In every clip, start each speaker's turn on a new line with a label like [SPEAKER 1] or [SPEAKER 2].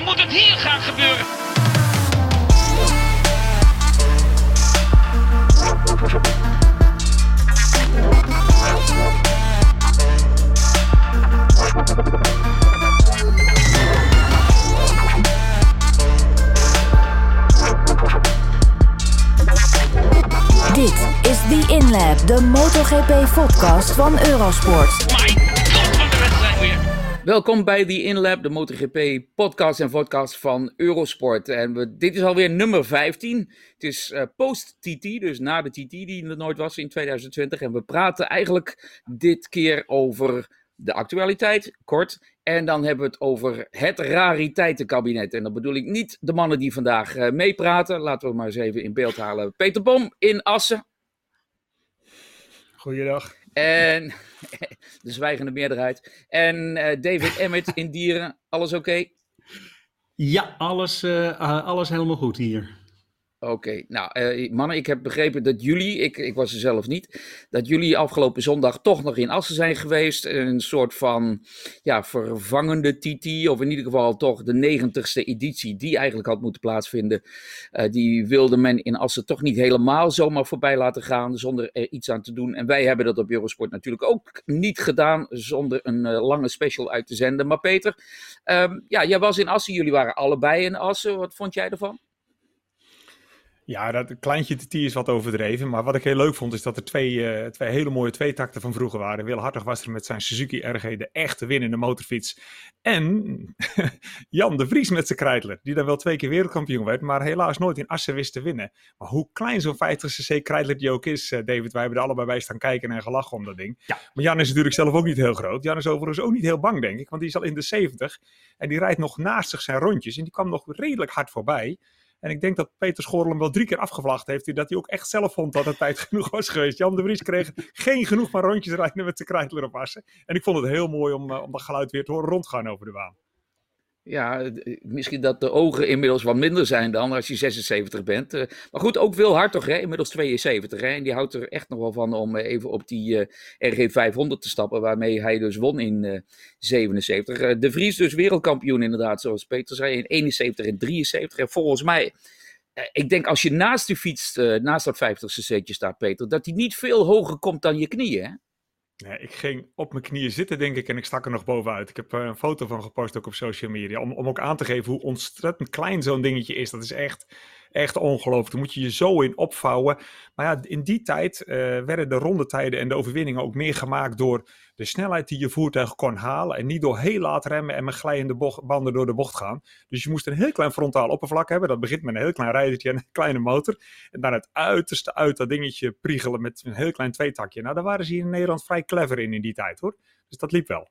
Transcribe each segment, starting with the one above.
[SPEAKER 1] Maar moet het hier gaan gebeuren?
[SPEAKER 2] Dit is The InLab, de MotoGP-podcast van Eurosport.
[SPEAKER 3] Welkom bij The InLab, de MotoGP podcast en podcast van Eurosport. En dit is alweer nummer 15. Het is eh, post-TT, dus na de TT die er nooit was in 2020. En we praten eigenlijk dit keer over de actualiteit, kort. En dan hebben we het over het rariteitenkabinet. En dan bedoel ik niet de mannen die vandaag eh, meepraten. Laten we maar eens even in beeld halen. Peter Bom in Assen.
[SPEAKER 4] Goeiedag.
[SPEAKER 3] En de zwijgende meerderheid. En eh, David Emmett in Dieren. Alles oké?
[SPEAKER 4] Ja, alles, eh, eh, alles helemaal goed hier.
[SPEAKER 3] Oké, nou eh, mannen, ik heb begrepen dat jullie, ik, ik was er zelf niet, dat jullie afgelopen zondag toch nog in Assen zijn geweest. Een soort van ja, vervangende TT, of in ieder geval toch de negentigste editie die eigenlijk had moeten plaatsvinden. Eh, die wilde men in Assen toch niet helemaal zomaar voorbij laten gaan zonder er iets aan te doen. En wij hebben dat op Eurosport natuurlijk ook niet gedaan zonder een eh, lange special uit te zenden. Maar Peter, ehm, ja, jij was in Assen, jullie waren allebei in Assen. Wat vond jij ervan?
[SPEAKER 4] Ja, dat kleintje TT is wat overdreven. Maar wat ik heel leuk vond, is dat er twee, eh, twee hele mooie tweetakten van vroeger waren. Wil Hartog was er met zijn Suzuki RG, de echte winnende motorfiets. En Jan de Vries met zijn Kreidler, die dan wel twee keer wereldkampioen werd, maar helaas nooit in Assen wist te winnen. Maar hoe klein zo'n 50cc Kreidler die ook is, eh, David, wij hebben er allebei bij staan kijken en gelachen om dat ding.
[SPEAKER 5] Ja.
[SPEAKER 4] Maar Jan is natuurlijk zelf ook niet heel groot. Jan is overigens ook niet heel bang, denk ik, want die is al in de 70. En die rijdt nog naast zich zijn rondjes en die kwam nog redelijk hard voorbij. En ik denk dat Peter Schorl hem wel drie keer afgevlacht heeft. Dat hij ook echt zelf vond dat het tijd genoeg was geweest. Jan de Vries kreeg geen genoeg van rondjes rijden met zijn krijtler op assen. En ik vond het heel mooi om, eh, om dat geluid weer te horen rondgaan over de baan.
[SPEAKER 3] Ja, eh, misschien dat de ogen inmiddels wat minder zijn dan als je 76 bent. Eh, maar goed, ook Wil Hartog, hè, inmiddels 72. Hè, en die houdt er echt nog wel van om eh, even op die eh, RG 500 te stappen, waarmee hij dus won in eh 77. Eh, de Vries dus wereldkampioen inderdaad, zoals Peter zei, in 71 en 73. En volgens mij, ik denk als je naast die fiets, naast dat 50ste setje staat, Peter, dat hij niet veel hoger komt dan je knieën, hè?
[SPEAKER 4] Nee, ik ging op mijn knieën zitten, denk ik, en ik stak er nog bovenuit. Ik heb eh, een foto van gepost ook op social media, om, om ook aan te geven hoe ontzettend klein zo'n dingetje is. Dat is echt, echt ongelooflijk. Daar moet je je zo in opvouwen. Maar ja, in die tijd eh, werden de rondetijden en de overwinningen ook meer gemaakt door de snelheid die je voertuig kon halen. En niet door heel laat remmen en met glijende banden door de bocht gaan. Dus je moest een heel klein frontaal oppervlak hebben. Dat begint met een heel klein rijdertje en een kleine motor. En dan het uiterste uit dat dingetje priegelen met een heel klein tweetakje. Nou, daar waren ze hier in Nederland vrij clever in in die tijd hoor. Dus dat liep wel.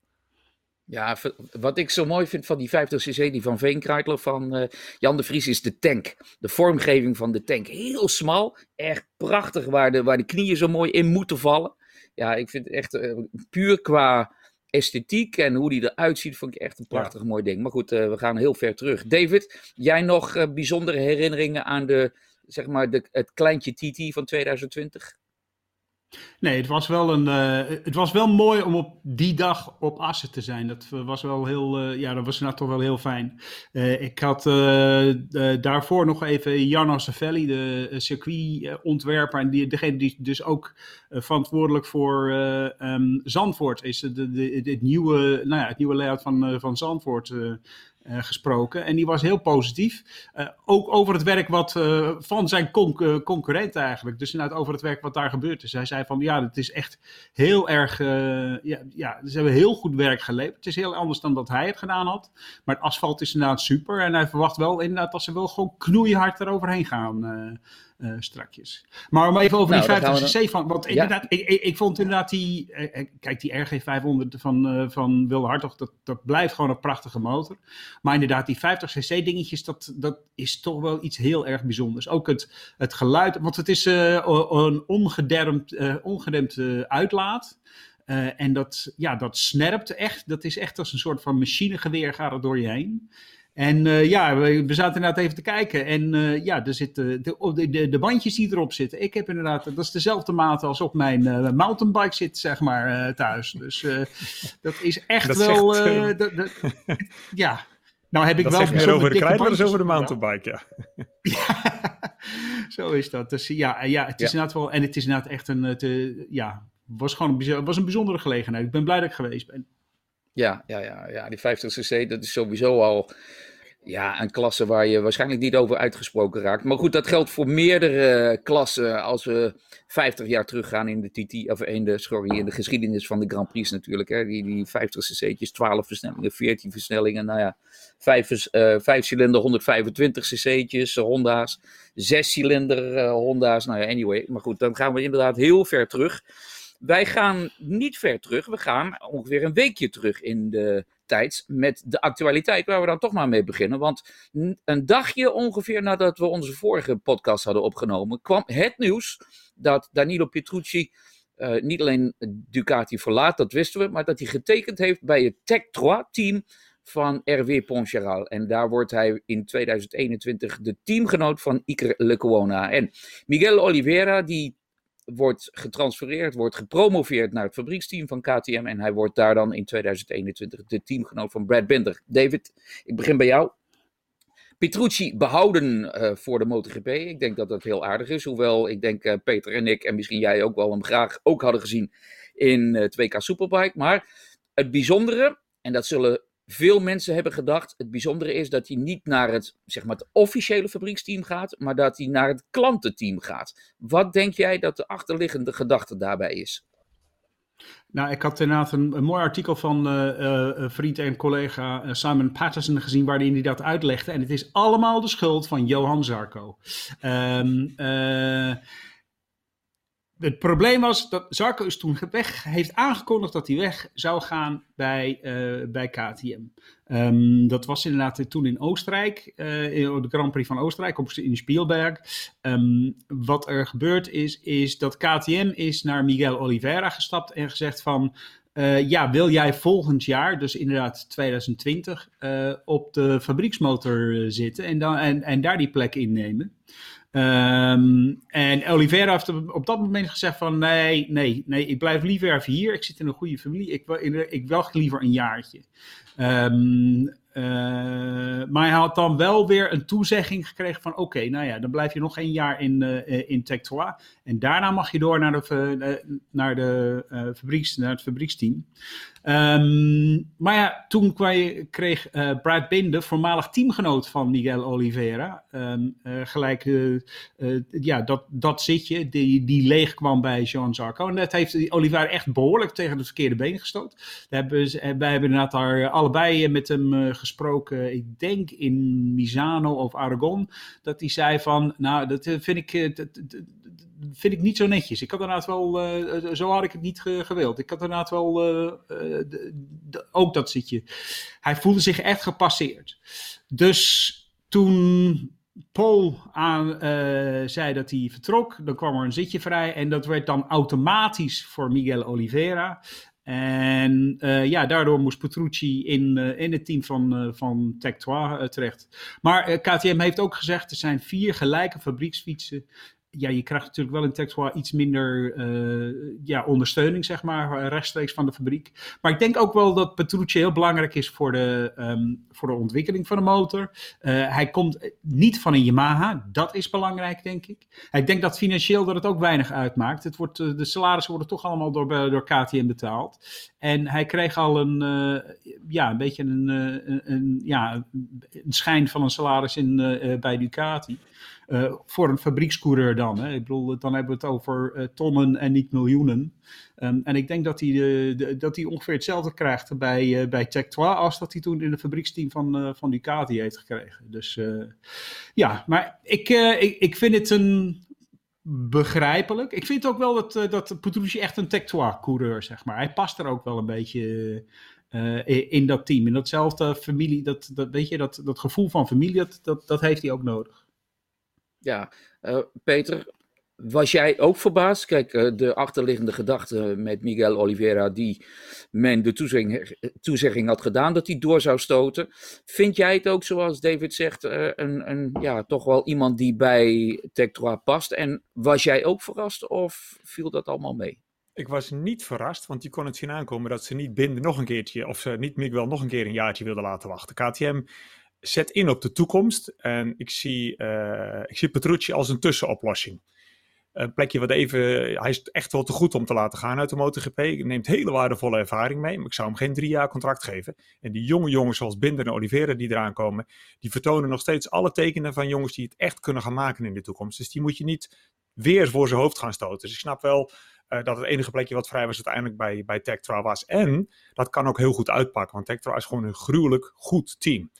[SPEAKER 3] Ja, wat ik zo mooi vind van die 50cc, die van Veenkruidler, van eh, Jan de Vries, is de tank. De vormgeving van de tank. Heel smal, echt prachtig, waar de, waar de knieën zo mooi in moeten vallen. Ja, ik vind het echt eh, puur qua esthetiek en hoe die eruit ziet, vond ik echt een prachtig mooi ding. Maar goed, eh, we gaan heel ver terug. David, jij nog bijzondere herinneringen aan de, zeg maar, de, het kleintje TT van 2020?
[SPEAKER 5] Nee, het was, wel een, eh, het was wel mooi om op die dag op Assen te zijn. Dat was wel heel, eh, ja, dat was inderdaad toch wel heel fijn. Eh, ik had daarvoor nog even Jarno Savelli, de circuitontwerper, en die, degene die dus ook verantwoordelijk voor ehm, Zandvoort is. De, de, het, nieuwe, nou ja, het nieuwe layout van, van Zandvoort. Eh, gesproken. En die was heel positief. Eh, ook over het werk wat eh, van zijn conc- concurrent eigenlijk. Dus inderdaad over het werk wat daar gebeurd is. Hij zei van ja, het is echt heel erg. ja, ja, ze hebben heel goed werk geleverd. Het is heel anders dan dat hij het gedaan had. Maar het asfalt is inderdaad super. En hij verwacht wel inderdaad dat ze wel gewoon knoeihard eroverheen gaan. Eh, strakjes. Maar om even over
[SPEAKER 3] Nou,
[SPEAKER 5] die
[SPEAKER 3] dan gaan we
[SPEAKER 5] 50cc van. Want
[SPEAKER 3] Ja.
[SPEAKER 5] inderdaad, ik, ik, ik vond inderdaad die. eh, eh, kijk, die RG 500 van, eh van Wilde Hartog, dat, dat blijft gewoon een prachtige motor. Maar inderdaad, die 50cc dingetjes, dat, dat is toch wel iets heel erg bijzonders. Ook het, het geluid, want het is een ongedempt, eh, ongedempt uitlaat. En dat, ja, dat snerpt echt. Dat is echt als een soort van machinegeweer gaat het door je heen. En eh, ja, we, we zaten inderdaad even te kijken. En eh, ja, er zitten de, de, de, de bandjes die erop zitten. Ik heb inderdaad, dat is dezelfde maat als op mijn eh, mountainbike zit, zeg maar, thuis. Dus dat is echt
[SPEAKER 4] Dat
[SPEAKER 5] wel.
[SPEAKER 4] zegt,
[SPEAKER 5] dat- ja, Nou heb ik
[SPEAKER 4] dat
[SPEAKER 5] wel
[SPEAKER 4] zegt meer over de over de mountainbike, ja.
[SPEAKER 5] Zo is dat. Dus ja, ja het is
[SPEAKER 3] Ja.
[SPEAKER 5] inderdaad wel. En het is inderdaad echt een. Het, eh, ja, was gewoon een, was een bijzondere gelegenheid. Ik ben blij dat ik geweest ben.
[SPEAKER 3] Ja, ja, ja, ja, die 50cc, dat is sowieso al ja, een klasse waar je waarschijnlijk niet over uitgesproken raakt. Maar goed, dat geldt voor meerdere klassen als we 50 jaar teruggaan in de TT, of in de, in de geschiedenis van de Grand Prix natuurlijk. Hè. Die, die 50cc'tjes, 12 versnellingen, 14 versnellingen, nou ja, 5, eh 5 cilinder 125 cc'tjes, Honda's, 6 cilinder eh, Honda's, nou ja, anyway. Maar goed, dan gaan we inderdaad heel ver terug. Wij gaan niet ver terug. We gaan ongeveer een weekje terug in de tijd met de actualiteit, waar we dan toch maar mee beginnen. Want een dagje ongeveer nadat we onze vorige podcast hadden opgenomen, kwam het nieuws dat Danilo Petrucci eh, niet alleen Ducati verlaat, dat wisten we, maar dat hij getekend heeft bij het Tech 3-team van RW Poncharal. En daar wordt hij in 2021 de teamgenoot van Iker Lecuona. En Miguel Oliveira, die wordt getransfereerd, wordt gepromoveerd naar het fabrieksteam van KTM. En hij wordt daar dan in 2021 de teamgenoot van Brad Binder. David, ik begin bij jou. Petrucci behouden eh, voor de MotoGP. Ik denk dat dat heel aardig is. Hoewel ik denk eh, Peter en ik, en misschien jij ook wel, hem graag ook hadden gezien in eh, het 2K Superbike. Maar het bijzondere, en dat zullen veel mensen hebben gedacht, het bijzondere is dat hij niet naar het, zeg maar, het officiële fabrieksteam gaat, maar dat hij naar het klantenteam gaat. Wat denk jij dat de achterliggende gedachte daarbij is?
[SPEAKER 5] Nou, ik had inderdaad een, een mooi artikel van eh, eh, vriend en collega eh, Simon Patterson gezien, waarin hij dat uitlegde. En het is allemaal de schuld van Johan Zarco. Ehm, eh, het probleem was dat Zarco is toen weg, heeft aangekondigd dat hij weg zou gaan bij, eh, bij KTM. Ehm, dat was inderdaad toen in Oostenrijk, in de Grand Prix van Oostenrijk, op, in Spielberg. Ehm, wat er gebeurd is, is dat KTM is naar Miguel Oliveira gestapt en gezegd van... eh, ja, wil jij volgend jaar, dus inderdaad 2020, eh, op de fabrieksmotor zitten en, dan, en, en daar die plek innemen? Ehm, en Oliveira heeft op- dat moment gezegd van nee, nee, nee, ik blijf liever even hier. Ik zit in een goede familie. Ik, in- ik wacht liever een jaartje. Ehm, eh, maar hij had dan wel weer een toezegging gekregen van oké, nou ja, dan blijf je nog een jaar in, eh in Tech 2. En daarna mag je door naar, de, naar, de, fabrieks, naar het fabrieksteam. Ehm, maar ja, toen kreeg Brad Binder, voormalig teamgenoot van Miguel Oliveira, ehm, eh, gelijk ja, dat, dat zitje, die, die leeg kwam bij Jean Zarco. En dat heeft Oliveira echt behoorlijk tegen het verkeerde been gestoot. Daar hebben wij hebben inderdaad daar allebei met hem eh, gesproken, ik denk in Misano of Aragon, dat hij zei van, nou, dat eh, vind ik... eh, vind ik niet zo netjes. Ik had inderdaad wel, eh, zo had ik het niet ge- gewild. Ik had inderdaad wel, ook dat zitje. Hij voelde zich echt gepasseerd. Dus toen Paul aan, zei dat hij vertrok, dan kwam er een zitje vrij en dat werd dan automatisch voor Miguel Oliveira. En eh, ja, daardoor moest Petrucci in, eh, in het team van, eh van Tech 2 terecht. Maar KTM heeft ook gezegd, er zijn vier gelijke fabrieksfietsen ja, je krijgt natuurlijk wel in Textwa iets minder eh, ja, ondersteuning, zeg maar, rechtstreeks van de fabriek. Maar ik denk ook wel dat Petrucci heel belangrijk is voor de, ehm, voor de ontwikkeling van de motor. Eh, hij komt niet van een Yamaha, dat is belangrijk, denk ik. Ik denk dat financieel dat het ook weinig uitmaakt. Het wordt, eh, de salarissen worden toch allemaal door, door KTM betaald. En hij kreeg al een, ja, een beetje een, een, ja, een schijn van een salaris in, bij Ducati. Uh, voor een fabriekscoureur dan. Hè. Ik bedoel, dan hebben we het over uh, tonnen en niet miljoenen. Um, en ik denk dat hij, de, de, dat hij ongeveer hetzelfde krijgt bij, uh, bij Tech 2 als dat hij toen in het fabrieksteam van, van Ducati heeft gekregen. Dus ja, maar ik, ik, ik vind het een begrijpelijk. Ik vind ook wel dat, dat Petrucci echt een Tech 2 coureur, zeg maar. Hij past er ook wel een beetje... In dat team. In datzelfde familie, dat, dat, weet je, dat, dat gevoel van familie, dat, dat, dat heeft hij ook nodig.
[SPEAKER 3] Ja, uh, Peter, was jij ook verbaasd? Kijk, uh, de achterliggende gedachte met Miguel Oliveira, die men de toezegging, toezegging had gedaan dat hij door zou stoten. Vind jij het ook, zoals David zegt, uh, een, een, ja, toch wel iemand die bij Tech 3 past? En was jij ook verrast of viel dat allemaal mee?
[SPEAKER 4] Ik was niet verrast, want je kon het zien aankomen dat ze niet binden nog een keertje, of ze niet Miguel nog een keer een jaartje wilden laten wachten. KTM zet in op de toekomst. En ik zie, uh, ik zie Petrucci als een tussenoplossing. Een plekje wat even. Hij is echt wel te goed om te laten gaan uit de MotoGP. Neemt hele waardevolle ervaring mee. Maar ik zou hem geen drie jaar contract geven. En die jonge jongens zoals Binder en Oliveira die eraan komen. Die vertonen nog steeds alle tekenen van jongens die het echt kunnen gaan maken in de toekomst. Dus die moet je niet weer voor zijn hoofd gaan stoten. Dus ik snap wel uh, dat het enige plekje wat vrij was uiteindelijk bij, bij Tectra was. En dat kan ook heel goed uitpakken. Want Tectra is gewoon een gruwelijk goed team.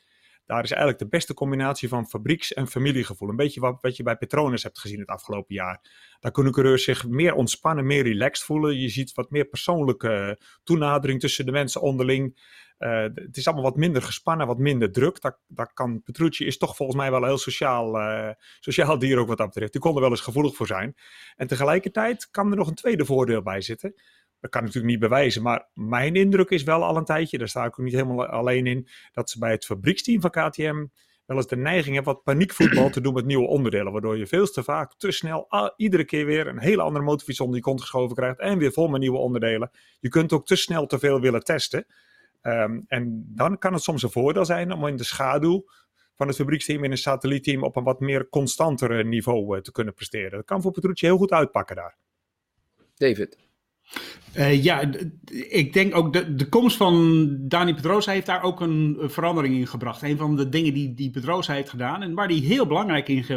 [SPEAKER 4] Daar is eigenlijk de beste combinatie van fabrieks- en familiegevoel. Een beetje wat, wat je bij Petronas hebt gezien het afgelopen jaar. Daar kunnen coureurs zich meer ontspannen, meer relaxed voelen. Je ziet wat meer persoonlijke toenadering tussen de mensen onderling. Uh, het is allemaal wat minder gespannen, wat minder druk. Dat, dat kan, Petrucci is toch volgens mij wel een heel sociaal, uh, sociaal dier ook wat dat betreft. Die kon er wel eens gevoelig voor zijn. En tegelijkertijd kan er nog een tweede voordeel bij zitten. Dat kan ik natuurlijk niet bewijzen, maar mijn indruk is wel al een tijdje, daar sta ik ook niet helemaal alleen in, dat ze bij het fabrieksteam van KTM wel eens de neiging hebben wat paniekvoetbal te doen met nieuwe onderdelen. Waardoor je veel te vaak, te snel, iedere keer weer een hele andere motorfiets onder je kont geschoven krijgt. En weer vol met nieuwe onderdelen. Je kunt ook te snel te veel willen testen. Um, en dan kan het soms een voordeel zijn om in de schaduw van het fabrieksteam in een satellietteam op een wat meer constanter niveau uh, te kunnen presteren. Dat kan voor Petrucci heel goed uitpakken daar.
[SPEAKER 3] David.
[SPEAKER 5] Uh, ja, ik denk ook de, de komst van Dani Pedrosa heeft daar ook een verandering in gebracht. Een van de dingen die, die Pedrosa heeft gedaan en waar die heel belangrijk in,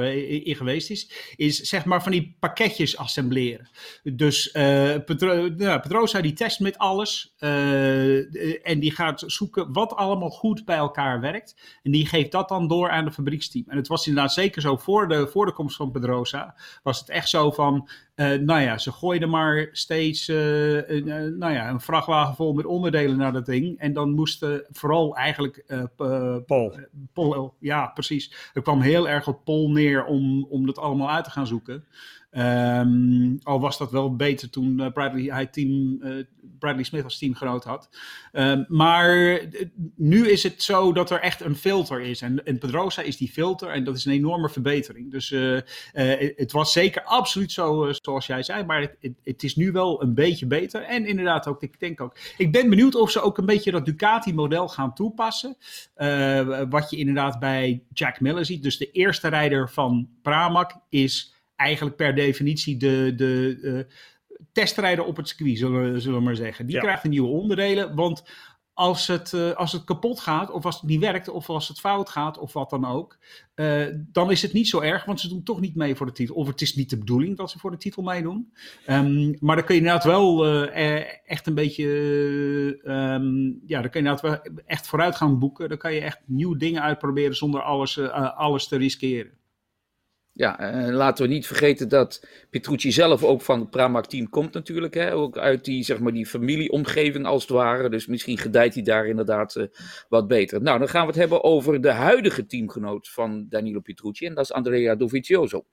[SPEAKER 5] in geweest is, is zeg maar van die pakketjes assembleren. Dus uh, Pedrosa die test met alles uh, en die gaat zoeken wat allemaal goed bij elkaar werkt. En die geeft dat dan door aan de fabrieksteam. En het was inderdaad zeker zo voor de, voor de komst van Pedrosa, was het echt zo van, nou ja, ze gooiden maar steeds een, eh, nou ja, een vrachtwagen vol met onderdelen naar dat ding. En dan moesten vooral eigenlijk.
[SPEAKER 4] Paul.
[SPEAKER 5] Ja, precies. Er kwam heel erg op Paul neer om, om dat allemaal uit te gaan zoeken. Um, al was dat wel beter toen uh, Bradley, hij team, uh, Bradley Smith als teamgenoot had. Um, maar nu is het zo dat er echt een filter is. En, en Pedrosa is die filter en dat is een enorme verbetering. Dus het was zeker absoluut zo zoals jij zei. Maar het, het, het, is nu wel een beetje beter. En inderdaad ook, ik denk ook. Ik ben benieuwd of ze ook een beetje dat Ducati-model gaan toepassen. wat je inderdaad bij Jack Miller ziet. Dus de eerste rijder van Pramac is eigenlijk per definitie de, de uh, testrijder op het circuit, zullen, zullen we maar zeggen. Die ja. krijgt de nieuwe onderdelen, want als het, uh, als het kapot gaat, of als het niet werkt, of als het fout gaat, of wat dan ook, uh, dan is het niet zo erg, want ze doen toch niet mee voor de titel. Of het is niet de bedoeling dat ze voor de titel meedoen. Um, maar dan kun je inderdaad wel uh, echt een beetje, um, ja, dan kun je inderdaad wel echt vooruit gaan boeken. Dan kan je echt nieuwe dingen uitproberen zonder alles, alles te riskeren.
[SPEAKER 3] Ja, uh, laten we niet vergeten dat Petrucci zelf ook van het Pramac-team komt natuurlijk. Hè? Ook uit die, zeg maar, die familieomgeving als het ware. Dus misschien gedijt hij daar inderdaad uh, wat beter. Nou, dan gaan we het hebben over de huidige teamgenoot van Danilo Petrucci. En dat is Andrea Dovizioso.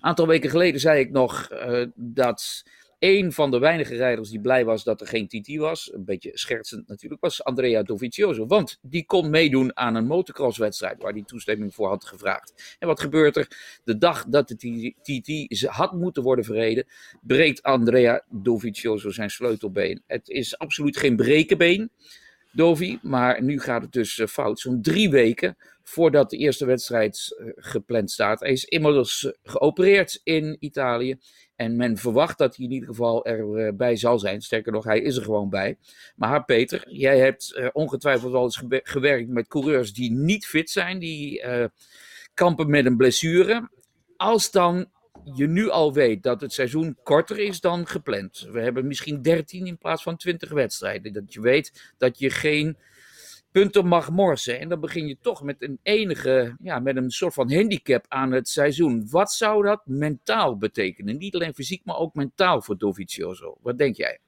[SPEAKER 3] Een aantal weken geleden zei ik nog uh, dat een van de weinige rijders die blij was dat er geen TT was, een beetje schertsend natuurlijk, was Andrea Dovizioso. Want die kon meedoen aan een motocrosswedstrijd waar hij toestemming voor had gevraagd. En wat gebeurt er? De dag dat de TT had moeten worden verreden, breekt Andrea Dovizioso zijn sleutelbeen. Het is absoluut geen brekenbeen. Dovi, maar nu gaat het dus fout. Zo'n drie weken voordat de eerste wedstrijd gepland staat. Hij is inmiddels geopereerd in Italië. En men verwacht dat hij in ieder geval erbij zal zijn. Sterker nog, hij is er gewoon bij. Maar Peter, jij hebt ongetwijfeld wel eens gewerkt met coureurs die niet fit zijn. Die uh, kampen met een blessure. Als dan je nu al weet dat het seizoen korter is dan gepland. We hebben misschien 13 in plaats van 20 wedstrijden. Dat je weet dat je geen punten mag morsen. En dan begin je toch met een enige, ja, met een soort van handicap aan het seizoen. Wat zou dat mentaal betekenen? Niet alleen fysiek, maar ook mentaal voor Dovizioso. Wat denk jij?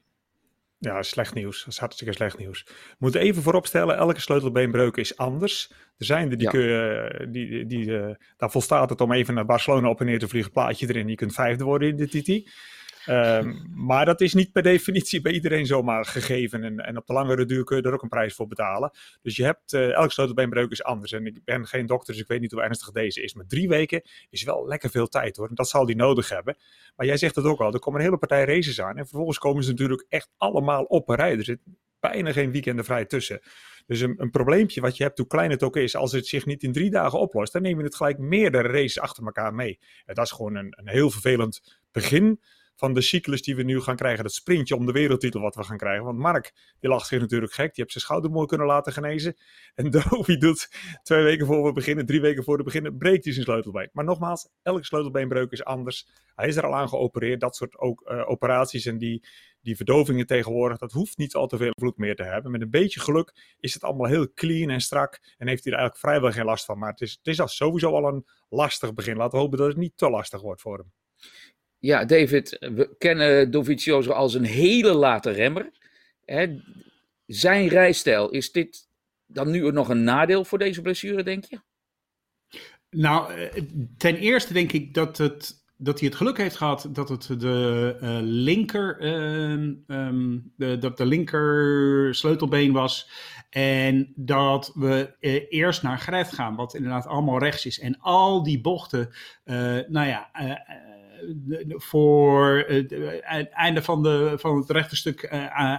[SPEAKER 4] Ja, slecht nieuws. Dat is hartstikke slecht nieuws. We moeten even vooropstellen, elke sleutelbeenbreuk is anders. Er zijn er die, ja. kun je, die, die, die uh, daar volstaat het om even naar Barcelona op en neer te vliegen, plaatje erin. Je kunt vijfde worden in de TT. Um, maar dat is niet per definitie bij iedereen zomaar gegeven. En, en op de langere duur kun je er ook een prijs voor betalen. Dus je hebt, elke sleutelbeenbreuk is anders. En ik ben geen dokter, dus ik weet niet hoe ernstig deze is. Maar drie weken is wel lekker veel tijd hoor. En dat zal die nodig hebben. Maar jij zegt het ook al, er komen een hele partij races aan. En vervolgens komen ze natuurlijk echt allemaal op een rij. Er zit bijna geen weekenden vrij tussen. Dus een, een probleempje wat je hebt, hoe klein het ook is, als het zich niet in drie dagen oplost, dan neem je het gelijk meerdere races achter elkaar mee. En dat is gewoon een, een heel vervelend begin van de cyclus die we nu gaan krijgen. Dat sprintje om de wereldtitel wat we gaan krijgen. Want Mark, die lag zich natuurlijk gek. Die heeft zijn schouder mooi kunnen laten genezen. En Dovi doet twee weken voor we beginnen, drie weken voor we beginnen, breekt hij zijn sleutelbeen. Maar nogmaals, elke sleutelbeenbreuk is anders. Hij is er al aan geopereerd. Dat soort ook, uh, operaties en die, die verdovingen tegenwoordig, dat hoeft niet al te veel vloed meer te hebben. Met een beetje geluk is het allemaal heel clean en strak. En heeft hij er eigenlijk vrijwel geen last van. Maar het is, het is al sowieso al een lastig begin. Laten we hopen dat het niet te lastig wordt voor hem.
[SPEAKER 3] Ja, David, we kennen Dovizioso als een hele late remmer. Hè, zijn rijstijl, is dit dan nu nog een nadeel voor deze blessure, denk je?
[SPEAKER 5] Nou, eh, ten eerste denk ik dat, het, dat hij het geluk heeft gehad dat het de uh, linker, uh, um, de, dat de linker sleutelbeen was. En dat we uh, eerst naar Gret gaan, wat inderdaad allemaal rechts is. En al die bochten, nou ja voor het einde van, de, van het rechterstuk uh,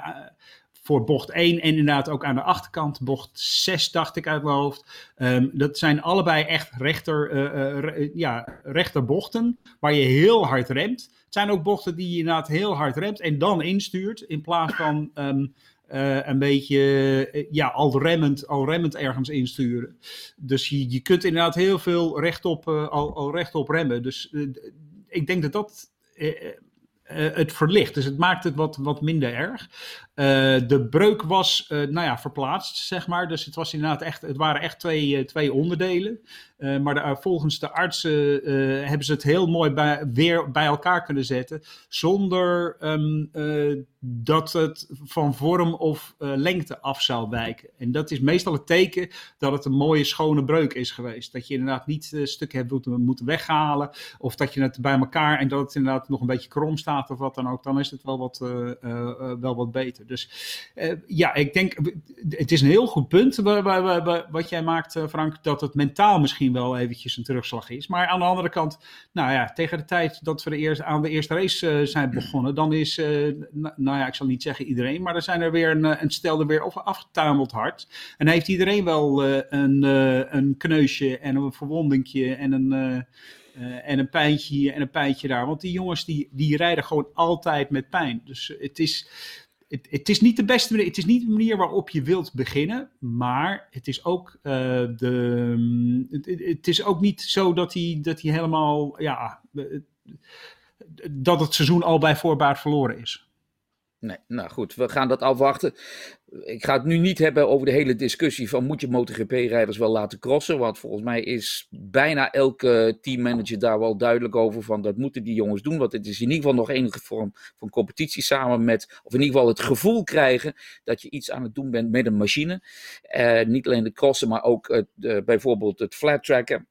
[SPEAKER 5] voor bocht 1 en inderdaad ook aan de achterkant, bocht 6 dacht ik uit mijn hoofd. Um, dat zijn allebei echt rechter, uh, ja, rechterbochten waar je heel hard remt. Het zijn ook bochten die je inderdaad heel hard remt en dan instuurt in plaats van uh, een beetje ja, al, remmend, al remmend ergens insturen. Dus je, je kunt inderdaad heel veel rechtop, al, al rechtop remmen. Dus ik denk dat dat het verlicht. Dus het maakt het wat, wat minder erg. Uh, de breuk was, uh, nou ja, verplaatst, zeg maar. Dus het, was inderdaad echt, het waren echt twee, uh, twee onderdelen. maar de, volgens de artsen hebben ze het heel mooi bij, weer bij elkaar kunnen zetten. Zonder um, dat het van vorm of lengte af zou wijken. En dat is meestal het teken dat het een mooie, schone breuk is geweest. Dat je inderdaad niet stukken hebt moeten, moeten weghalen. Of dat je het bij elkaar en dat het inderdaad nog een beetje krom staat of wat dan ook. Dan is het wel wat, wel wat beter. Dus uh, ja, ik denk, het is een heel goed punt wat jij maakt, eh, Frank, dat het mentaal misschien wel eventjes een terugslag is. Maar aan de andere kant, nou ja, tegen de tijd dat we de eerste, aan de eerste race uh, zijn begonnen, dan is, nou ja, ik zal niet zeggen iedereen, maar er zijn er weer een, een stel er weer afgetameld hard. En heeft iedereen wel een, een kneusje en een verwondingje en een... En een pijntje hier en een pijntje daar. Want die jongens die, die rijden gewoon altijd met pijn. Dus het is, het, het, is niet de beste manier, het is niet de manier waarop je wilt beginnen, maar het is ook, uh, de, het, het, is ook niet zo dat hij, dat hij helemaal, ja, dat het seizoen al bij voorbaat verloren is.
[SPEAKER 3] Nee, nou goed, we gaan dat afwachten. Ik ga het nu niet hebben over de hele discussie van moet je MotoGP-rijders wel laten crossen. Want volgens mij is bijna elke teammanager daar wel duidelijk over van dat moeten die jongens doen. Want het is in ieder geval nog enige vorm van competitie samen met, of in ieder geval het gevoel krijgen dat je iets aan het doen bent met een machine. Uh, niet alleen de crossen, maar ook het, uh, bijvoorbeeld het flat tracken.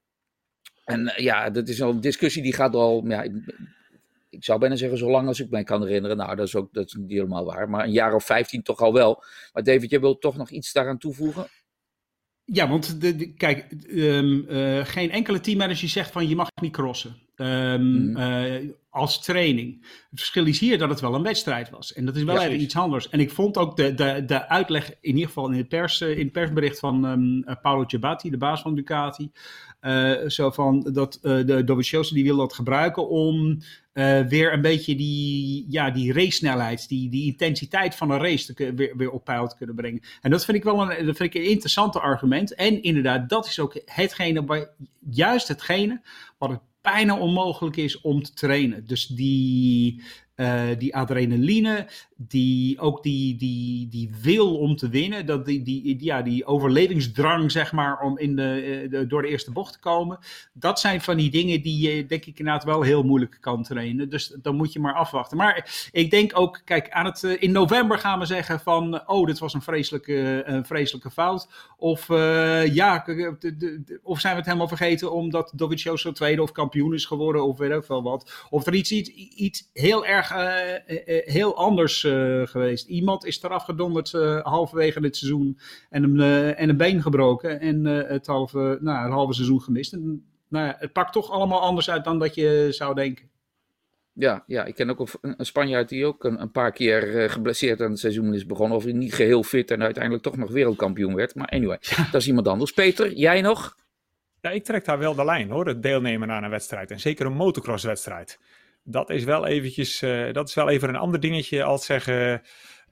[SPEAKER 3] En uh, ja, dat is een discussie die gaat al, ja, ik zou bijna zeggen, zolang als ik mij kan herinneren. Nou, dat is ook dat is niet helemaal waar. Maar een jaar of 15 toch al wel. Maar David, je wilt toch nog iets daaraan toevoegen?
[SPEAKER 5] Ja, want de, kijk, um, uh, geen enkele teammanager zegt van je mag niet crossen. Um, mm. uh, als training. Het verschil is hier dat het wel een wedstrijd was. En dat is wel ja, even iets anders. En ik vond ook de, de, de uitleg, in ieder geval in het, pers, in het persbericht van um, Paolo Ciabatti, de baas van Ducati. Uh, zo van dat uh, de Dovizioso die wil dat gebruiken om uh, weer een beetje die, ja, die race-snelheid, die, die intensiteit van een race te, weer, weer op peil te kunnen brengen. En dat vind ik wel een, dat vind ik een interessante argument. En inderdaad, dat is ook hetgene, juist hetgene wat het bijna onmogelijk is om te trainen. Dus die, uh, die adrenaline, die, ook die, die, die wil om te winnen, dat die, die, ja, die overlevingsdrang, zeg maar, om in de, de, door de eerste bocht te komen. Dat zijn van die dingen die je, denk ik, inderdaad wel heel moeilijk kan trainen. Dus dan moet je maar afwachten. Maar ik denk ook, kijk, aan het, in november gaan we zeggen van, oh, dit was een vreselijke, een vreselijke fout. Of ja, of zijn we het helemaal vergeten omdat Dovizioso tweede of kampioen is geworden, of weet ik veel wat. Of er iets, iets, iets heel erg, heel anders geweest. Iemand is eraf gedonderd uh, halverwege dit seizoen en een, uh, en een been gebroken en uh, het, halve, nou, het halve seizoen gemist. En, nou, het pakt toch allemaal anders uit dan dat je zou denken.
[SPEAKER 3] Ja, ja, ik ken ook een, een Spanjaard die ook een, een paar keer uh, geblesseerd aan het seizoen is begonnen. Of niet geheel fit en uiteindelijk toch nog wereldkampioen werd. Maar anyway, dat is iemand anders. Peter, jij nog?
[SPEAKER 4] Ja, ik trek daar wel de lijn hoor, het deelnemen aan een wedstrijd. En zeker een motocrosswedstrijd. Dat is wel eventjes, uh, dat is wel even een ander dingetje als zeggen...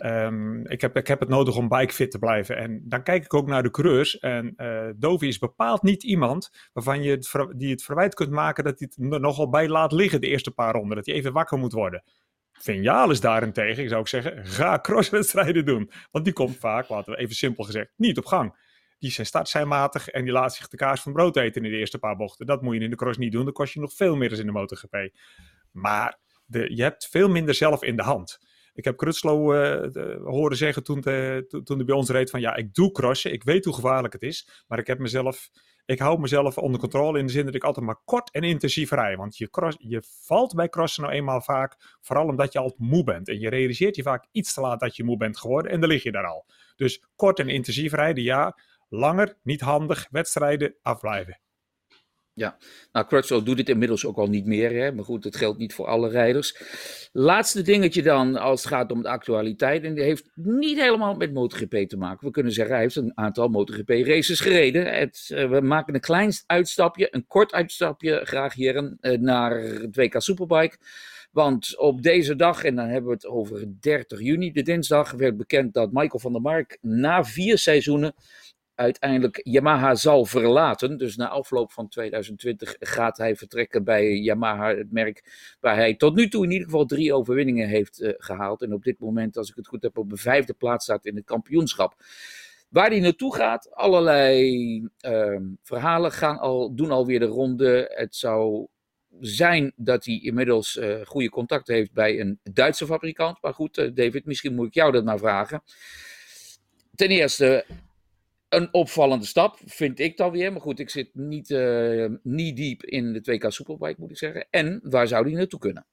[SPEAKER 4] Um, ik, heb, ik heb het nodig om bikefit te blijven. En dan kijk ik ook naar de coureurs. En uh, Dovi is bepaald niet iemand waarvan je het, die het verwijt kunt maken dat hij het nogal bij laat liggen de eerste paar ronden. Dat hij even wakker moet worden. Vinjalis daarentegen, ik zou ook zeggen, ga crosswedstrijden doen. Want die komt vaak, laten we even simpel gezegd, niet op gang. Die zijn start zijn matig en die laat zich de kaas van brood eten in de eerste paar bochten. Dat moet je in de cross niet doen, dan kost je nog veel meer in de MotoGP. Maar je hebt veel minder zelf in de hand. Ik heb Krutslo uh, horen zeggen toen, toen hij bij ons reed van ja, ik doe crossen. Ik weet hoe gevaarlijk het is. Maar ik heb mezelf, ik hou mezelf onder controle in de zin dat ik altijd maar kort en intensief rij. Want je, cross, je valt bij crossen nou eenmaal vaak, vooral omdat je al moe bent. En je realiseert je vaak iets te laat dat je moe bent geworden en dan lig je daar al. Dus kort en intensief rijden, ja. Langer, niet handig, wedstrijden afblijven.
[SPEAKER 3] Ja, nou Crutchlow doet dit inmiddels ook al niet meer, hè? maar goed, dat geldt niet voor alle rijders. Laatste dingetje dan, als het gaat om de actualiteit, en die heeft niet helemaal met MotoGP te maken. We kunnen zeggen, hij heeft een aantal MotoGP races gereden. Het, uh, we maken een klein uitstapje, een kort uitstapje, graag hier uh, naar het WK Superbike. Want op deze dag, en dan hebben we het over 30 juni, de dinsdag, werd bekend dat Michael van der Mark na vier seizoenen uiteindelijk Yamaha zal verlaten. Dus na afloop van 2020 gaat hij vertrekken bij Yamaha, het merk waar hij tot nu toe in ieder geval drie overwinningen heeft uh, gehaald. En op dit moment, als ik het goed heb, op de vijfde plaats staat in het kampioenschap. Waar hij naartoe gaat, allerlei uh, verhalen gaan al, doen alweer de ronde. Het zou zijn dat hij inmiddels uh, goede contact heeft bij een Duitse fabrikant. Maar goed, uh, David, misschien moet ik jou dat maar vragen. Ten eerste, een opvallende stap, vind ik dan weer. Maar goed, ik zit niet, uh, niet diep in de 2K Superbike, moet ik zeggen. En waar zou die naartoe kunnen?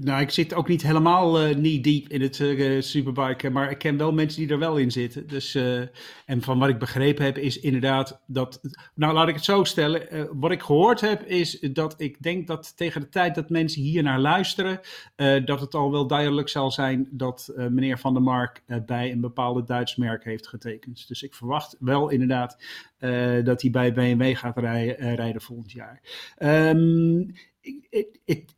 [SPEAKER 5] Nou, ik zit ook niet helemaal uh, niet diep in het uh, superbike, maar ik ken wel mensen die er wel in zitten. Dus, uh, en van wat ik begrepen heb, is inderdaad dat. Nou, laat ik het zo stellen. wat ik gehoord heb, is dat ik denk dat tegen de tijd dat mensen hier naar luisteren, dat het al wel duidelijk zal zijn dat meneer Van der Mark bij een bepaalde Duits merk heeft getekend. Dus ik verwacht wel inderdaad dat hij bij BMW gaat rijden, rijden volgend jaar. Um,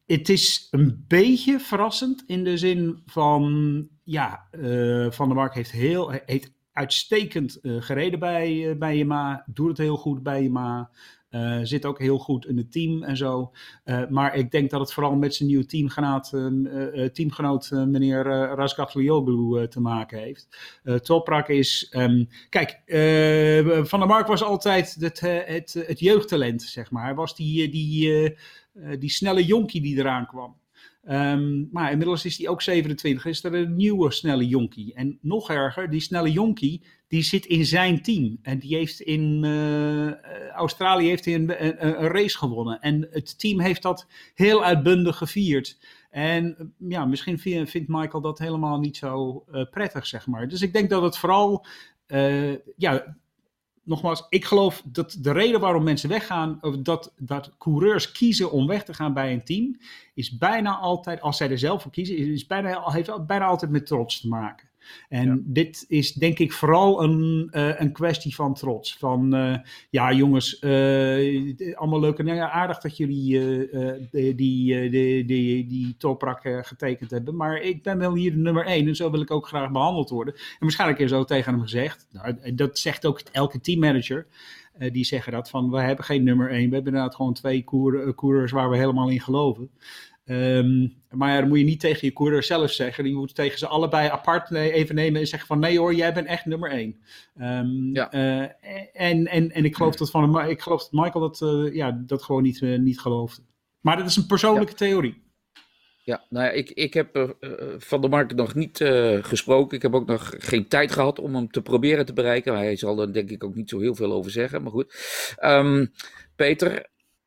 [SPEAKER 5] het is een beetje verrassend in de zin van, ja, uh, Van der Mark heeft, heel, heeft uitstekend uh, gereden bij, uh, bij doet het heel goed bij Yamaha. Uh, zit ook heel goed in het team en zo. Uh, maar ik denk dat het vooral met zijn nieuwe teamgenoot, uh, teamgenoot meneer Razgatlioglu te maken heeft. Toprak is... Um, kijk, Van der Mark was altijd het, het, het, jeugdtalent, zeg maar. Hij was die, die, die snelle jonkie die eraan kwam. Um, maar inmiddels is hij ook 27, is er een nieuwe snelle jonkie. En nog erger, die snelle jonkie, die zit in zijn team. En die heeft in uh, Australië heeft een, een, een, race gewonnen. En het team heeft dat heel uitbundig gevierd. En ja, misschien vindt Michael dat helemaal niet zo prettig, zeg maar. Dus ik denk dat het vooral, ja, nogmaals, ik geloof dat de reden waarom mensen weggaan, of dat, dat coureurs kiezen om weg te gaan bij een team, is bijna altijd, als zij er zelf voor kiezen, is bijna, heeft bijna altijd met trots te maken. En ja. dit is denk ik vooral een, uh, een kwestie van trots. Van uh, ja, jongens, uh, allemaal leuk en aardig dat jullie die, die, die, die, die toprak getekend hebben. Maar ik ben wel hier de nummer één en zo wil ik ook graag behandeld worden. En waarschijnlijk is zo tegen hem gezegd. Nou, dat zegt ook elke teammanager. Uh, die zeggen dat van we hebben geen nummer één. We hebben inderdaad gewoon twee coureurs waar we helemaal in geloven. Um, maar ja, dan moet je niet tegen je coureur zelf zeggen. Je moet tegen ze allebei apart even nemen en zeggen van nee hoor, jij bent echt nummer één. Um, ja. uh, en, en, en ik geloof dat, van, ik geloof dat Michael dat, uh, ja, dat gewoon niet, uh, niet geloofde. Maar dat is een persoonlijke ja. theorie.
[SPEAKER 3] Ja, nou ja, ik, ik heb Van der Mark nog niet gesproken. Ik heb ook nog geen tijd gehad om hem te proberen te bereiken. Hij zal er denk ik ook niet zo heel veel over zeggen, maar goed. Um, Peter,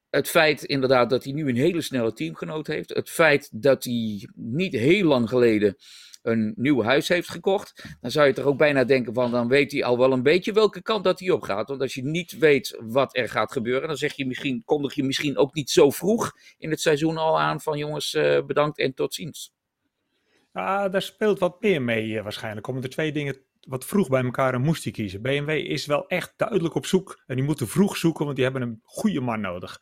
[SPEAKER 3] het feit inderdaad dat hij nu een hele snelle teamgenoot heeft. Het feit dat hij niet heel lang geleden een nieuw huis heeft gekocht, dan zou je toch ook bijna denken van, dan weet hij al wel een beetje welke kant dat hij op gaat. Want als je niet weet wat er gaat gebeuren, dan zeg je misschien, kondig je misschien ook niet zo vroeg in het seizoen al aan van jongens, uh, bedankt en tot ziens.
[SPEAKER 4] Ja, daar speelt wat meer mee uh, waarschijnlijk. Komen er twee dingen wat vroeg bij elkaar en moest hij kiezen. BMW is wel echt duidelijk op zoek en die moeten vroeg zoeken, want die hebben een goede man nodig.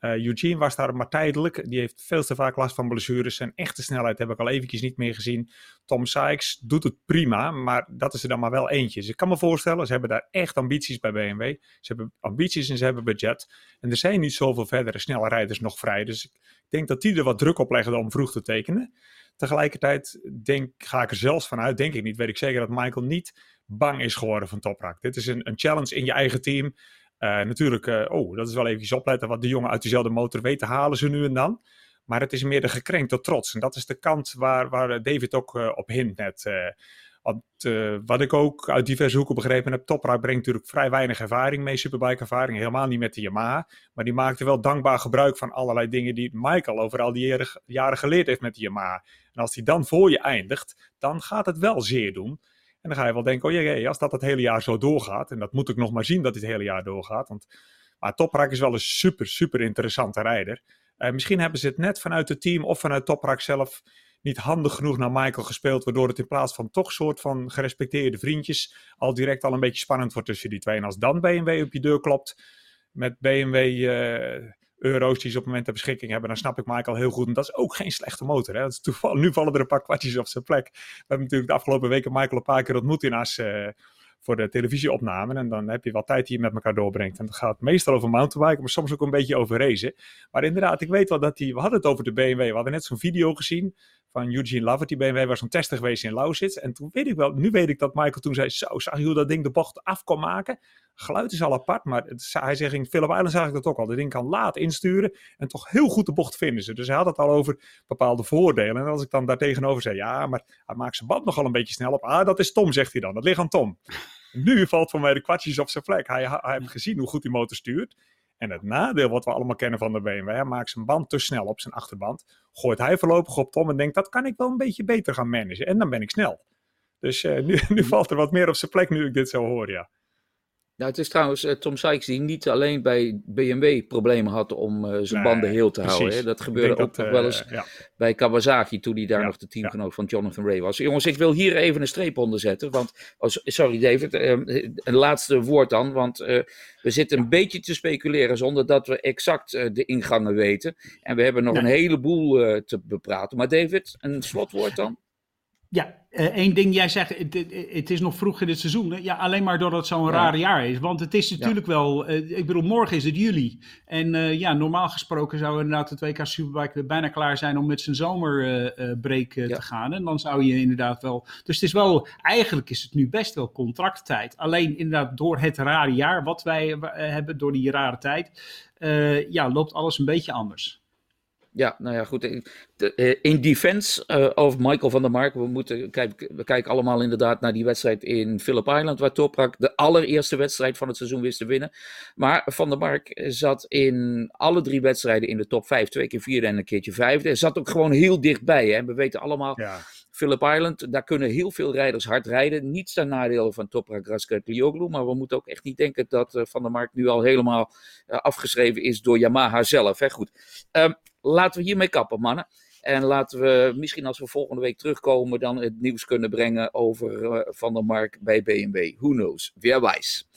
[SPEAKER 4] Uh, Eugene was daar maar tijdelijk. Die heeft veel te vaak last van blessures. Zijn echte snelheid heb ik al eventjes niet meer gezien. Tom Sykes doet het prima, maar dat is er dan maar wel eentje. Dus ik kan me voorstellen, ze hebben daar echt ambities bij BMW. Ze hebben ambities en ze hebben budget. En er zijn niet zoveel verdere snelle rijders nog vrij. Dus ik denk dat die er wat druk op leggen om vroeg te tekenen. Tegelijkertijd denk, ga ik er zelfs vanuit, denk ik niet, weet ik zeker dat Michael niet bang is geworden van Toprak. Dit is een, een challenge in je eigen team. Uh, natuurlijk, uh, oh, dat is wel even opletten wat de jongen uit diezelfde motor weten, halen ze nu en dan. Maar het is meer de gekrenkte trots. En dat is de kant waar, waar David ook op hint net. Want, wat ik ook uit diverse hoeken begrepen heb, Toprak brengt natuurlijk vrij weinig ervaring mee, superbike ervaring, helemaal niet met de Yamaha. Maar die maakte wel dankbaar gebruik van allerlei dingen die Michael over al die jaren, jaren geleerd heeft met de Yamaha. En als hij dan voor je eindigt, dan gaat het wel zeer doen. En dan ga je wel denken, oh jee, als dat het hele jaar zo doorgaat, en dat moet ik nog maar zien dat dit hele jaar doorgaat, want maar Toprak is wel een super, super interessante rijder. Uh, misschien hebben ze het net vanuit het team of vanuit Toprak zelf niet handig genoeg naar Michael gespeeld, waardoor het in plaats van toch soort van gerespecteerde vriendjes al direct al een beetje spannend wordt tussen die twee. En als dan BMW op je deur klopt met BMW uh, euro's die ze op het moment ter beschikking hebben, dan snap ik Michael heel goed. En dat is ook geen slechte motor. Hè? Dat is nu vallen er een paar kwartjes op zijn plek. We hebben natuurlijk de afgelopen weken Michael een paar keer ontmoet in As uh, voor de televisieopnamen. En dan heb je wat tijd die je met elkaar doorbrengt. En dat gaat meestal over mountainbiken, maar soms ook een beetje over racen. Maar inderdaad, ik weet wel dat hij, we hadden het over de BMW. We hadden net zo'n video gezien van Eugene Lovett. Die BMW was zo'n tester geweest in Lausitz. En toen weet ik wel, nu weet ik dat Michael toen zei, zo, zag je hoe dat ding de bocht af kon maken? Geluid is al apart, maar hij zegt in Phillip Island zag ik dat ook al. Dat ding kan laat insturen en toch heel goed de bocht vinden ze. Dus hij had het al over bepaalde voordelen. En als ik dan daar tegenover zei, ja, maar hij maakt zijn band nogal een beetje snel op. Ah, dat is Tom, zegt hij dan. Dat ligt aan Tom. Nu valt voor mij de kwartjes op zijn plek. Hij, hij heeft gezien hoe goed die motor stuurt. En het nadeel wat we allemaal kennen van de BMW, hij maakt zijn band te snel op zijn achterband. Gooit hij voorlopig op Tom en denkt, dat kan ik wel een beetje beter gaan managen. En dan ben ik snel. Dus uh, nu, nu valt er wat meer op zijn plek nu ik dit zo hoor, ja.
[SPEAKER 3] Nou, het is trouwens uh, Tom Sykes die niet alleen bij BMW problemen had om uh, zijn nee, banden heel te precies. houden. Hè. Dat gebeurde ook dat, nog uh, wel eens ja. bij Kawasaki toen hij daar ja, nog de teamgenoot ja. van Jonathan Ray was. Jongens, ik wil hier even een streep onder zetten. Want, oh, sorry David, een laatste woord dan. Want we zitten een beetje te speculeren zonder dat we exact de ingangen weten. En we hebben nog nee. een heleboel te bepraten. Maar David, een slotwoord dan?
[SPEAKER 5] Ja, uh, één ding, jij zegt, het, het, is nog vroeg in het seizoen. Hè? Ja, alleen maar doordat het zo'n ja. raar jaar is. Want het is natuurlijk ja. wel, uh, ik bedoel, morgen is het juli. En uh, ja, normaal gesproken zou inderdaad de 2K Superbike bijna klaar zijn om met zijn zomerbreak ja. te gaan. En dan zou je inderdaad wel, dus het is wel, eigenlijk is het nu best wel contracttijd. Alleen inderdaad door het rare jaar wat wij hebben, door die rare tijd, ja, loopt alles een beetje anders.
[SPEAKER 3] Ja, nou ja, goed. Eh, in defense uh, over Michael van der Mark. We, moeten, kijk, we kijken allemaal inderdaad naar die wedstrijd in Phillip Island. Waar Toprak de allereerste wedstrijd van het seizoen wist te winnen. Maar Van der Mark zat in alle drie wedstrijden in de top 5. Twee keer vierde en een keertje vijfde. Hij zat ook gewoon heel dichtbij. Hè. We weten allemaal. Ja. Phillip Island, daar kunnen heel veel rijders hard rijden. Niets ten nadele van Toprak, Raska Klioglu. Maar we moeten ook echt niet denken dat uh, Van der Mark nu al helemaal uh, afgeschreven is door Yamaha zelf. Hè. Goed. Um, laten we hiermee kappen, mannen. En laten we misschien als we volgende week terugkomen, dan het nieuws kunnen brengen over uh, Van der Mark bij BMW. Who knows? Weer wijs.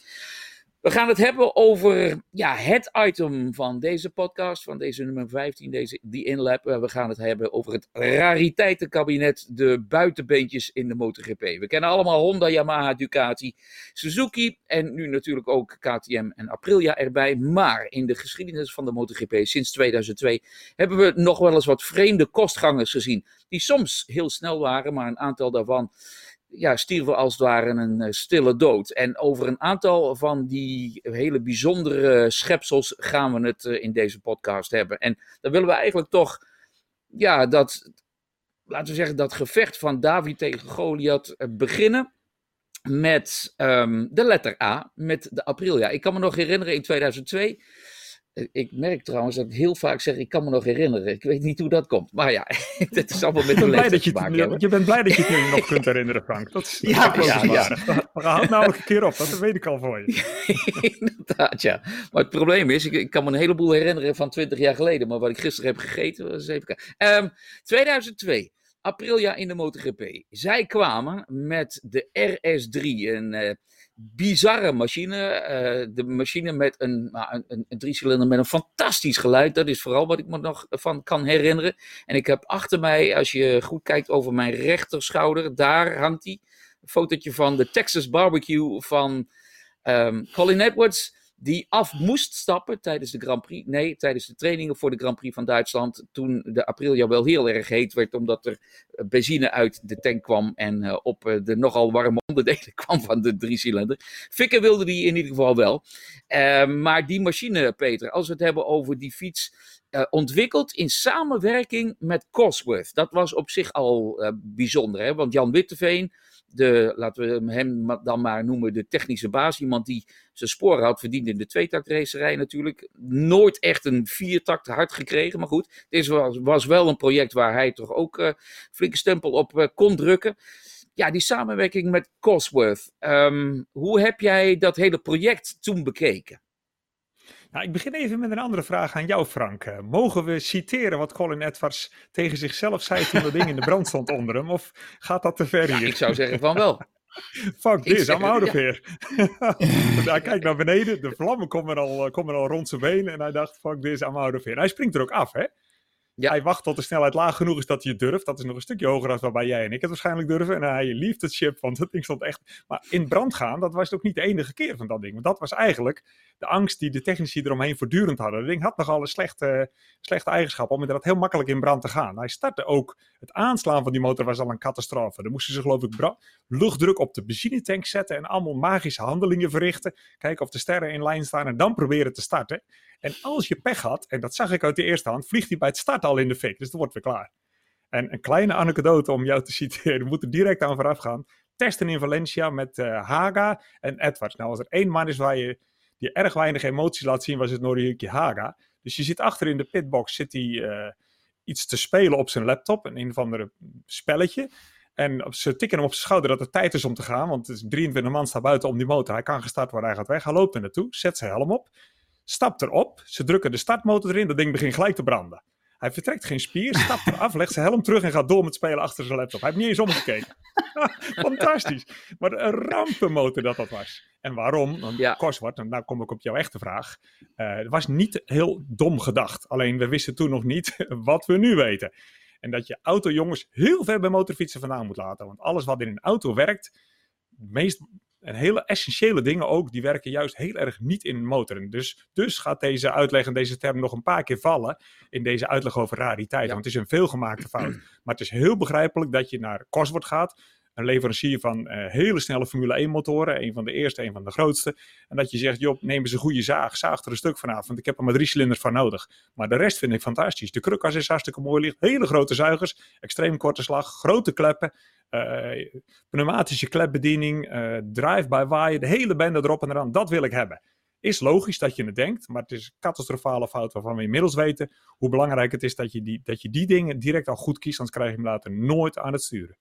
[SPEAKER 3] We gaan het hebben over ja, het item van deze podcast, van deze nummer 15, deze, die inlap. We gaan het hebben over het rariteitenkabinet, de buitenbeentjes in de MotoGP. We kennen allemaal Honda, Yamaha, Ducati, Suzuki en nu natuurlijk ook KTM en Aprilia erbij. Maar in de geschiedenis van de MotoGP sinds 2002 hebben we nog wel eens wat vreemde kostgangers gezien. Die soms heel snel waren, maar een aantal daarvan ja, stierven als het ware een uh, stille dood. En over een aantal van die hele bijzondere schepsels gaan we het uh, in deze podcast hebben. En dan willen we eigenlijk toch, ja, dat, laten we zeggen, dat gevecht van David tegen Goliath uh, beginnen met um, de letter A, met de Aprilia. Ik kan me nog herinneren in 2002 Ik merk trouwens dat ik heel vaak zeg, ik kan me nog herinneren. Ik weet niet hoe dat komt. Maar ja, dat is allemaal met de leeftijd
[SPEAKER 4] je,
[SPEAKER 3] te maken
[SPEAKER 4] je bent blij dat je het nog kunt herinneren, Frank. Dat is,
[SPEAKER 5] Ja,
[SPEAKER 4] dat is
[SPEAKER 3] ja,
[SPEAKER 4] gaan het namelijk een keer op, dat weet ik al voor je.
[SPEAKER 3] Inderdaad, ja. Maar het probleem is, ik, ik kan me een heleboel herinneren van 20 jaar geleden. Maar wat ik gisteren heb gegeten, was even kijken. Ehm, 2002, Aprilia in de MotoGP. Zij kwamen met de RS3, een eh, bizarre machine. eh, de machine met een, nou, een, een, een driecilinder met een fantastisch geluid. Dat is vooral wat ik me nog van kan herinneren. En ik heb achter mij, als je goed kijkt over mijn rechterschouder, daar hangt hij. Een fotootje van de Texas Barbecue van ehm, Colin Edwards. Die af moest stappen tijdens de Grand Prix. Nee, tijdens de trainingen voor de Grand Prix van Duitsland. Toen de Aprilia wel heel erg heet werd. Omdat er eh, benzine uit de tank kwam. En eh, op eh, de nogal warme onderdelen kwam van de driecilinder. Fikken wilde die in ieder geval wel. Maar die machine, Peter, als we het hebben over die fiets. Eh, ontwikkeld in samenwerking met Cosworth. Dat was op zich al eh, bijzonder. Hè? Want Jan Witteveen, de, laten we hem dan maar noemen, de technische baas. Iemand die zijn sporen had verdiend in de tweetaktracerij natuurlijk. Nooit echt een viertakt hard gekregen. Maar goed, dit was, was wel een project waar hij toch ook eh flinke stempel op kon drukken. Ja, die samenwerking met Cosworth. Ehm, hoe heb jij dat hele project toen bekeken?
[SPEAKER 4] Nou, ik begin even met een andere vraag aan jou, Frank. Eh, mogen we citeren wat Colin Edwards tegen zichzelf zei toen dat ding in de brand stond onder hem? Of gaat dat te ver
[SPEAKER 3] Ja,
[SPEAKER 4] hier?
[SPEAKER 3] ik zou zeggen van wel.
[SPEAKER 4] Fuck this, I'm out of here. hij kijkt naar beneden, de vlammen komen al, eh, komen al rond zijn benen en hij dacht, fuck this, I'm out of here. Hij springt er ook af, hè?
[SPEAKER 3] Ja.
[SPEAKER 4] Hij wacht tot de snelheid laag genoeg is dat hij het durft. Dat is nog een stukje hoger dan waarbij jij en ik het waarschijnlijk durven. En hij lieft het ship, want dat ding stond echt... Maar in brand gaan, dat was ook niet de enige keer van dat ding. Want dat was eigenlijk de angst die de technici eromheen voortdurend hadden. Dat ding had nogal een slechte, slechte eigenschap om inderdaad heel makkelijk in brand te gaan. Hij startte ook, het aanslaan van die motor was al een catastrofe. Dan moesten ze geloof ik luchtdruk op de benzinetank zetten en allemaal magische handelingen verrichten. Kijken of de sterren in lijn staan en dan proberen te starten. En als je pech had, en dat zag ik uit de eerste hand, vliegt hij bij het starten al in de fik. Dus dan wordt weer klaar. En een kleine anekdote om jou te citeren, we moeten direct aan vooraf gaan. Testen in Valencia met eh, Haga en Edwards. Nou, als er één man is waar je die erg weinig emotie laat zien, was het Noriyuki Haga. Dus je zit achter in de pitbox, zit hij eh, iets te spelen op zijn laptop, een een of andere spelletje. En ze tikken hem op zijn schouder dat het tijd is om te gaan, want het is 23 man staat buiten om die motor. Hij kan gestart worden, hij gaat weg, hij loopt er naartoe, zet zijn helm op, stapt erop, ze drukken de startmotor erin, dat ding begint gelijk te branden. Hij vertrekt geen spier, stapt eraf, legt zijn helm terug en gaat door met spelen achter zijn laptop. Hij heeft niet eens omgekeken. Fantastisch. Maar een rampenmotor dat dat was. En waarom? Want
[SPEAKER 3] Ja.
[SPEAKER 4] Cosworth, en nou kom ik op jouw echte vraag. eh, het was niet heel dom gedacht. Alleen we wisten toen nog niet wat we nu weten. En dat je autojongens heel ver bij motorfietsen vandaan moet laten. Want alles wat in een auto werkt, meest, en hele essentiële dingen ook, die werken juist heel erg niet in motoren. Dus, dus gaat deze uitleg en deze term nog een paar keer vallen in deze uitleg over rariteiten.
[SPEAKER 3] Ja.
[SPEAKER 4] Want het is een veelgemaakte fout. Maar het is heel begrijpelijk dat je naar Cosworth gaat, een leverancier van eh, hele snelle Formule 1 motoren, een van de eerste, een van de grootste. En dat je zegt, joh, neem eens een goede zaag, zaag er een stuk vanaf, want ik heb er maar drie cilinders van nodig. Maar de rest vind ik fantastisch. De krukas is hartstikke mooi licht, hele grote zuigers, extreem korte slag, grote kleppen, eh, pneumatische klepbediening, eh drive-by-wire, de hele bende erop en eraan. Dat wil ik hebben. Is logisch dat je het denkt, maar het is een catastrofale fout waarvan we inmiddels weten hoe belangrijk het is dat je die, dat je die dingen direct al goed kiest, anders krijg je hem later nooit aan het sturen.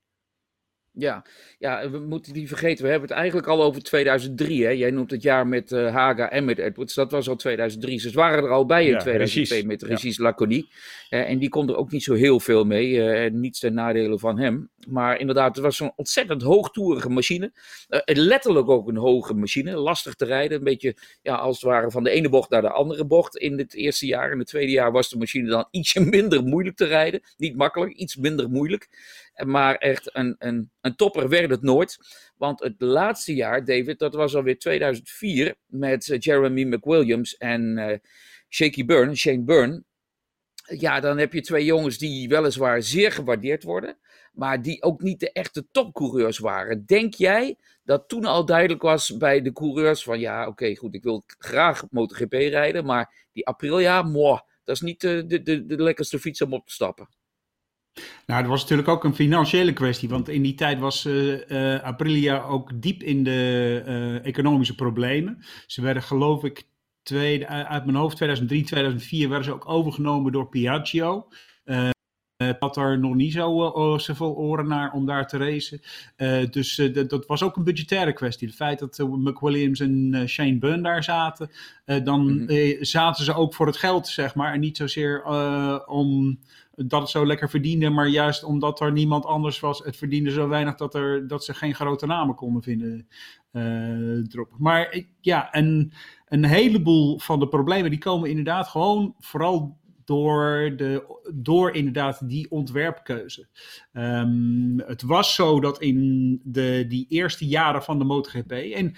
[SPEAKER 3] Ja, ja, we moeten die vergeten. We hebben het eigenlijk al over 2003. Hè? Jij noemt het jaar met eh, Haga en met Edwards. Dat was al 2003. Ze waren er al bij in
[SPEAKER 4] Ja,
[SPEAKER 3] 2002
[SPEAKER 4] precies.
[SPEAKER 3] met
[SPEAKER 4] Ja.
[SPEAKER 3] Regis Laconie. Eh, en die kon er ook niet zo heel veel mee. en niets ten nadele van hem. Maar inderdaad, het was zo'n ontzettend hoogtoerige machine. Letterlijk ook een hoge machine. Lastig te rijden. Een beetje ja, als het ware van de ene bocht naar de andere bocht in het eerste jaar. In het tweede jaar was de machine dan ietsje minder moeilijk te rijden. Niet makkelijk, iets minder moeilijk. Eh, Maar echt een, een, een topper werd het nooit. Want het laatste jaar, David, dat was alweer 2004 met eh, Jeremy McWilliams en eh Shaky Byrne, Shane Byrne. Ja, dan heb je twee jongens die weliswaar zeer gewaardeerd worden, maar die ook niet de echte topcoureurs waren. Denk jij dat toen al duidelijk was bij de coureurs van ja, oké, goed, ik wil graag MotoGP rijden, maar die Aprilia, moi, dat is niet de, de, de, de lekkerste fiets om op te stappen.
[SPEAKER 5] Nou, het was natuurlijk ook een financiële kwestie, want in die tijd was eh, eh, Aprilia ook diep in de eh, economische problemen. Ze werden geloof ik twee, uit mijn hoofd 2003, 2004 werden ze ook overgenomen door Piaggio. Uh, had er nog niet zo zoveel oren naar om daar te racen. Dus dat was ook een budgettaire kwestie. Het feit dat McWilliams en Shane Bunn daar zaten, dan mm -hmm. zaten ze ook voor het geld, zeg maar. En niet zozeer om dat het zo lekker verdiende, maar juist omdat er niemand anders was. Het verdiende zo weinig dat, er, dat ze geen grote namen konden vinden erop. Maar ja, en een heleboel van de problemen die komen inderdaad gewoon vooral door, de, door inderdaad die ontwerpkeuze. Um, het was zo dat in de, die eerste jaren van de MotoGP, en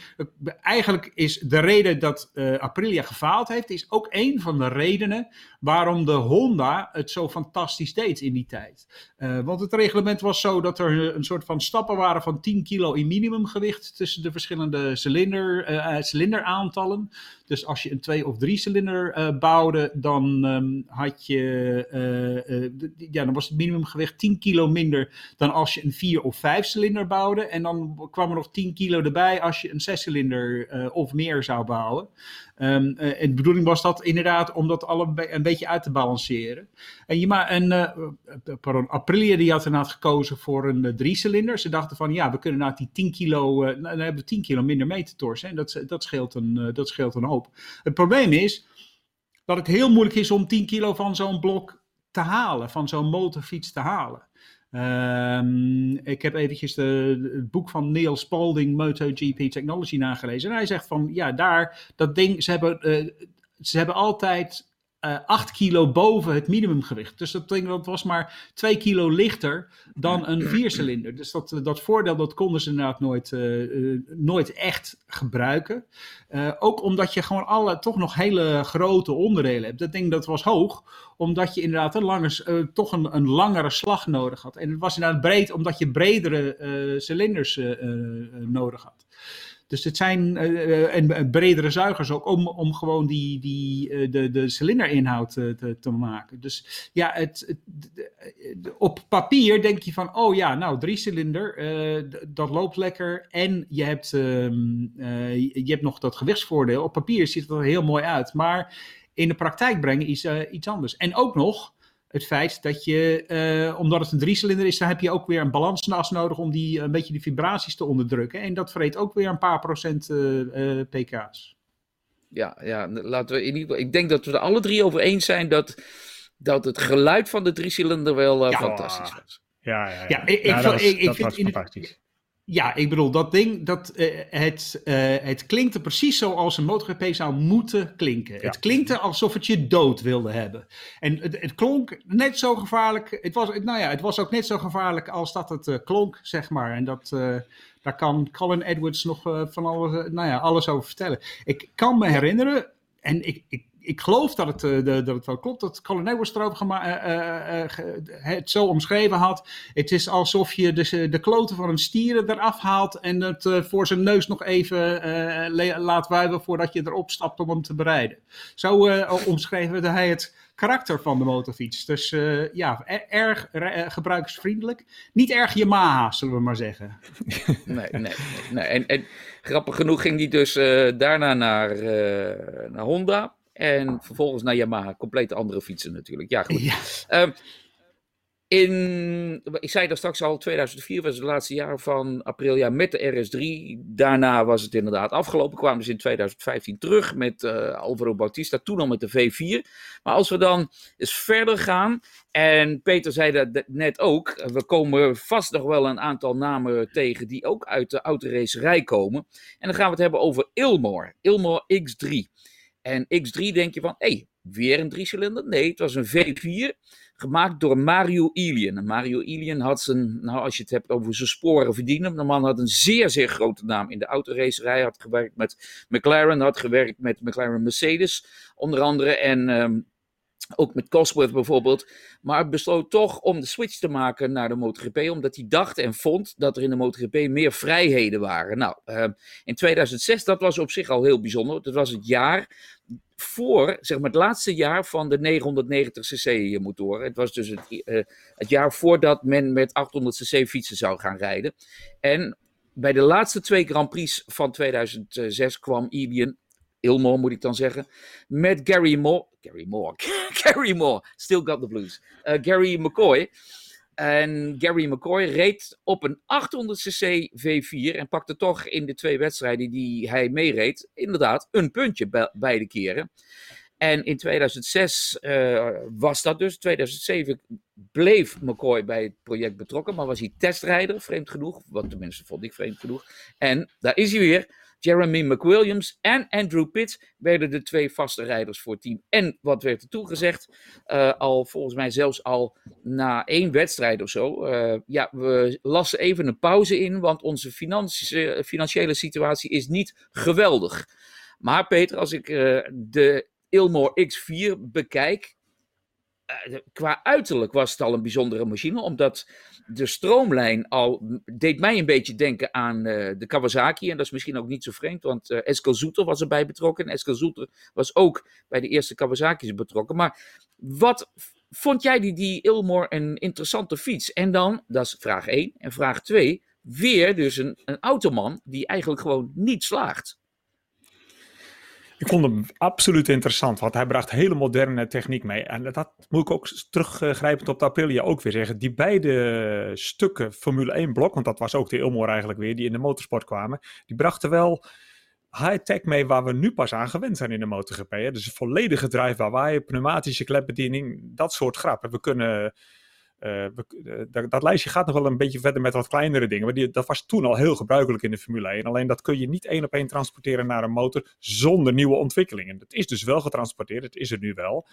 [SPEAKER 5] eigenlijk is de reden dat uh, Aprilia gefaald heeft, is ook een van de redenen waarom de Honda het zo fantastisch deed in die tijd. Uh, want het reglement was zo dat er een soort van stappen waren van 10 kilo in minimumgewicht tussen de verschillende cilinder, cilinderaantallen. Dus als je een twee- of drie-cilinder uh, bouwde, dan um, had je, ja, dan was het minimumgewicht 10 kilo minder dan als je een vier- of vijf-cilinder bouwde. En dan kwam er nog 10 kilo erbij als je een zes-cilinder of meer zou bouwen. Uh, en de bedoeling was dat inderdaad om dat alle een beetje uit te balanceren. En, je maar, en pardon, Aprilia die had inderdaad gekozen voor een uh, drie-cilinder. Ze dachten van ja, we kunnen na die 10 kilo, nou, dan hebben we 10 kilo minder mee te torsen. En dat, dat, scheelt een, dat scheelt een hoop. Het probleem is dat het heel moeilijk is om 10 kilo van zo'n blok te halen, van zo'n motorfiets te halen. Um, ik heb eventjes de, het boek van Neil Spalding, MotoGP Technology, nagelezen. En hij zegt van, ja, daar, dat ding, ze hebben, uh, ze hebben altijd uh, 8 kilo boven het minimumgewicht. Dus dat dat was maar 2 kilo lichter dan een viercilinder. Dus dat, dat voordeel dat konden ze inderdaad nooit, uh, nooit echt gebruiken. Uh, ook omdat je gewoon alle toch nog hele grote onderdelen hebt. Dat ding dat was hoog, omdat je inderdaad een toch een, een, langere slag nodig had. En het was inderdaad breed, omdat je bredere cilinders nodig had. Dus het zijn uh, en bredere zuigers ook om, om gewoon die, die, uh, de, de cilinderinhoud te, te, te, maken. Dus ja, het, het, op papier denk je van, oh ja, nou, drie cilinder, dat loopt lekker. En je hebt, ehm, je hebt nog dat gewichtsvoordeel. Op papier ziet het er heel mooi uit. Maar in de praktijk brengen is iets anders. En ook nog, het feit dat je, uh, omdat het een driecilinder is, dan heb je ook weer een balansnas nodig om die, een beetje die vibraties te onderdrukken. En dat vreet ook weer een paar procent uh, uh, pk's.
[SPEAKER 3] Ja, ja, laten we in ieder geval. Ik denk dat we er alle drie over eens zijn dat, dat het geluid van de driecilinder wel ja, fantastisch was.
[SPEAKER 4] Ja, ja, ja.
[SPEAKER 5] ja ik,
[SPEAKER 4] ja,
[SPEAKER 5] ik,
[SPEAKER 4] dat was,
[SPEAKER 5] ik,
[SPEAKER 4] dat
[SPEAKER 5] vind
[SPEAKER 4] was
[SPEAKER 5] in
[SPEAKER 4] fantastisch.
[SPEAKER 5] Ja, ik bedoel, dat ding, dat, uh, het, uh, het klinkte precies zoals een MotoGP zou moeten klinken. Ja. Het klinkte alsof het je dood wilde hebben. En het, het, klonk net zo gevaarlijk, het was, nou ja, het was ook net zo gevaarlijk als dat het uh, klonk, zeg maar. En dat, daar kan Colin Edwards nog van alles, nou ja, alles over vertellen. Ik kan me herinneren, en ik, ik ik geloof dat het, uh, de, dat het wel klopt, dat Colin Edwards uh, uh, het zo omschreven had. Het is alsof je de, de kloten van een stier eraf haalt en het voor zijn neus nog even laat wuiven voordat je erop stapt om hem te bereiden. Zo omschreven hij het karakter van de motorfiets. Dus ja, erg gebruiksvriendelijk. Niet erg Yamaha, zullen we maar zeggen.
[SPEAKER 3] nee, nee, nee. En, grappig genoeg ging hij dus daarna naar, naar Honda. En vervolgens naar Yamaha. Compleet andere fietsen natuurlijk. Ja, goed. Ja. Um, in, ik zei dat straks al, 2004 was het laatste jaar van Aprilia met de RS3. Daarna was het inderdaad afgelopen. Kwamen ze in 2015 terug met uh, Alvaro Bautista, toen al met de V4. Maar als we dan eens verder gaan, en Peter zei dat net ook, we komen vast nog wel een aantal namen tegen die ook uit de autoracerij komen. En dan gaan we het hebben over Ilmor, Ilmor X3. En X3 denk je van, hé, hey, weer een driecilinder? Nee, het was een V4, gemaakt door Mario Ilian. En Mario Ilian had zijn, nou als je het hebt over zijn sporen verdienen, de man had een zeer, zeer grote naam in de autoracerij. Had gewerkt met McLaren, had gewerkt met McLaren Mercedes, onder andere. En um, ook met Cosworth bijvoorbeeld. Maar besloot toch om de switch te maken naar de MotoGP. Omdat hij dacht en vond dat er in de MotoGP meer vrijheden waren. Nou, uh, in 2006, dat was op zich al heel bijzonder. Dat was het jaar voor, zeg maar het laatste jaar van de 990cc motoren. Het was dus het, uh, het jaar voordat men met 800cc fietsen zou gaan rijden. En bij de laatste twee Grand Prix van 2006 kwam Ibian Ilmore moet ik dan zeggen. Met Gary Moore. Gary Moore. Gary Moore. Still got the blues. Uh, Gary McCoy. En Gary McCoy reed op een 800cc V4 en pakte toch in de twee wedstrijden die hij meereed, inderdaad, een puntje be beide keren. En in 2006 uh, was dat dus. 2007 bleef McCoy bij het project betrokken, maar was hij testrijder, vreemd genoeg. Wat tenminste vond ik vreemd genoeg. En daar is hij weer. Jeremy McWilliams en Andrew Pitt werden de twee vaste rijders voor het team. En wat werd er toegezegd? Uh, al volgens mij zelfs al na één wedstrijd of zo. Uh, ja, we lassen even een pauze in, want onze financiële situatie is niet geweldig. Maar Peter, als ik uh, de Ilmore X4 bekijk, qua uiterlijk was het al een bijzondere machine, omdat de stroomlijn al deed mij een beetje denken aan uh, de Kawasaki. En dat is misschien ook niet zo vreemd, want uh, Eskel Zoeter was erbij betrokken. En Eskel was ook bij de eerste Kawasaki's betrokken. Maar wat vond jij die, die een interessante fiets? En dan, dat is vraag 1. En vraag 2, weer dus een, een automan die eigenlijk gewoon niet slaagt.
[SPEAKER 4] Ik vond hem absoluut interessant, want hij bracht hele moderne techniek mee. En dat moet ik ook teruggrijpend op de Aprilia ook weer zeggen. Die beide stukken Formule 1 blok, want dat was ook de Ilmore eigenlijk weer, die in de motorsport kwamen, die brachten wel high-tech mee waar we nu pas aan gewend zijn in de MotoGP. Hè? Dus een volledige drive-by-wire, pneumatische klepbediening, dat soort grappen. We kunnen... We, uh, dat, dat, lijstje gaat nog wel een beetje verder met wat kleinere dingen. Maar die, dat was toen al heel gebruikelijk in de Formule 1. Alleen dat kun je niet één op één transporteren naar een motor zonder nieuwe ontwikkelingen. Het is dus wel getransporteerd, het is er nu wel.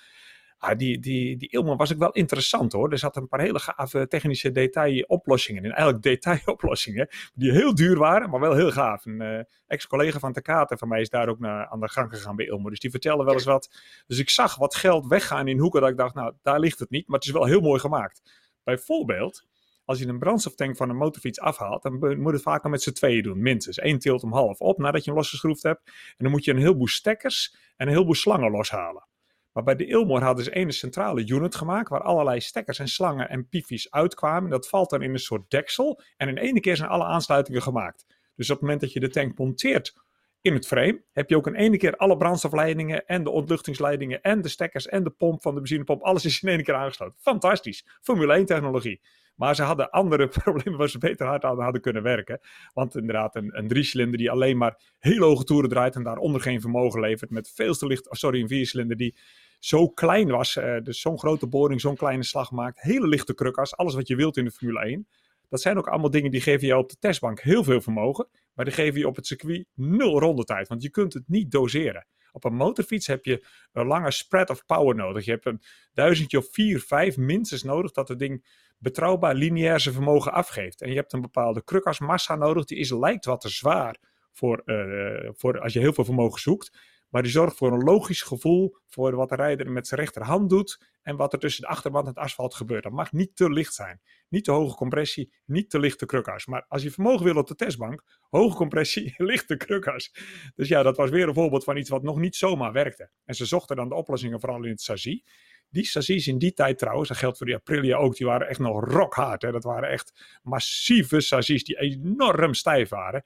[SPEAKER 4] Ah, die, die, die Ilman was ook wel interessant hoor. Er zaten een paar hele gave technische detailoplossingen in. Eigenlijk detailoplossingen die heel duur waren, maar wel heel gaaf. Een uh, ex-collega van Takata van mij is daar ook naar, aan de gang gegaan bij Ilmo. Dus die vertelde wel eens wat. Dus ik zag wat geld weggaan in hoeken dat ik dacht, nou daar ligt het niet. Maar het is wel heel mooi gemaakt. Bijvoorbeeld, als je een brandstoftank van een motorfiets afhaalt, dan moet het vaak al met z'n tweeën doen, minstens. Eén tilt hem half op nadat je hem losgeschroefd hebt. En dan moet je een heleboel stekkers en een heleboel slangen loshalen. Maar bij de Ilmor hadden ze een centrale unit gemaakt waar allerlei stekkers en slangen en piefjes uitkwamen. Dat valt dan in een soort deksel en in één keer zijn alle aansluitingen gemaakt. Dus op het moment dat je de tank monteert in het frame, heb je ook in één keer alle brandstofleidingen en de ontluchtingsleidingen en de stekkers en de pomp van de benzinepomp. Alles is in één keer aangesloten. Fantastisch. Formule 1 technologie. Maar ze hadden andere problemen waar ze beter hard aan hadden kunnen werken. Want inderdaad, een, een driecilinder die alleen maar heel hoge toeren draait en daaronder geen vermogen levert. Met veel te licht, oh sorry, een viercilinder die zo klein was. Uh, dus zo'n grote boring, zo'n kleine slag maakt. Hele lichte krukas, alles wat je wilt in de Formule 1. Dat zijn ook allemaal dingen die geven jou op de testbank heel veel vermogen. Maar die geven je op het circuit nul rondetijd. Want je kunt het niet doseren. Op een motorfiets heb je een lange spread of power nodig. Je hebt een duizendje of vier, vijf minstens nodig dat het ding betrouwbaar lineair zijn vermogen afgeeft. En je hebt een bepaalde krukasmassa nodig. Die is lijkt wat te zwaar voor, uh, voor als je heel veel vermogen zoekt. Maar die zorgt voor een logisch gevoel voor wat de rijder met zijn rechterhand doet en wat er tussen de achterband en het asfalt gebeurt. Dat mag niet te licht zijn. Niet te hoge compressie, niet te lichte krukkas. Maar als je vermogen wil op de testbank, hoge compressie, lichte krukkas. Dus ja, dat was weer een voorbeeld van iets wat nog niet zomaar werkte. En ze zochten dan de oplossingen vooral in het chassis. Die chassis in die tijd trouwens, dat geldt voor die Aprilia ook, die waren echt nog rockhard. Dat waren echt massieve chassis die enorm stijf waren.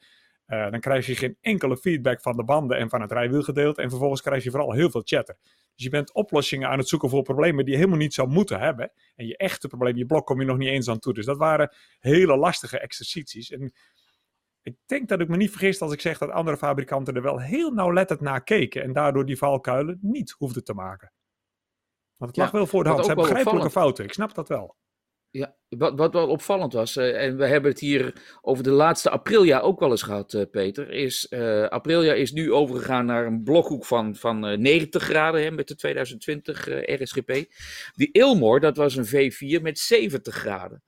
[SPEAKER 4] Uh, dan krijg je geen enkele feedback van de banden en van het rijwielgedeelte. En vervolgens krijg je vooral heel veel chatter. Dus je bent oplossingen aan het zoeken voor problemen die je helemaal niet zou moeten hebben. En je echte probleem, je blok, kom je nog niet eens aan toe. Dus dat waren hele lastige exercities. En ik denk dat ik me niet vergis als ik zeg dat andere fabrikanten er wel heel nauwlettend naar keken. En daardoor die valkuilen niet hoefden te maken. Want het lag ja, wel voor de hand. Ze hebben begrijpelijke fouten. Ik snap dat wel.
[SPEAKER 3] Ja, wat, wat wel opvallend was, uh, en we hebben het hier over de laatste Aprilia ook wel eens gehad, uh, Peter, is uh, Aprilia is nu overgegaan naar een blokhoek van, van 90 graden hè, met de 2020 RSGP. Die Ilmor, dat was een V4 met 70 graden.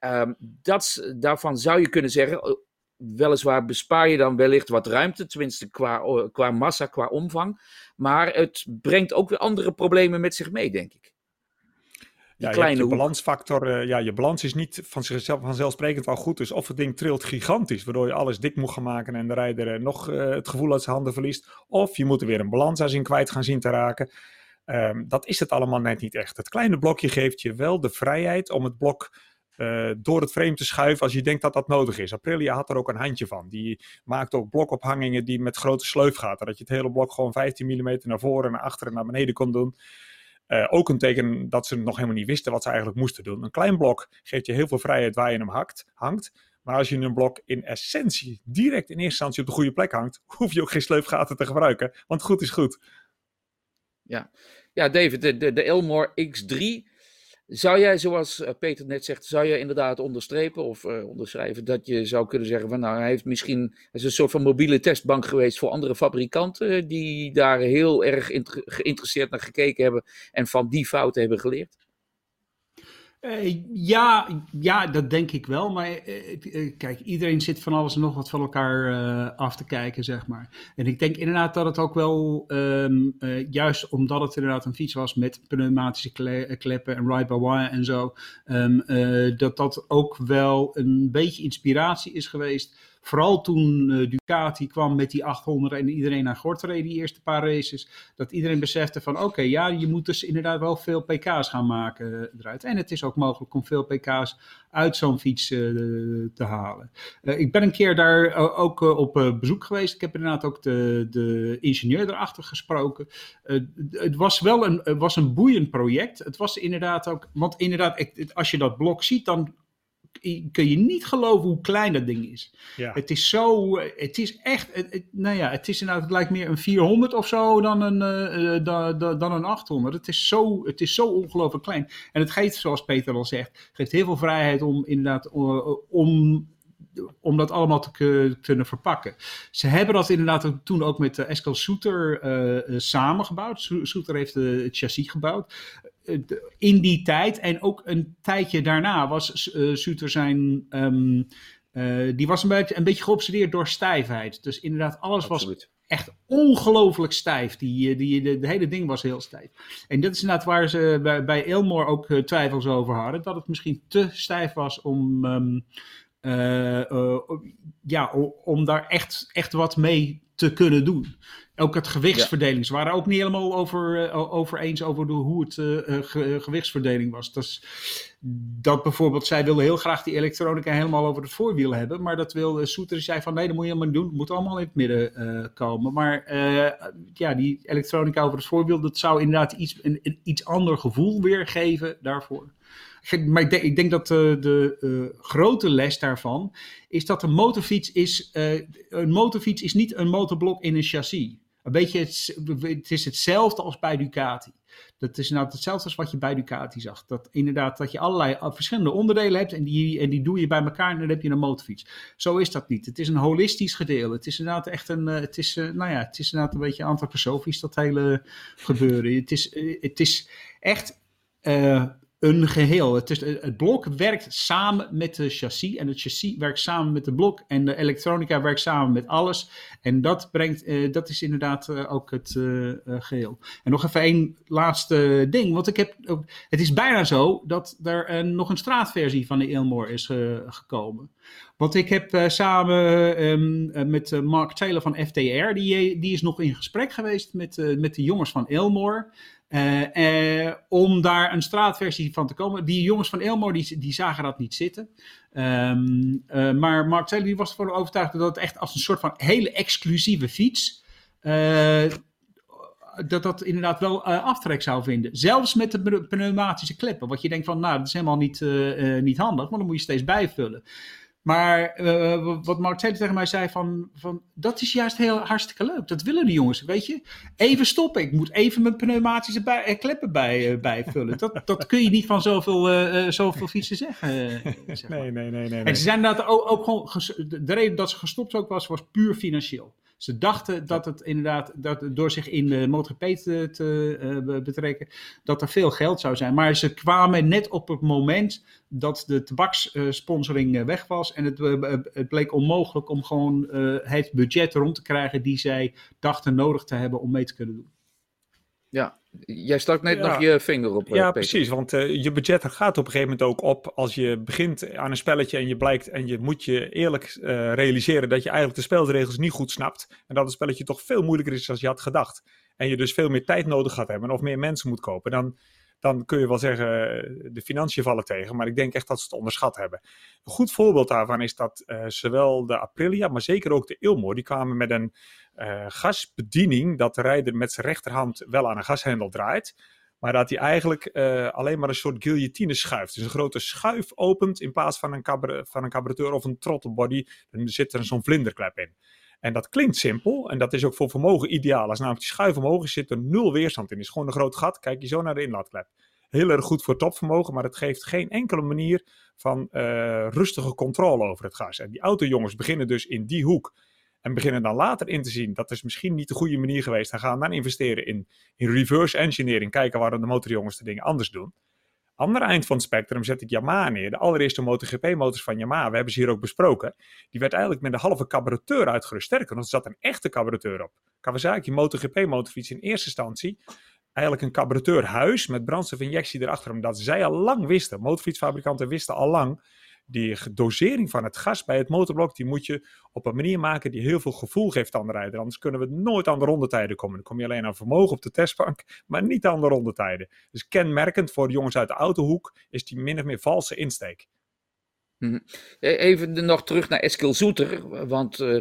[SPEAKER 3] Um, dat, daarvan zou je kunnen zeggen, weliswaar bespaar je dan wellicht wat ruimte, tenminste qua massa, qua omvang, maar het brengt ook weer andere problemen met zich mee, denk ik
[SPEAKER 4] ja, kleine je, je balansfactor, uh, ja, je balans is niet van zichzelf vanzelfsprekend wel goed. Dus of het ding trilt gigantisch, waardoor je alles dik moet gaan maken en de rijder uh, nog uh, het gevoel uit zijn handen verliest. Of je moet er weer een balans in kwijt gaan zien te raken. Um, dat is het allemaal net niet echt. Het kleine blokje geeft je wel de vrijheid om het blok eh, door het frame te schuiven als je denkt dat dat nodig is. Aprilia had er ook een handje van. Die maakt ook blokophangingen die met grote sleufgaten. Dat je het hele blok gewoon 15 mm naar voren, naar achteren en naar beneden kon doen. Uh, ook een teken dat ze nog helemaal niet wisten wat ze eigenlijk moesten doen. Een klein blok geeft je heel veel vrijheid waar je hem hakt, hangt. Maar als je een blok in essentie direct in eerste instantie op de goede plek hangt, hoef je ook geen sleufgaten te gebruiken. Want goed is goed.
[SPEAKER 3] Ja, ja David, de, de, de Elmore X3 zou jij, zoals eh, Peter net zegt, zou je inderdaad onderstrepen of uh, onderschrijven dat je zou kunnen zeggen van nou, hij heeft misschien, is een soort van mobiele testbank geweest voor andere fabrikanten die daar heel erg geïnteresseerd naar gekeken hebben en van die fouten hebben geleerd?
[SPEAKER 5] Uh, ja, ja, dat denk ik wel. Maar uh, kijk, iedereen zit van alles en nog wat van elkaar af te kijken, zeg maar. En ik denk inderdaad dat het ook wel, um, juist omdat het inderdaad een fiets was met pneumatische kle kleppen en ride-by-wire en zo, um, dat dat ook wel een beetje inspiratie is geweest Vooral toen uh, Ducati kwam met die 800 en iedereen naar Gort reed, die eerste paar races. Dat iedereen besefte van oké, ja, je moet dus inderdaad wel veel pk's gaan maken uh, eruit. En het is ook mogelijk om veel pk's uit zo'n fiets uh, te halen. ik ben een keer daar ook op bezoek geweest. Ik heb inderdaad ook de, de ingenieur erachter gesproken. het was wel een, was een boeiend project. Het was inderdaad ook, want inderdaad, als je dat blok ziet, dan kun je niet geloven hoe klein dat ding is. Ja. Het is zo, het is echt, het, nou ja, het is inderdaad, het lijkt meer een 400 of zo dan een, uh, da, da, dan een 800. Het is zo, het is zo ongelooflijk klein. En het geeft, zoals Peter al zegt, geeft heel veel vrijheid om inderdaad, om om dat allemaal te kunnen verpakken. Ze hebben dat inderdaad toen ook met uh, Eskel Soeter uh, samengebouwd. Soeter heeft het chassis gebouwd. in die tijd en ook een tijdje daarna was Soeter zijn... Um, die was een beetje, een beetje geobsedeerd door stijfheid. Dus inderdaad, alles was echt ongelooflijk stijf. Die, die, de, de, hele ding was heel stijf. En dat is inderdaad waar ze bij, bij Elmore ook twijfels over hadden. Dat het misschien te stijf was om, um, uh, ja, om daar echt, echt wat mee te kunnen doen. Ook het gewichtsverdeling. Ze waren ook niet helemaal over, uh, over eens hoe het ge gewichtsverdeling was. Dat, bijvoorbeeld, zij wilden heel graag die elektronica helemaal over het voorwiel hebben. Maar dat wilde Soeter zei van nee, dat moet je helemaal doen. Het moet allemaal in het midden komen. Maar ja, die elektronica over het voorwiel, dat zou inderdaad iets, een, een iets ander gevoel weergeven daarvoor. Maar ik denk, ik denk dat de, de uh, grote les daarvan is dat een motorfiets is, uh, een motorfiets is niet een motorblok in een chassis. Een beetje het, het is hetzelfde als bij Ducati. Dat is nou hetzelfde als wat je bij Ducati zag. Dat inderdaad dat je allerlei verschillende onderdelen hebt en die, en die doe je bij elkaar en dan heb je een motorfiets. Zo is dat niet. Het is een holistisch gedeelte. Het is inderdaad echt een, het is, nou ja, het is inderdaad een beetje antroposofisch dat hele gebeuren. Het is, het is echt een geheel. Het, is, het blok werkt samen met de chassis en het chassis werkt samen met de blok en de elektronica werkt samen met alles. En dat, brengt, uh, dat is inderdaad uh, ook het uh, geheel. En nog even één laatste ding, want ik heb, het is bijna zo dat er nog een straatversie van de Ilmore is gekomen. Want ik heb samen um, met Mark Taylor van FTR, die, die is nog in gesprek geweest met, met de jongens van Ilmore. Uh, uh, om daar een straatversie van te komen. Die jongens van Elmo die, die zagen dat niet zitten. Um, uh, maar Mark Taylor was ervan overtuigd dat het echt als een soort van hele exclusieve fiets. dat dat inderdaad wel aftrek zou vinden. Zelfs met de pneumatische kleppen. Wat je denkt van, nou, dat is helemaal niet, niet handig, want dan moet je steeds bijvullen. Maar uh, wat Mark Taylor tegen mij zei van, van, dat is juist heel hartstikke leuk. Dat willen de jongens, weet je. Even stoppen, ik moet even mijn pneumatische bij, eh, kleppen bij, uh, bijvullen. Dat, dat kun je niet van zoveel, uh, zoveel fietsen zeggen.
[SPEAKER 4] Zeg maar. nee, nee, nee, nee,
[SPEAKER 5] En ze zijn inderdaad ook, ook gewoon, de reden dat ze gestopt ook was, was puur financieel. Ze dachten dat het inderdaad, dat door zich in de MotoGP te, te uh, betrekken, dat er veel geld zou zijn. Maar ze kwamen net op het moment dat de tabakssponsoring uh, weg was. En het, uh, het, bleek onmogelijk om gewoon het budget rond te krijgen die zij dachten nodig te hebben om mee te kunnen doen.
[SPEAKER 3] Ja, Jij stak net nog je vinger op.
[SPEAKER 4] Ja, Peter. precies. Want uh, je budget gaat op een gegeven moment ook op als je begint aan een spelletje en je blijkt en je moet je eerlijk uh, realiseren dat je eigenlijk de spelregels niet goed snapt. En dat het spelletje toch veel moeilijker is dan je had gedacht. En je dus veel meer tijd nodig gaat hebben of meer mensen moet kopen. Dan, dan kun je wel zeggen, de financiën vallen tegen. Maar ik denk echt dat ze het onderschat hebben. Een goed voorbeeld daarvan is dat zowel de Aprilia, maar zeker ook de Ilmo, die kwamen met een gasbediening dat de rijder met zijn rechterhand wel aan een gashendel draait. Maar dat hij eigenlijk alleen maar een soort guillotine schuift. Dus een grote schuif opent in plaats van een, van een carburateur of een throttlebody. Dan zit er zo'n vlinderklep in. En dat klinkt simpel. En dat is ook voor vermogen ideaal. Als namelijk die schuif zit er nul weerstand in. Het is gewoon een groot gat. Kijk je zo naar de inlaatklep. Heel erg goed voor topvermogen, maar het geeft geen enkele manier van uh, rustige controle over het gas. En die autojongens beginnen dus in die hoek en beginnen dan later in te zien dat is misschien niet de goede manier geweest. En gaan dan investeren in, in reverse engineering. Kijken waarom de motorjongens de dingen anders doen. Andere eind van het spectrum zet ik Yamaha neer. De allereerste MotoGP-motors van Yamaha, we hebben ze hier ook besproken. Die werd eigenlijk met een halve carburateur uitgerust. Sterker nog, er zat een echte carburateur op. Kawasaki MotoGP-motorfiets in eerste instantie eigenlijk een carburateurhuis met brandstofinjectie erachter. Omdat zij al lang wisten, motorfietsfabrikanten wisten al lang die dosering van het gas bij het motorblok, die moet je op een manier maken die heel veel gevoel geeft aan de rijder. Anders kunnen we nooit aan de rondetijden komen. Dan kom je alleen aan vermogen op de testbank, maar niet aan de rondetijden. Dus kenmerkend voor de jongens uit de autohoek is die min of meer valse insteek.
[SPEAKER 3] Mhm. E-, even nog terug naar Eskil Zoeter, want uh,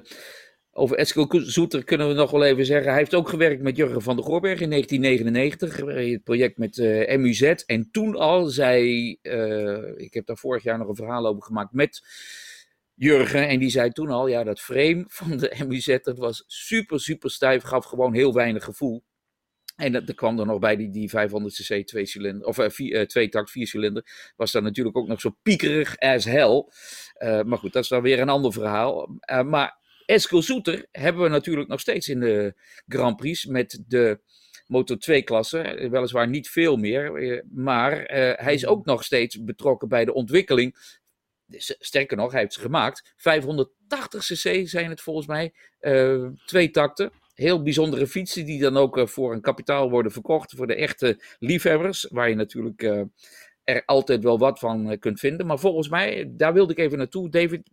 [SPEAKER 3] over Eskil Zoeter kunnen we nog wel even zeggen. Hij heeft ook gewerkt met Jurgen van der Goorberg in 1999. Het project met uh, eh, MUZ. En toen al zei. Uh, ik heb daar vorig jaar nog een verhaal over gemaakt met Jurgen. En die zei toen al. Ja, dat frame van de MUZ. Dat was super, super stijf. Gaf gewoon heel weinig gevoel. En dat, er kwam er nog bij die, die 500cc twee cilinder, of vier, twee takt vier cilinder. Was daar natuurlijk ook nog zo piekerig as hell. maar goed, dat is dan weer een ander verhaal. maar Eskil Zoeter hebben we natuurlijk nog steeds in de Grand Prix met de Moto 2-klasse. Weliswaar niet veel meer, eh, maar uh, hij is ook nog steeds betrokken bij de ontwikkeling. Sterker nog, hij heeft ze gemaakt. 580 cc zijn het volgens mij. Twee takten. Heel bijzondere fietsen die dan ook voor een kapitaal worden verkocht. Voor de echte liefhebbers. Waar je natuurlijk er altijd wel wat van kunt vinden. Maar volgens mij, daar wilde ik even naartoe. David,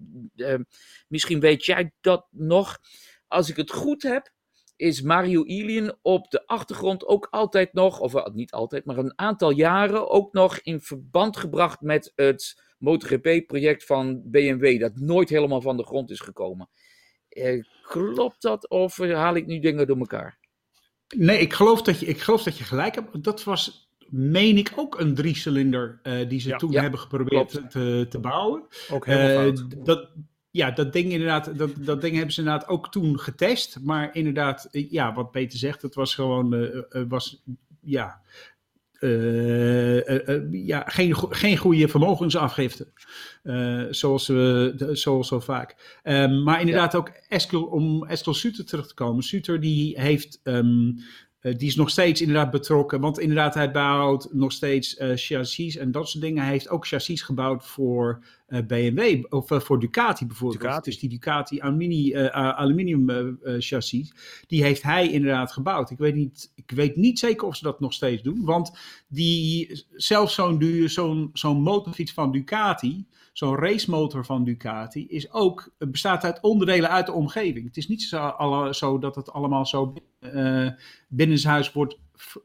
[SPEAKER 3] Misschien weet jij dat nog. Als ik het goed heb, is Mario Ilian op de achtergrond ook altijd nog, of niet altijd, maar een aantal jaren ook nog in verband gebracht met het MotoGP-project van BMW, dat nooit helemaal van de grond is gekomen. Eh, klopt dat of haal ik nu dingen door elkaar?
[SPEAKER 5] Nee, ik geloof dat je, ik geloof dat je gelijk hebt. Dat was, meen ik, ook een driecilinder uh, die ze toen hebben geprobeerd te, te, bouwen.
[SPEAKER 4] Ook helemaal uh,
[SPEAKER 5] Dat, ja, dat ding inderdaad, dat, dat ding hebben ze inderdaad ook toen getest. Maar inderdaad, eh, ja, wat Peter zegt, het was gewoon, was, ja, ja geen, geen goede vermogensafgifte. zoals, we, zoals zo vaak. Um, maar inderdaad ook Eskel, om Eskel Suter terug te komen. Suter die heeft uh, die is nog steeds inderdaad betrokken, want inderdaad hij bouwt nog steeds uh, chassis en dat soort dingen. Hij heeft ook chassis gebouwd voor uh, BMW of voor Ducati bijvoorbeeld. Ducati. Dus die Ducati alumini, aluminium chassis, die heeft hij inderdaad gebouwd. Ik weet, niet, ik weet niet zeker of ze dat nog steeds doen, want die, zelfs zo'n zo'n zo'n motorfiets van Ducati, zo'n racemotor van Ducati is ook, bestaat uit onderdelen uit de omgeving. Het is niet zo, alle, zo dat het allemaal zo uh, binnenshuis wordt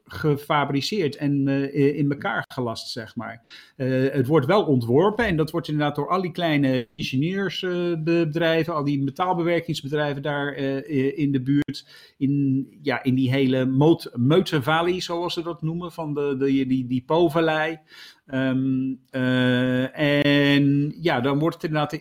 [SPEAKER 5] gefabriceerd en uh, in elkaar gelast, zeg maar. Het wordt wel ontworpen en dat wordt inderdaad door al die kleine ingenieursbedrijven, al die metaalbewerkingsbedrijven daar in de buurt, in, ja, in die hele Motor Valley, zoals ze dat noemen, van de, de, die, die Po-vallei. Um, en ja, dan wordt het inderdaad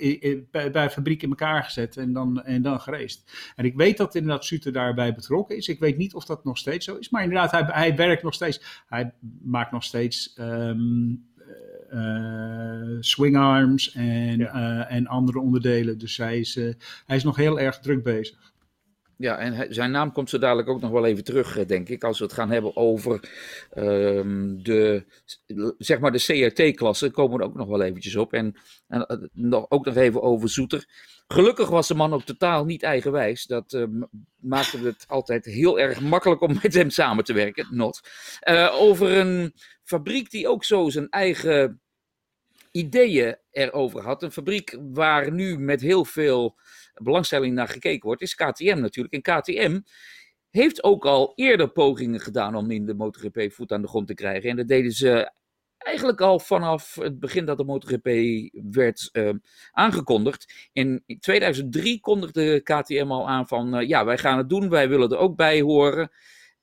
[SPEAKER 5] bij, bij fabriek in elkaar gezet en dan, en dan gereest. En ik weet dat inderdaad Suter daarbij betrokken is. Ik weet niet of dat nog steeds zo is, maar inderdaad, hij, hij werkt nog steeds. Hij maakt nog steeds um, uh, swingarms en, ja. uh, en andere onderdelen. Dus hij is, hij is nog heel erg druk bezig.
[SPEAKER 3] Ja, en zijn naam komt zo dadelijk ook nog wel even terug, eh, denk ik. Als we het gaan hebben over um, de, zeg maar de CRT-klasse, komen we ook nog wel eventjes op. En, en uh, nog, ook nog even over Zoeter. Gelukkig was de man ook totaal niet eigenwijs. Dat uh, maakte het altijd heel erg makkelijk om met hem samen te werken. Not. over een fabriek die ook zo zijn eigen ideeën erover had. Een fabriek waar nu met heel veel belangstelling naar gekeken wordt, is KTM natuurlijk. En KTM heeft ook al eerder pogingen gedaan om in de MotoGP voet aan de grond te krijgen. En dat deden ze eigenlijk al vanaf het begin dat de MotoGP werd uh, aangekondigd. In 2003 kondigde KTM al aan van uh, ja, wij gaan het doen, wij willen er ook bij horen.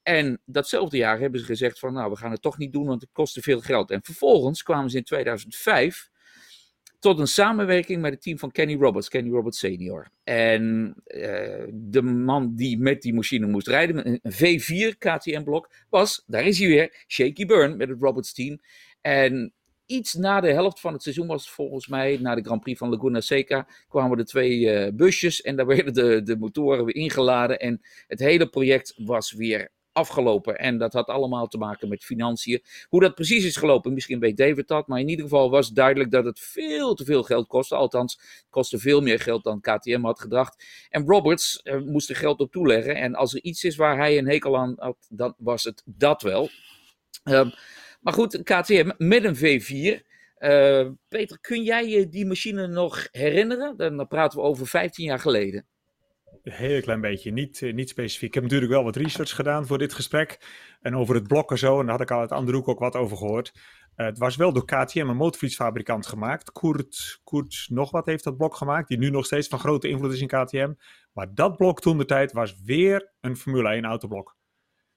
[SPEAKER 3] En datzelfde jaar hebben ze gezegd van nou, we gaan het toch niet doen, want het kost te veel geld. En vervolgens kwamen ze in 2005 tot een samenwerking met het team van Kenny Roberts, Kenny Roberts senior. En uh, de man die met die machine moest rijden, een V4 KTM-blok, was, daar is hij weer, Shaky Byrne met het Roberts team. En iets na de helft van het seizoen was volgens mij, na de Grand Prix van Laguna Seca, kwamen er twee uh, busjes en daar werden de, de motoren weer ingeladen. En het hele project was weer afgelopen. En dat had allemaal te maken met financiën. Hoe dat precies is gelopen, misschien weet David dat. Maar in ieder geval was duidelijk dat het veel te veel geld kostte. Althans, het kostte veel meer geld dan KTM had gedacht. En Roberts uh, moest er geld op toeleggen. En als er iets is waar hij een hekel aan had, dan was het dat wel. Um, maar goed, KTM met een V4. Uh, Peter, kun jij je die machine nog herinneren? Dan praten we over 15 jaar geleden.
[SPEAKER 4] Een heel klein beetje, niet, niet specifiek. Ik heb natuurlijk wel wat research gedaan voor dit gesprek. En over het blok en zo, en daar had ik al uit andere hoek ook wat over gehoord. Uh, het was wel door KTM, een motorfietsfabrikant, gemaakt. Koert, Koert nog wat heeft dat blok gemaakt, die nu nog steeds van grote invloed is in KTM. Maar dat blok toen de tijd was weer een Formule 1 autoblok.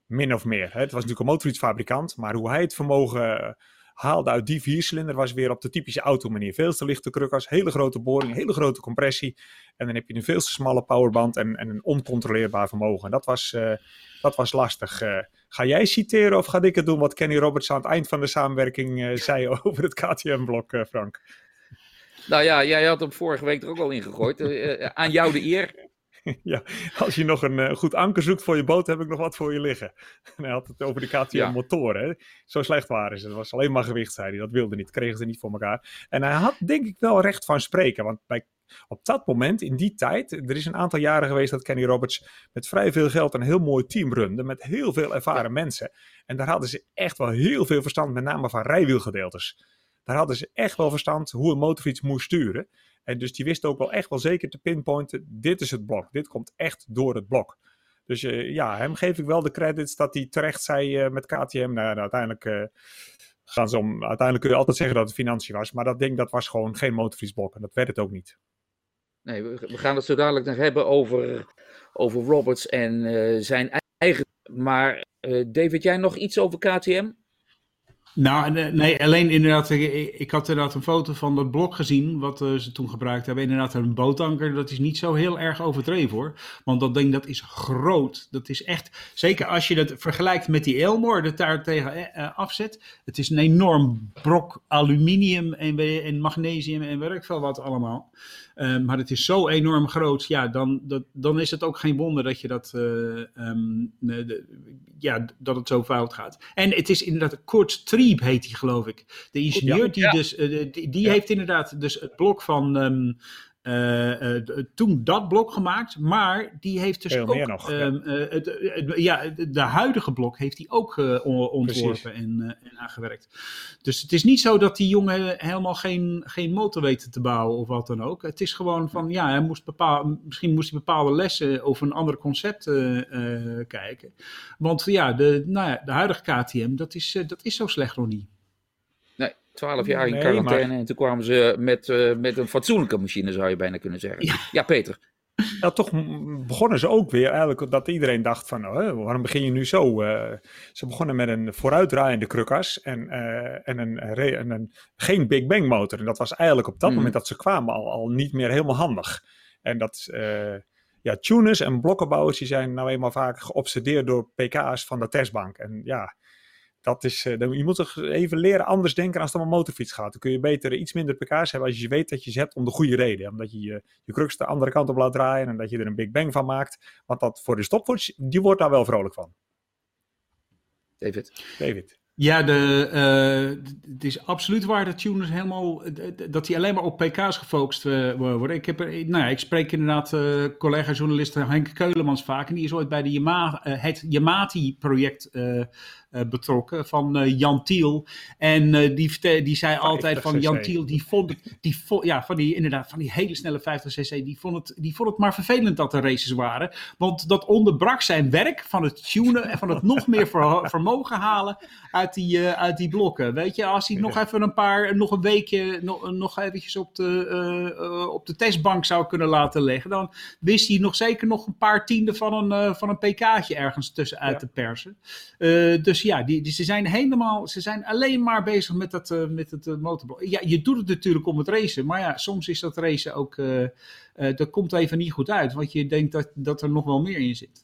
[SPEAKER 4] Min of meer. Hè. Het was natuurlijk een motorfietsfabrikant, maar hoe hij het vermogen haalde uit die viercilinder was weer op de typische automanier. Veel te lichte krukas, hele grote boring, hele grote compressie. En dan heb je een veel te smalle powerband en, en een oncontroleerbaar vermogen. En dat was, uh, dat was lastig. Uh, ga jij citeren of ga ik het doen wat Kenny Roberts aan het eind van de samenwerking uh, zei over het KTM-blok, Frank?
[SPEAKER 3] Nou ja, jij had hem vorige week er ook al in gegooid. aan jou de eer.
[SPEAKER 4] ja, als je nog een uh, goed anker zoekt voor je boot, heb ik nog wat voor je liggen. En hij had het over de KTM ja. motoren. Hè? Zo slecht waren ze. Het was alleen maar gewicht, zei hij. Dat wilde niet. Kregen ze niet voor elkaar. En hij had denk ik wel recht van spreken. Want bij, op dat moment, in die tijd, er is een aantal jaren geweest dat Kenny Roberts met vrij veel geld een heel mooi team runde. Met heel veel ervaren ja. mensen. En daar hadden ze echt wel heel veel verstand, met name van rijwielgedeeltes. Daar hadden ze echt wel verstand hoe een motorfiets moest sturen. En dus die wist ook wel echt wel zeker te pinpointen, dit is het blok. Dit komt echt door het blok. Dus uh, ja, hem geef ik wel de credits dat hij terecht zei uh, met KTM. Nou, uiteindelijk, uh, gaan ze om, uiteindelijk kun je altijd zeggen dat het financiën was. Maar dat ding dat was gewoon geen motorfietsblok. En dat werd het ook niet.
[SPEAKER 3] Nee, we, we gaan het zo dadelijk nog hebben over, over Roberts en zijn eigen... Maar David, jij nog iets over KTM?
[SPEAKER 5] Nou, nee, alleen inderdaad, ik, ik, had inderdaad een foto van dat blok gezien, wat uh, ze toen gebruikt hebben. Inderdaad, een bootanker, dat is niet zo heel erg overdreven hoor. Want dat ding, dat is groot. Dat is echt, zeker als je dat vergelijkt met die Elmore, dat daar tegen afzet. Het is een enorm brok aluminium en, en magnesium en werk veel wat allemaal. Maar het is zo enorm groot, ja, dan, dan is het ook geen wonder dat je dat, de, ja, dat het zo fout gaat. En het is inderdaad, Kurt Heet hij geloof ik. De ingenieur, die, ja. dus, uh, die, die ja. heeft inderdaad dus het blok van... Um, uh, uh, toen dat blok gemaakt, maar die heeft dus ook
[SPEAKER 4] nog,
[SPEAKER 5] um, ja. Het, ja, de huidige blok heeft hij ook ontworpen en, en, aangewerkt. Dus het is niet zo dat die jongen helemaal geen, geen motor weten te bouwen of wat dan ook. Het is gewoon van, ja, hij moest bepaal, misschien moest hij bepaalde lessen over een ander concept kijken. Want ja, de, nou ja, de huidige KTM, dat is, dat is zo slecht nog niet.
[SPEAKER 3] 12 jaar in quarantaine maar... en toen kwamen ze met, uh, met een fatsoenlijke machine, zou je bijna kunnen zeggen. Ja, ja Peter.
[SPEAKER 4] Nou, toch begonnen ze ook weer eigenlijk dat iedereen dacht van, oh, waarom begin je nu zo? Uh, ze begonnen met een vooruitdraaiende krukas en, uh, en, een, en een, geen Big Bang motor. En dat was eigenlijk op dat mm. moment dat ze kwamen al, al niet meer helemaal handig. En dat, ja, tuners en blokkenbouwers die zijn nou eenmaal vaak geobsedeerd door pk's van de testbank. En ja, dat is, uh, je moet toch even leren anders denken als het om een motorfiets gaat. Dan kun je beter iets minder pk's hebben als je weet dat je ze hebt om de goede reden. Omdat je je, je crux de andere kant op laat draaien en dat je er een big bang van maakt. Want dat voor de stopwatch, die wordt daar wel vrolijk van.
[SPEAKER 3] David.
[SPEAKER 4] David.
[SPEAKER 5] Ja, de, uh, het is absoluut waar dat tuners helemaal, dat die alleen maar op pk's gefocust uh, worden. Ik, heb er, nou ja, ik spreek inderdaad uh, collega-journalist Henk Keulemans vaak en die is ooit bij de Yama, het Yamati-project eh, betrokken van eh, Jan Tiel. En eh, die, die zei altijd van Jan Tiel, die vond het, die ja, van die, inderdaad, van die hele snelle 50cc, die vond, het, die vond het maar vervelend dat er races waren. Want dat onderbrak zijn werk van het tunen en van het nog meer vermogen halen uit die, uit die blokken. Weet je, als hij nog even een paar, nog een weekje, nog, nog eventjes op de, op de testbank zou kunnen laten leggen, dan wist hij nog zeker nog een paar tienden van een, van een pk'tje ergens tussenuit te persen. dus ja, die, die, ze zijn helemaal, ze zijn alleen maar bezig met, dat, uh, met het uh, motorblok. Ja, je doet het natuurlijk om het racen, maar ja, soms is dat racen ook, uh, dat komt even niet goed uit, want je denkt dat, dat er nog wel meer in zit.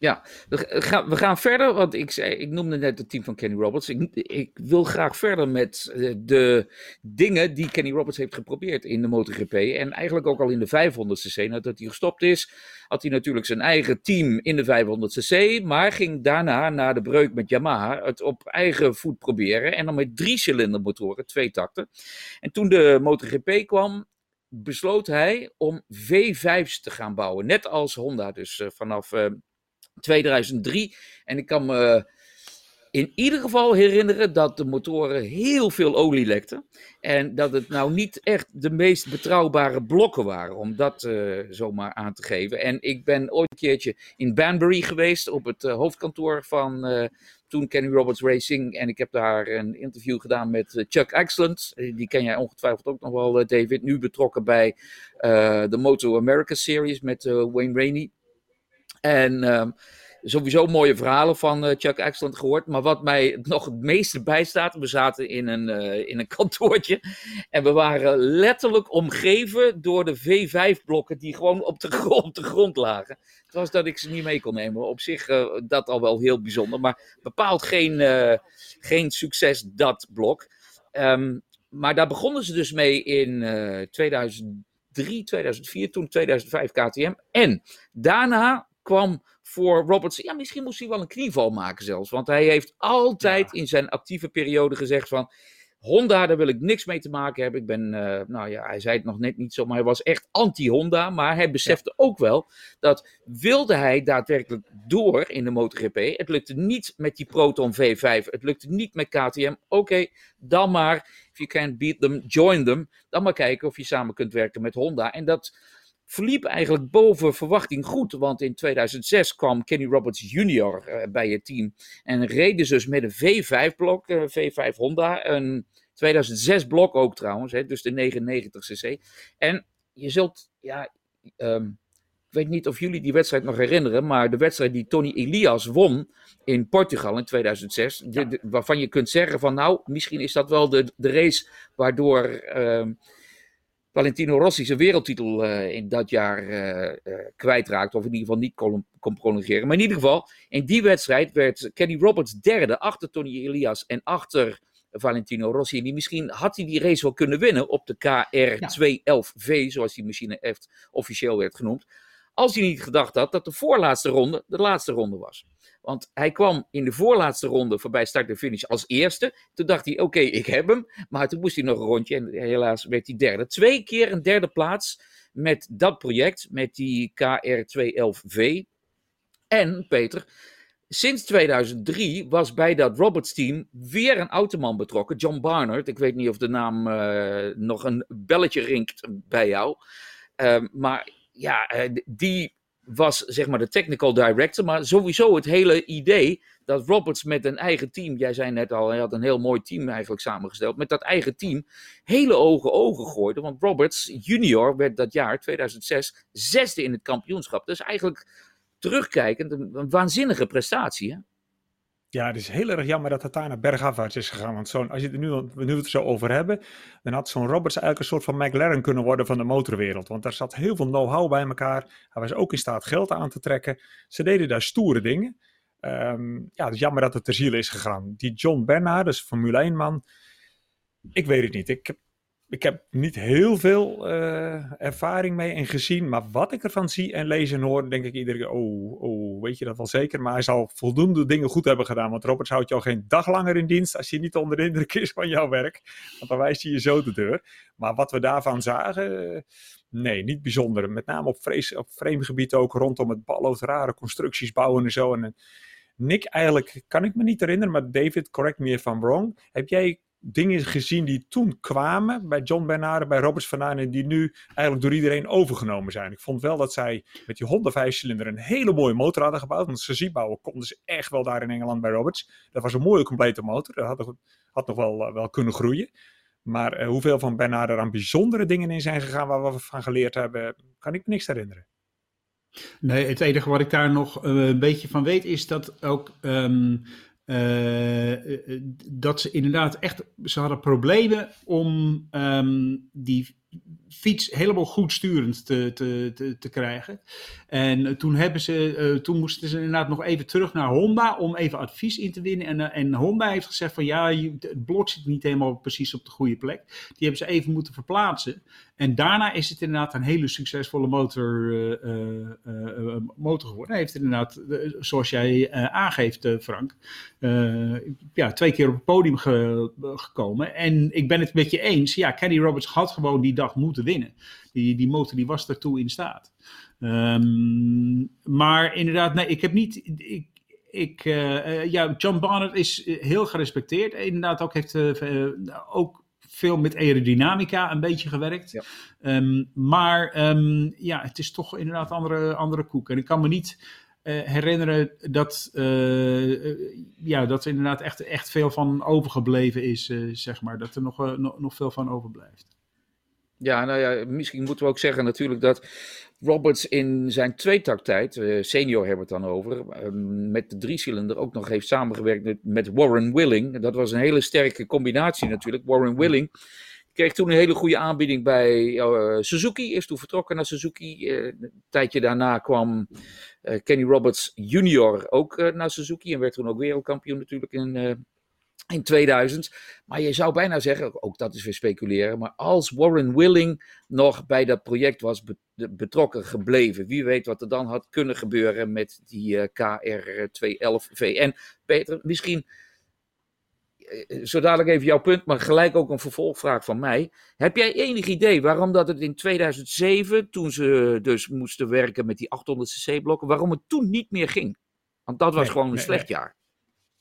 [SPEAKER 3] Ja, we gaan, we gaan verder, want ik, ik noemde net het team van Kenny Roberts. Ik, ik wil graag verder met eh, de dingen die Kenny Roberts heeft geprobeerd in de MotoGP. En eigenlijk ook al in de 500cc, nadat hij gestopt is, had hij natuurlijk zijn eigen team in de 500cc. Maar ging daarna, na de breuk met Yamaha, het op eigen voet proberen. En dan met drie cilindermotoren, twee takten. En toen de MotoGP kwam, besloot hij om V5's te gaan bouwen. Net als Honda, dus uh, vanaf... Uh, 2003. En ik kan me in ieder geval herinneren dat de motoren heel veel olie lekten. En dat het nou niet echt de meest betrouwbare blokken waren, om dat uh, zomaar aan te geven. En ik ben ooit een keertje in Banbury geweest, op het uh, hoofdkantoor van uh, toen Kenny Roberts Racing. En ik heb daar een interview gedaan met Chuck Excellent. Die ken jij ongetwijfeld ook nog wel, David. Nu betrokken bij de Moto America Series met Wayne Rainey. En um, sowieso mooie verhalen van uh, Chuck Excellent gehoord. Maar wat mij nog het meeste bijstaat, we zaten in een, uh, in een kantoortje. En we waren letterlijk omgeven door de V5-blokken die gewoon op de, grond, op de grond lagen. Het was dat ik ze niet mee kon nemen. Op zich uh, dat al wel heel bijzonder. Maar bepaald geen, geen succes dat blok. Um, maar daar begonnen ze dus mee in 2003, 2004, toen 2005 KTM. En daarna kwam voor Roberts. Ja, misschien moest hij wel een knieval maken zelfs. Want hij heeft altijd in zijn actieve periode gezegd van. Honda, daar wil ik niks mee te maken hebben. Ik ben, uh, nou ja, hij zei het nog net niet zo, maar hij was echt anti-Honda. Maar hij besefte ook wel dat wilde hij daadwerkelijk door in de MotoGP. Het lukte niet met die Proton V5. Het lukte niet met KTM. Oké, dan maar. If you can't beat them, join them. Dan maar kijken of je samen kunt werken met Honda. En dat verliep eigenlijk boven verwachting goed. Want in 2006 kwam Kenny Roberts Jr. Uh, bij het team. En reden dus met een V5-blok, uh, V5 Honda. Een 2006-blok ook trouwens, hè, dus de 99cc. En je zult, ja, um, ik weet niet of jullie die wedstrijd nog herinneren, maar de wedstrijd die Tony Elias won in Portugal in 2006, de, de, waarvan je kunt zeggen van nou, misschien is dat wel de, de race waardoor... Um, Valentino Rossi zijn wereldtitel uh, in dat jaar uh, uh, kwijtraakt. Of in ieder geval niet kon, kon, prolongeren. Maar in ieder geval, in die wedstrijd werd Kenny Roberts derde achter Tony Elias en achter Valentino Rossi. En die, misschien had hij die race wel kunnen winnen op de KR211V, zoals die machine echt officieel werd genoemd. Als hij niet gedacht had dat de voorlaatste ronde de laatste ronde was. Want hij kwam in de voorlaatste ronde voorbij start en finish als eerste. Toen dacht hij, oké, ik heb hem. Maar toen moest hij nog een rondje en helaas werd hij derde. Twee keer een derde plaats met dat project, met die KR211V. En, Peter, sinds 2003 was bij dat Roberts-team weer een automan betrokken, John Barnard. Ik weet niet of de naam uh, nog een belletje ringt bij jou. Uh, maar ja, uh, die was zeg maar de technical director. Maar sowieso het hele idee dat Roberts met een eigen team, jij zei net al, hij had een heel mooi team eigenlijk samengesteld, met dat eigen team hele ogen ogen gooide. Want Roberts junior werd dat jaar, 2006, zesde in het kampioenschap. Dus eigenlijk terugkijkend een, een waanzinnige prestatie. Hè?
[SPEAKER 4] Ja, het is heel erg jammer dat het daar naar bergafwaarts is gegaan. Want zo'n, als je het nu, nu het zo over hebben, dan had zo'n Roberts eigenlijk een soort van McLaren kunnen worden van de motorwereld. Want daar zat heel veel know-how bij elkaar. Hij was ook in staat geld aan te trekken. Ze deden daar stoere dingen. Um, ja, het is jammer dat het ter ziele is gegaan. Die John Bernard, dus Formule 1 man, ik weet het niet. Ik, ik heb niet heel veel uh, ervaring mee en gezien. Maar wat ik ervan zie en lees en hoor, denk ik iedere keer: oh, oh, weet je dat wel zeker? Maar hij zal voldoende dingen goed hebben gedaan. Want Roberts houdt jou geen dag langer in dienst als je niet onder de indruk is van jouw werk. Want dan wijst hij je zo de deur. Maar wat we daarvan zagen. Nee, niet bijzonder. Met name op, vrees, op framegebied ook rondom het balloot, rare constructies bouwen en zo. En, Nick, eigenlijk kan ik me niet herinneren, maar David, correct me if I'm wrong. Heb jij dingen gezien die toen kwamen bij John Bernard, bij Roberts van en die nu eigenlijk door iedereen overgenomen zijn. Ik vond wel dat zij met die Honda 5-cilinder een hele mooie motor hadden gebouwd. Want ze bouwen konden ze echt wel daar in Engeland bij Roberts. Dat was een mooie complete motor. Dat had, nog wel, eh, wel kunnen groeien. Maar uh, hoeveel van Bernard er aan bijzondere dingen in zijn gegaan waar we van geleerd hebben, kan ik me niks herinneren.
[SPEAKER 5] Nee, het enige wat ik daar nog uh, een beetje van weet is dat ook uh, dat ze inderdaad echt, ze hadden problemen om um, die fiets helemaal goed sturend te, te, te, te krijgen. En toen, hebben ze, uh, toen moesten ze inderdaad nog even terug naar Honda om even advies in te winnen. En, uh, en Honda heeft gezegd van ja, het blok zit niet helemaal precies op de goede plek. Die hebben ze even moeten verplaatsen. En daarna is het inderdaad een hele succesvolle motor, motor geworden. Hij heeft inderdaad, zoals jij aangeeft Frank, ja, twee keer op het podium ge, gekomen. En ik ben het met je eens, ja, Kenny Roberts had gewoon die dag moeten winnen. Die, die motor die was daartoe in staat. Um, maar inderdaad, nee, ik heb niet. Ik, ik, uh, ja, John Barnett is heel gerespecteerd. Inderdaad, ook heeft uh, ook veel met aerodynamica een beetje gewerkt. Ja. Um, maar um, ja, het is toch inderdaad andere, andere koek. En ik kan me niet uh, herinneren dat, ja, dat er inderdaad echt, echt veel van overgebleven is, zeg maar. Dat er nog, nog, nog veel van overblijft.
[SPEAKER 3] Ja, nou ja, misschien moeten we ook zeggen natuurlijk dat Roberts in zijn tweetaktijd, uh, senior hebben we het dan over, uh, met de driecilinder ook nog heeft samengewerkt met, Warren Willing. Dat was een hele sterke combinatie natuurlijk. Warren Willing kreeg toen een hele goede aanbieding bij uh, Suzuki, is toen vertrokken naar Suzuki. een tijdje daarna kwam Kenny Roberts junior ook naar Suzuki en werd toen ook wereldkampioen natuurlijk in in 2000. Maar je zou bijna zeggen, ook dat is weer speculeren, maar als Warren Willing nog bij dat project was betrokken gebleven, wie weet wat er dan had kunnen gebeuren met die uh, KR211VN. Peter, misschien uh, zo dadelijk even jouw punt, maar gelijk ook een vervolgvraag van mij. Heb jij enig idee waarom dat het in 2007, toen ze dus moesten werken met die 800cc-blokken, waarom het toen niet meer ging? Want dat was gewoon een slecht jaar.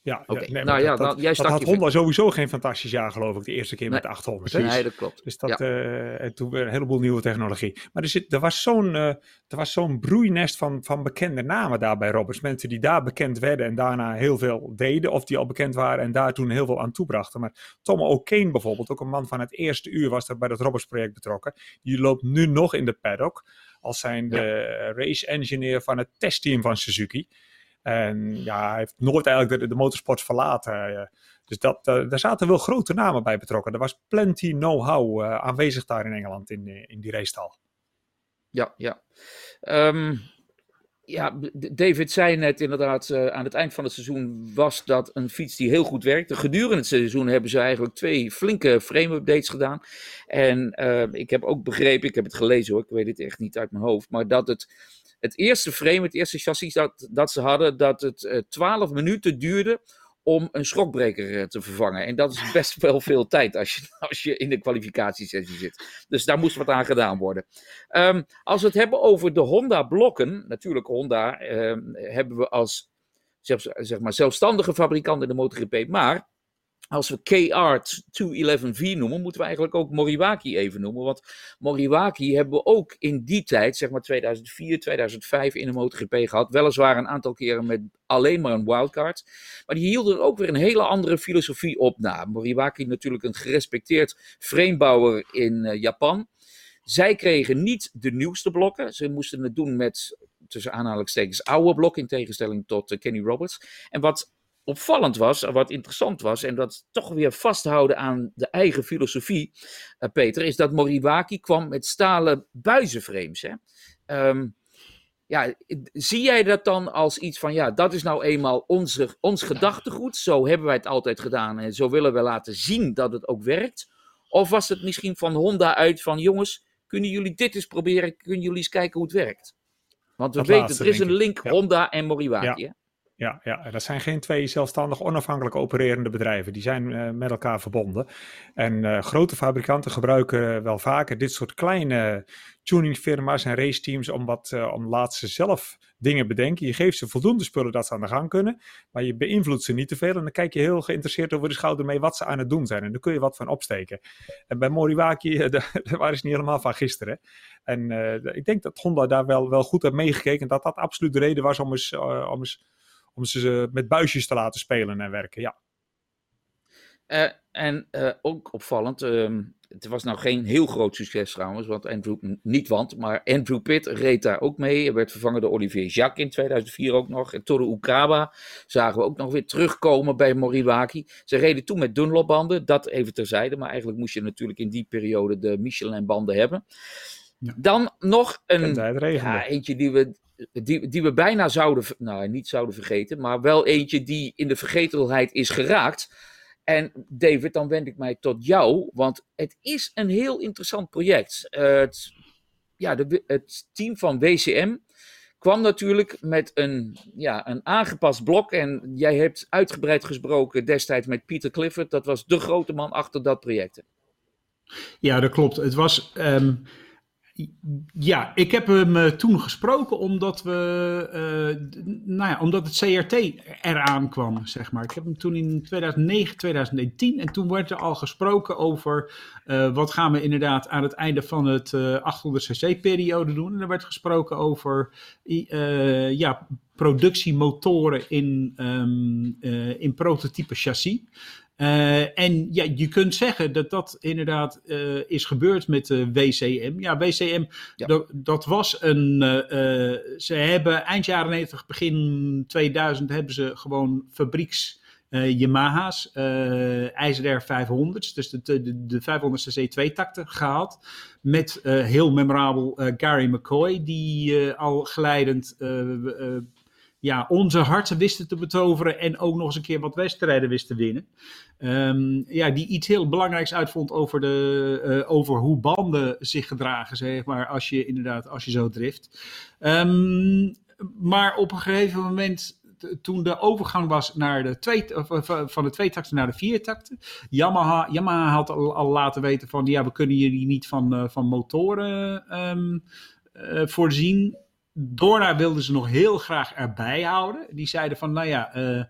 [SPEAKER 4] Ja, okay. ja nee, nou, ja, dat, jij dat had Honda sowieso geen fantastisch jaar, geloof ik, de eerste keer met de 800.
[SPEAKER 3] Nee, nee, dat klopt.
[SPEAKER 4] Dus dat, ja. uh, toen weer een heleboel nieuwe technologie. Maar er, zit, er was zo'n uh, er was zo'n broeinest van, van bekende namen daar bij Roberts. Mensen die daar bekend werden en daarna heel veel deden, of die al bekend waren en daar toen heel veel aan toebrachten. Maar Tom O'Kane bijvoorbeeld, ook een man van het eerste uur, was er bij dat Roberts-project betrokken. Die loopt nu nog in de paddock als zijn de race engineer van het testteam van Suzuki. En ja, hij heeft nooit eigenlijk de, de motorsport verlaten. Dus dat, uh, daar zaten wel grote namen bij betrokken. Er was plenty know-how uh, aanwezig daar in Engeland in, eh, in die racestal.
[SPEAKER 3] Ja, ja. Um, ja, David zei net inderdaad, aan het eind van het seizoen was dat een fiets die heel goed werkte. Gedurende het seizoen hebben ze eigenlijk twee flinke frame-updates gedaan. En uh, ik heb ook begrepen, ik heb het gelezen hoor, ik weet het echt niet uit mijn hoofd, maar dat het het eerste frame, het eerste chassis dat, dat ze hadden, dat het uh, 12 minuten duurde om een schokbreker te vervangen. En dat is best wel veel tijd als je, als je in de kwalificatiesessie zit. Dus daar moest wat aan gedaan worden. Um, als we het hebben over de Honda-blokken, natuurlijk Honda um, hebben we als zeg maar, zelfstandige fabrikant in de MotoGP, maar als we KR 211V noemen, moeten we eigenlijk ook Moriwaki even noemen. Want Moriwaki hebben we ook in die tijd, zeg maar 2004, 2005, in de MotoGP gehad. Weliswaar een aantal keren met alleen maar een wildcard. Maar die hielden ook weer een hele andere filosofie op na. Moriwaki natuurlijk een gerespecteerd framebouwer in uh, Japan. Zij kregen niet de nieuwste blokken. Ze moesten het doen met, tussen aanhalingstekens, oude blokken in tegenstelling tot uh, Kenny Roberts. En wat opvallend was, wat interessant was, en dat toch weer vasthouden aan de eigen filosofie, uh, Peter, is dat Moriwaki kwam met stalen buizenframes. Hè? Um, ja, zie jij dat dan als iets van, ja, dat is nou eenmaal onze, ons gedachtegoed, zo hebben wij het altijd gedaan en zo willen we laten zien dat het ook werkt? Of was het misschien van Honda uit van jongens, kunnen jullie dit eens proberen? Kunnen jullie eens kijken hoe het werkt? Want we
[SPEAKER 4] Dat
[SPEAKER 3] weten,
[SPEAKER 4] laatste,
[SPEAKER 3] er is een link
[SPEAKER 4] Ja.
[SPEAKER 3] Honda en Moriwaki.
[SPEAKER 4] Ja. Ja, ja, dat zijn geen twee zelfstandig onafhankelijk opererende bedrijven. Die zijn eh, met elkaar verbonden. En eh, grote fabrikanten gebruiken wel vaker dit soort kleine tuningfirma's en raceteams om, wat, eh, om laat ze zelf dingen bedenken. Je geeft ze voldoende spullen dat ze aan de gang kunnen, maar je beïnvloedt ze niet te veel. En dan kijk je heel geïnteresseerd over de schouder mee wat ze aan het doen zijn. En daar kun je wat van opsteken. En bij Moriwaki, eh, daar waren ze niet helemaal van gisteren. En eh, ik denk dat Honda daar wel, wel goed heeft meegekeken. En dat dat absoluut de reden was om eens, eh, om eens om ze met buisjes te laten spelen en werken. Ja,
[SPEAKER 3] Eh, en eh, ook opvallend, ehm, het was nou geen heel groot succes trouwens, want Andrew, niet want, maar Andrew Pitt reed daar ook mee. Hij werd vervangen door Olivier Jacques in 2004 ook nog. En Toru Ukaba zagen we ook nog weer terugkomen bij Moriwaki. Ze reden toen met Dunlop-banden, dat even terzijde, maar eigenlijk moest je natuurlijk in die periode de Michelin-banden hebben.
[SPEAKER 5] Ja.
[SPEAKER 3] Dan nog een, ja, eentje die we, die, die we bijna zouden, nou niet zouden vergeten, maar wel eentje die in de vergetelheid is geraakt. En David, dan wend ik mij tot jou, want het is een heel interessant project. Het, ja, de, het team van WCM kwam natuurlijk met een, ja, een aangepast blok. En jij hebt uitgebreid gesproken destijds met Peter Clifford. Dat was de grote man achter dat project.
[SPEAKER 5] Ja, dat klopt. Het was. ehm, ja, ik heb hem eh, toen gesproken omdat we. d- nou ja, omdat het CRT eraan kwam, zeg maar. Ik heb hem toen in 2009, 2010. En toen werd er al gesproken over. eh, wat gaan we inderdaad aan het einde van het eh 800cc-periode doen. En er werd gesproken over. ja, productiemotoren in, ehm, eh, in prototype chassis. Eh, en ja, je kunt zeggen dat dat inderdaad eh, is gebeurd met de WCM. Ja, WCM,
[SPEAKER 3] Ja.
[SPEAKER 5] Dat, dat was een. eh, ze hebben eind jaren 90, begin 2000 hebben ze gewoon fabrieks. Yamaha's, IJzerair 500's, dus de, de, de 500cc tweetakter gehaald. Met heel memorabel Gary McCoy, die al geleidend eh, ja, onze harten wisten te betoveren en ook nog eens een keer wat wedstrijden wist te winnen. Ehm, ja, die iets heel belangrijks uitvond over, de, eh, over hoe banden zich gedragen, zeg maar, als je inderdaad, als je zo drift. Ehm, maar op een gegeven moment, toen de overgang was naar de twee, of, van de tweetakten naar de viertakten, Yamaha, Yamaha had al, al laten weten van, ja, we kunnen jullie niet van, eh, van motoren eh, voorzien. Dorna wilden ze nog heel graag erbij houden. Die zeiden van, nou ja, eh, eh,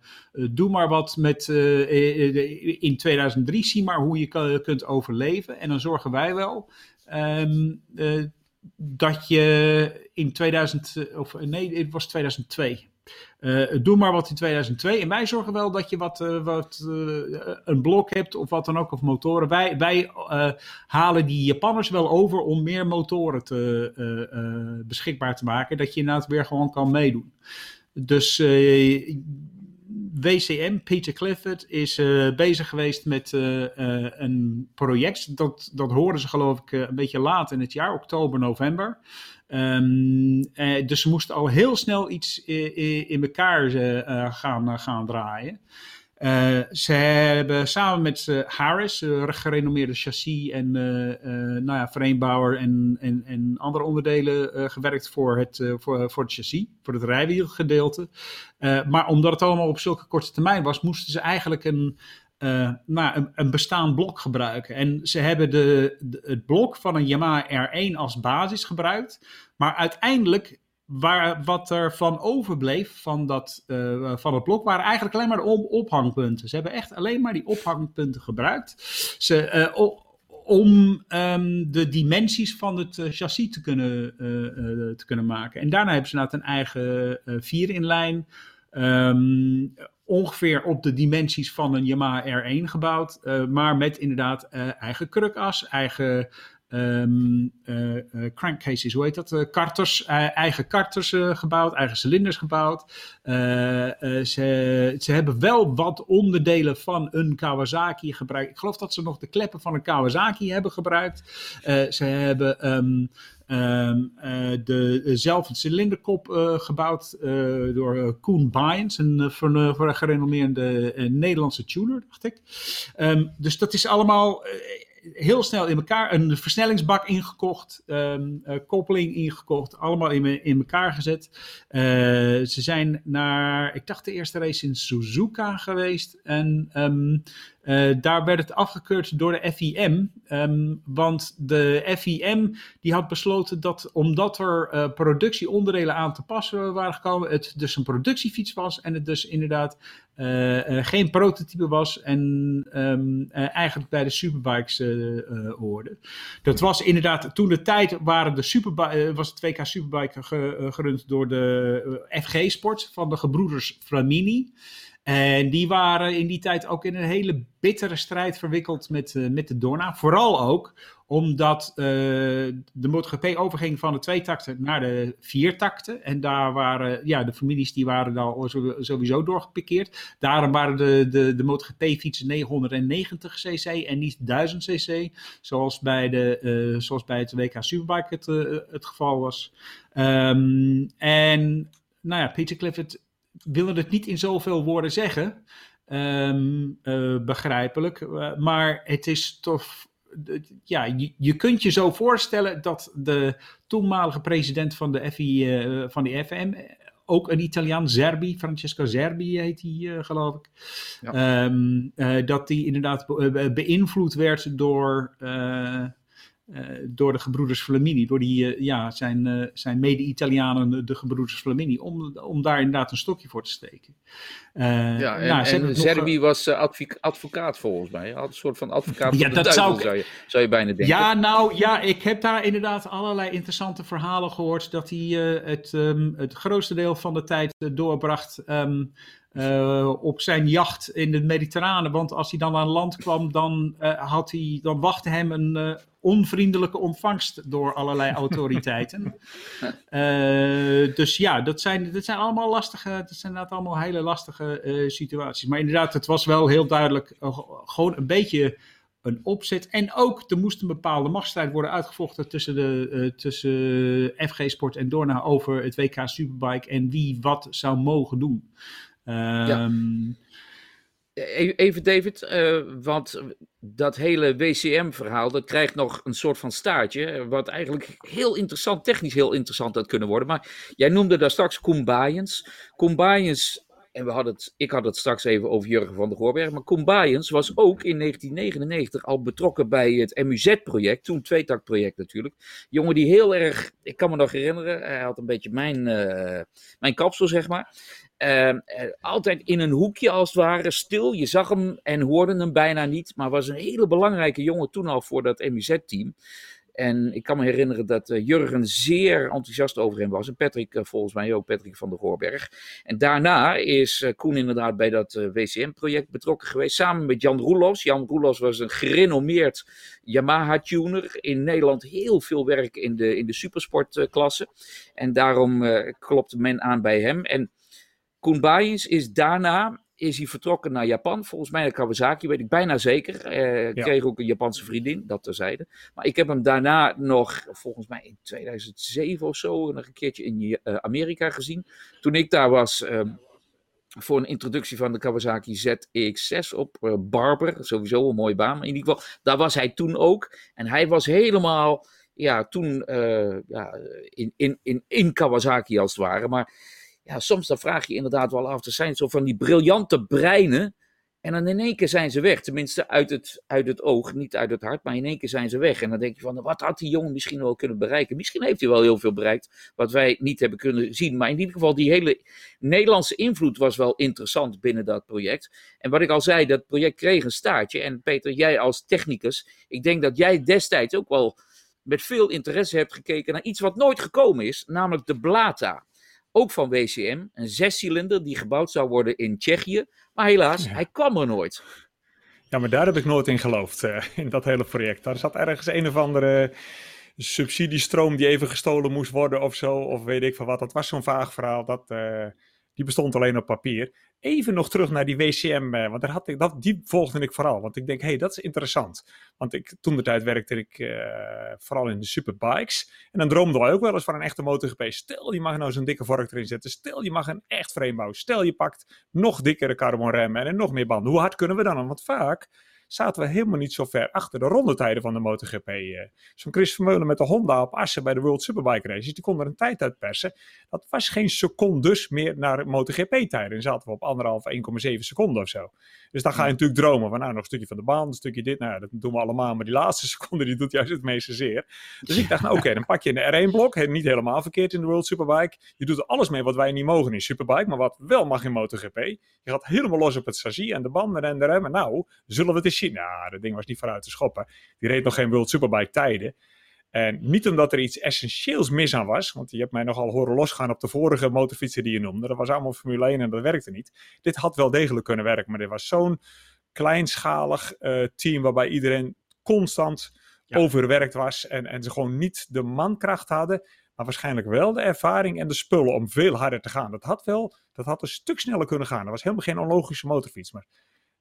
[SPEAKER 5] doe maar wat met eh, in 2003, zie maar hoe je kunt overleven. En dan zorgen wij wel ehm, eh, dat je in 2000, eh, of nee, het was 2002. Eh, doe maar wat in 2002. En wij zorgen wel dat je wat, eh, wat eh, een blok hebt of wat dan ook, of motoren. Wij, wij halen die Japanners wel over om meer motoren te, beschikbaar te maken. Dat je inderdaad weer gewoon kan meedoen. Dus WCM, Peter Clifford, is eh, bezig geweest met eh, eh, een project. Dat, dat horen ze geloof ik een beetje laat in het jaar, oktober, november. Ehm, eh, dus ze moesten al heel snel iets i- i- in elkaar gaan, gaan draaien. Eh, ze hebben samen met eh, Harris, eh, gerenommeerde chassis en nou ja, en, en, en andere onderdelen gewerkt voor het, voor, voor het chassis, voor het rijwielgedeelte. Maar omdat het allemaal op zulke korte termijn was, moesten ze eigenlijk een, nou, een, een bestaand blok gebruiken. En ze hebben de- het blok van een Yamaha R1 als basis gebruikt. Maar uiteindelijk, waar, wat er van overbleef van, dat, eh, van het blok, waren eigenlijk alleen maar de op- ophangpunten. Ze hebben echt alleen maar die ophangpunten gebruikt. Ze, eh, om ehm, de dimensies van het eh, chassis te kunnen, te kunnen maken. En daarna hebben ze inderdaad een eigen vier-inlijn. ehm, ongeveer op de dimensies van een Yamaha R1 gebouwd. maar met inderdaad eigen krukas, eigen eh, crankcases, hoe heet dat? Eh, karters, eigen karters gebouwd, eigen cilinders gebouwd. Ze, ze hebben wel wat onderdelen van een Kawasaki gebruikt. Ik geloof dat ze nog de kleppen van een Kawasaki hebben gebruikt. Ze hebben ehm, ehm, eh, de, zelf een cilinderkop gebouwd door Koen Byens, een, gerenommeerde Nederlandse tuner, dacht ik. Um, dus dat is allemaal. Heel snel in elkaar, een versnellingsbak ingekocht, ehm, eh, koppeling ingekocht, allemaal in, in elkaar gezet. Eh, ze zijn naar, ik dacht de eerste race in Suzuka geweest en ehm, eh, daar werd het afgekeurd door de FIM, ehm, want de FIM die had besloten dat omdat er productieonderdelen aan te passen waren gekomen, het dus een productiefiets was en het dus inderdaad geen prototype was en ehm, eh, eigenlijk bij de superbikes eh, eh, hoorde. Dat was inderdaad, toen de tijd waren de superbi- eh, was het 2K Superbike ge- eh, gerund door de eh, FG Sport van de gebroeders Flamini. En die waren in die tijd ook in een hele bittere strijd verwikkeld met, eh, met de Dorna. Vooral ook omdat eh, de MotoGP overging van de twee takten naar de vier takten. En daar waren, ja, de families die waren dan sowieso doorgepikeerd. Daarom waren de, de, de MotoGP-fietsen 990 cc en niet 1000 cc. Zoals bij, de, eh, zoals bij het WK Superbike het, eh, het geval was. Ehm, en nou ja, Peter Clifford wilde het niet in zoveel woorden zeggen. Ehm, eh, begrijpelijk. Maar het is toch. Ja, je, je kunt je zo voorstellen dat de toenmalige president van de, FI, eh, van de FM, ook een Italiaan, Zerbi, Francesco Zerbi heet hij, eh, geloof ik. Ehm, eh, dat die inderdaad be- be- beïnvloed werd door, eh, eh, door de gebroeders Flamini, door die, eh, ja, zijn, eh, zijn mede-Italianen, de gebroeders Flamini, om, om daar inderdaad een stokje voor te steken. Eh,
[SPEAKER 3] Ja, en,
[SPEAKER 5] nou,
[SPEAKER 3] en
[SPEAKER 5] nog,
[SPEAKER 3] Serbi was eh, advocaat volgens mij. Een soort van advocaat
[SPEAKER 5] Ja,
[SPEAKER 3] van de
[SPEAKER 5] dat
[SPEAKER 3] duivel,
[SPEAKER 5] zou ik-
[SPEAKER 3] zou, je, zou je bijna denken.
[SPEAKER 5] Ja, nou ja, ik heb daar inderdaad allerlei interessante verhalen gehoord. Dat hij eh, het, ehm, het grootste deel van de tijd eh, doorbracht ehm, eh, op zijn jacht in de Mediterrane. Want als hij dan aan land kwam, dan, eh, had hij, dan wachtte hem een eh, onvriendelijke ontvangst door allerlei autoriteiten. Dus ja, dat zijn, dat zijn allemaal lastige, dat zijn inderdaad allemaal hele lastige situaties. Maar inderdaad, het was wel heel duidelijk gewoon een beetje een opzet. En ook, er moest een bepaalde machtsstrijd worden uitgevochten tussen, de, tussen FG Sport en Dorna over het WK Superbike en wie wat zou mogen doen. Ehm,
[SPEAKER 3] E- Even David, eh, want dat hele WCM-verhaal, dat krijgt nog een soort van staartje, eh, wat eigenlijk heel interessant, technisch heel interessant had kunnen worden. Maar jij noemde daar straks. Koen Baaiens, en we hadden het, ik had het straks even over Jurgen van der Goorberg, maar Baaiens was ook in 1999 al betrokken bij het MUZ-project, toen tweetaktproject natuurlijk. Jongen die heel erg, ik kan me nog herinneren, hij had een beetje mijn, eh, mijn kapsel zeg maar. Uh, altijd in een hoekje als het ware, stil. Je zag hem en hoorde hem bijna niet. Maar was een hele belangrijke jongen toen al voor dat MUZ-team. En ik kan me herinneren dat uh, Jurgen zeer enthousiast over hem was. En Patrick uh, volgens mij ook, Patrick van der Goorberg. En daarna is Koen inderdaad bij dat WCM-project betrokken geweest. Samen met Jan Roelos. Jan Roelos was een gerenommeerd Yamaha-tuner. In Nederland heel veel werk in de, in de supersportklasse. En daarom eh, klopte men aan bij hem. En Koen Baaiens is daarna is hij vertrokken naar Japan. Volgens mij naar Kawasaki, weet ik bijna zeker. Ja. Kreeg ook een Japanse vriendin, dat terzijde. Maar ik heb hem daarna nog, volgens mij in 2007 of zo, nog een keertje in uh, Amerika gezien. Toen ik daar was uh, voor een introductie van de Kawasaki ZX6 op uh, Barber. Sowieso een mooie baan. Maar in ieder geval, daar was hij toen ook. En hij was helemaal, ja, toen uh, ja, in, in, in, in Kawasaki als het ware. Maar ja, soms dan vraag je inderdaad wel af, er zijn zo van die briljante breinen. En dan in één keer zijn ze weg. Tenminste uit het, uit het oog, niet uit het hart, maar in één keer zijn ze weg. En dan denk je van, wat had die jongen misschien wel kunnen bereiken? Misschien heeft hij wel heel veel bereikt, wat wij niet hebben kunnen zien. Maar in ieder geval, die hele Nederlandse invloed was wel interessant binnen dat project. En wat ik al zei, dat project kreeg een staartje. En Peter, jij als technicus, ik denk dat jij destijds ook wel met veel interesse hebt gekeken naar iets wat nooit gekomen is, namelijk de Blata ook van WCM, een zescilinder die gebouwd zou worden in Tsjechië. Maar helaas, ja. hij kwam er nooit.
[SPEAKER 4] Ja, maar daar heb ik nooit in geloofd, uh, in dat hele project. Daar zat ergens een of andere subsidiestroom die even gestolen moest worden of zo, of weet ik van wat. Dat was zo'n vaag verhaal, dat, uh, die bestond alleen op papier. Even nog terug naar die WCM, uh, want daar had ik, dat, die volgde ik vooral. Want ik denk, hé, hey, dat is interessant. Want ik, toen de tijd werkte ik uh, vooral in de superbikes. En dan droomden wij ook wel eens van een echte MotoGP. Stel, je mag nou zo'n dikke vork erin zetten. Stel, je mag een echt framebouw. Stel, je pakt nog dikkere carbonremmen en nog meer banden. Hoe hard kunnen we dan? Want vaak zaten we helemaal niet zo ver achter de rondetijden van de MotoGP. eh. Zo'n Chris Vermeulen met de Honda op Assen bij de World Superbike Races, die kon er een tijd uit persen. Dat was geen secondes meer naar MotoGP-tijden. Dan zaten we op anderhalf, 1,7 seconden of zo. Dus dan ga je natuurlijk dromen van nou, nog een stukje van de baan, een stukje dit. Nou dat doen we allemaal, maar die laatste seconde die doet juist het meeste zeer. Dus ik dacht, nou oké, dan pak je een R1-blok, niet helemaal verkeerd in de World Superbike. Je doet er alles mee wat wij niet mogen in Superbike, maar wat wel mag in MotoGP. Je gaat helemaal los op het chassis en de banden en de remmen. Nou, zullen we het eens Nou, dat ding was niet vooruit te schoppen. Die reed nog geen World Superbike tijden. En niet omdat er iets essentieels mis aan was, want je hebt mij nogal horen losgaan op de vorige motorfietsen die je noemde. Dat was allemaal Formule 1 en dat werkte niet. Dit had wel degelijk kunnen werken, maar dit was zo'n kleinschalig eh, team waarbij iedereen constant
[SPEAKER 5] Ja.
[SPEAKER 4] overwerkt was en, en ze gewoon niet de mankracht hadden, maar waarschijnlijk wel de ervaring en de spullen om veel harder te gaan. Dat had wel, dat had een stuk sneller kunnen gaan. Dat was helemaal geen onlogische motorfiets, maar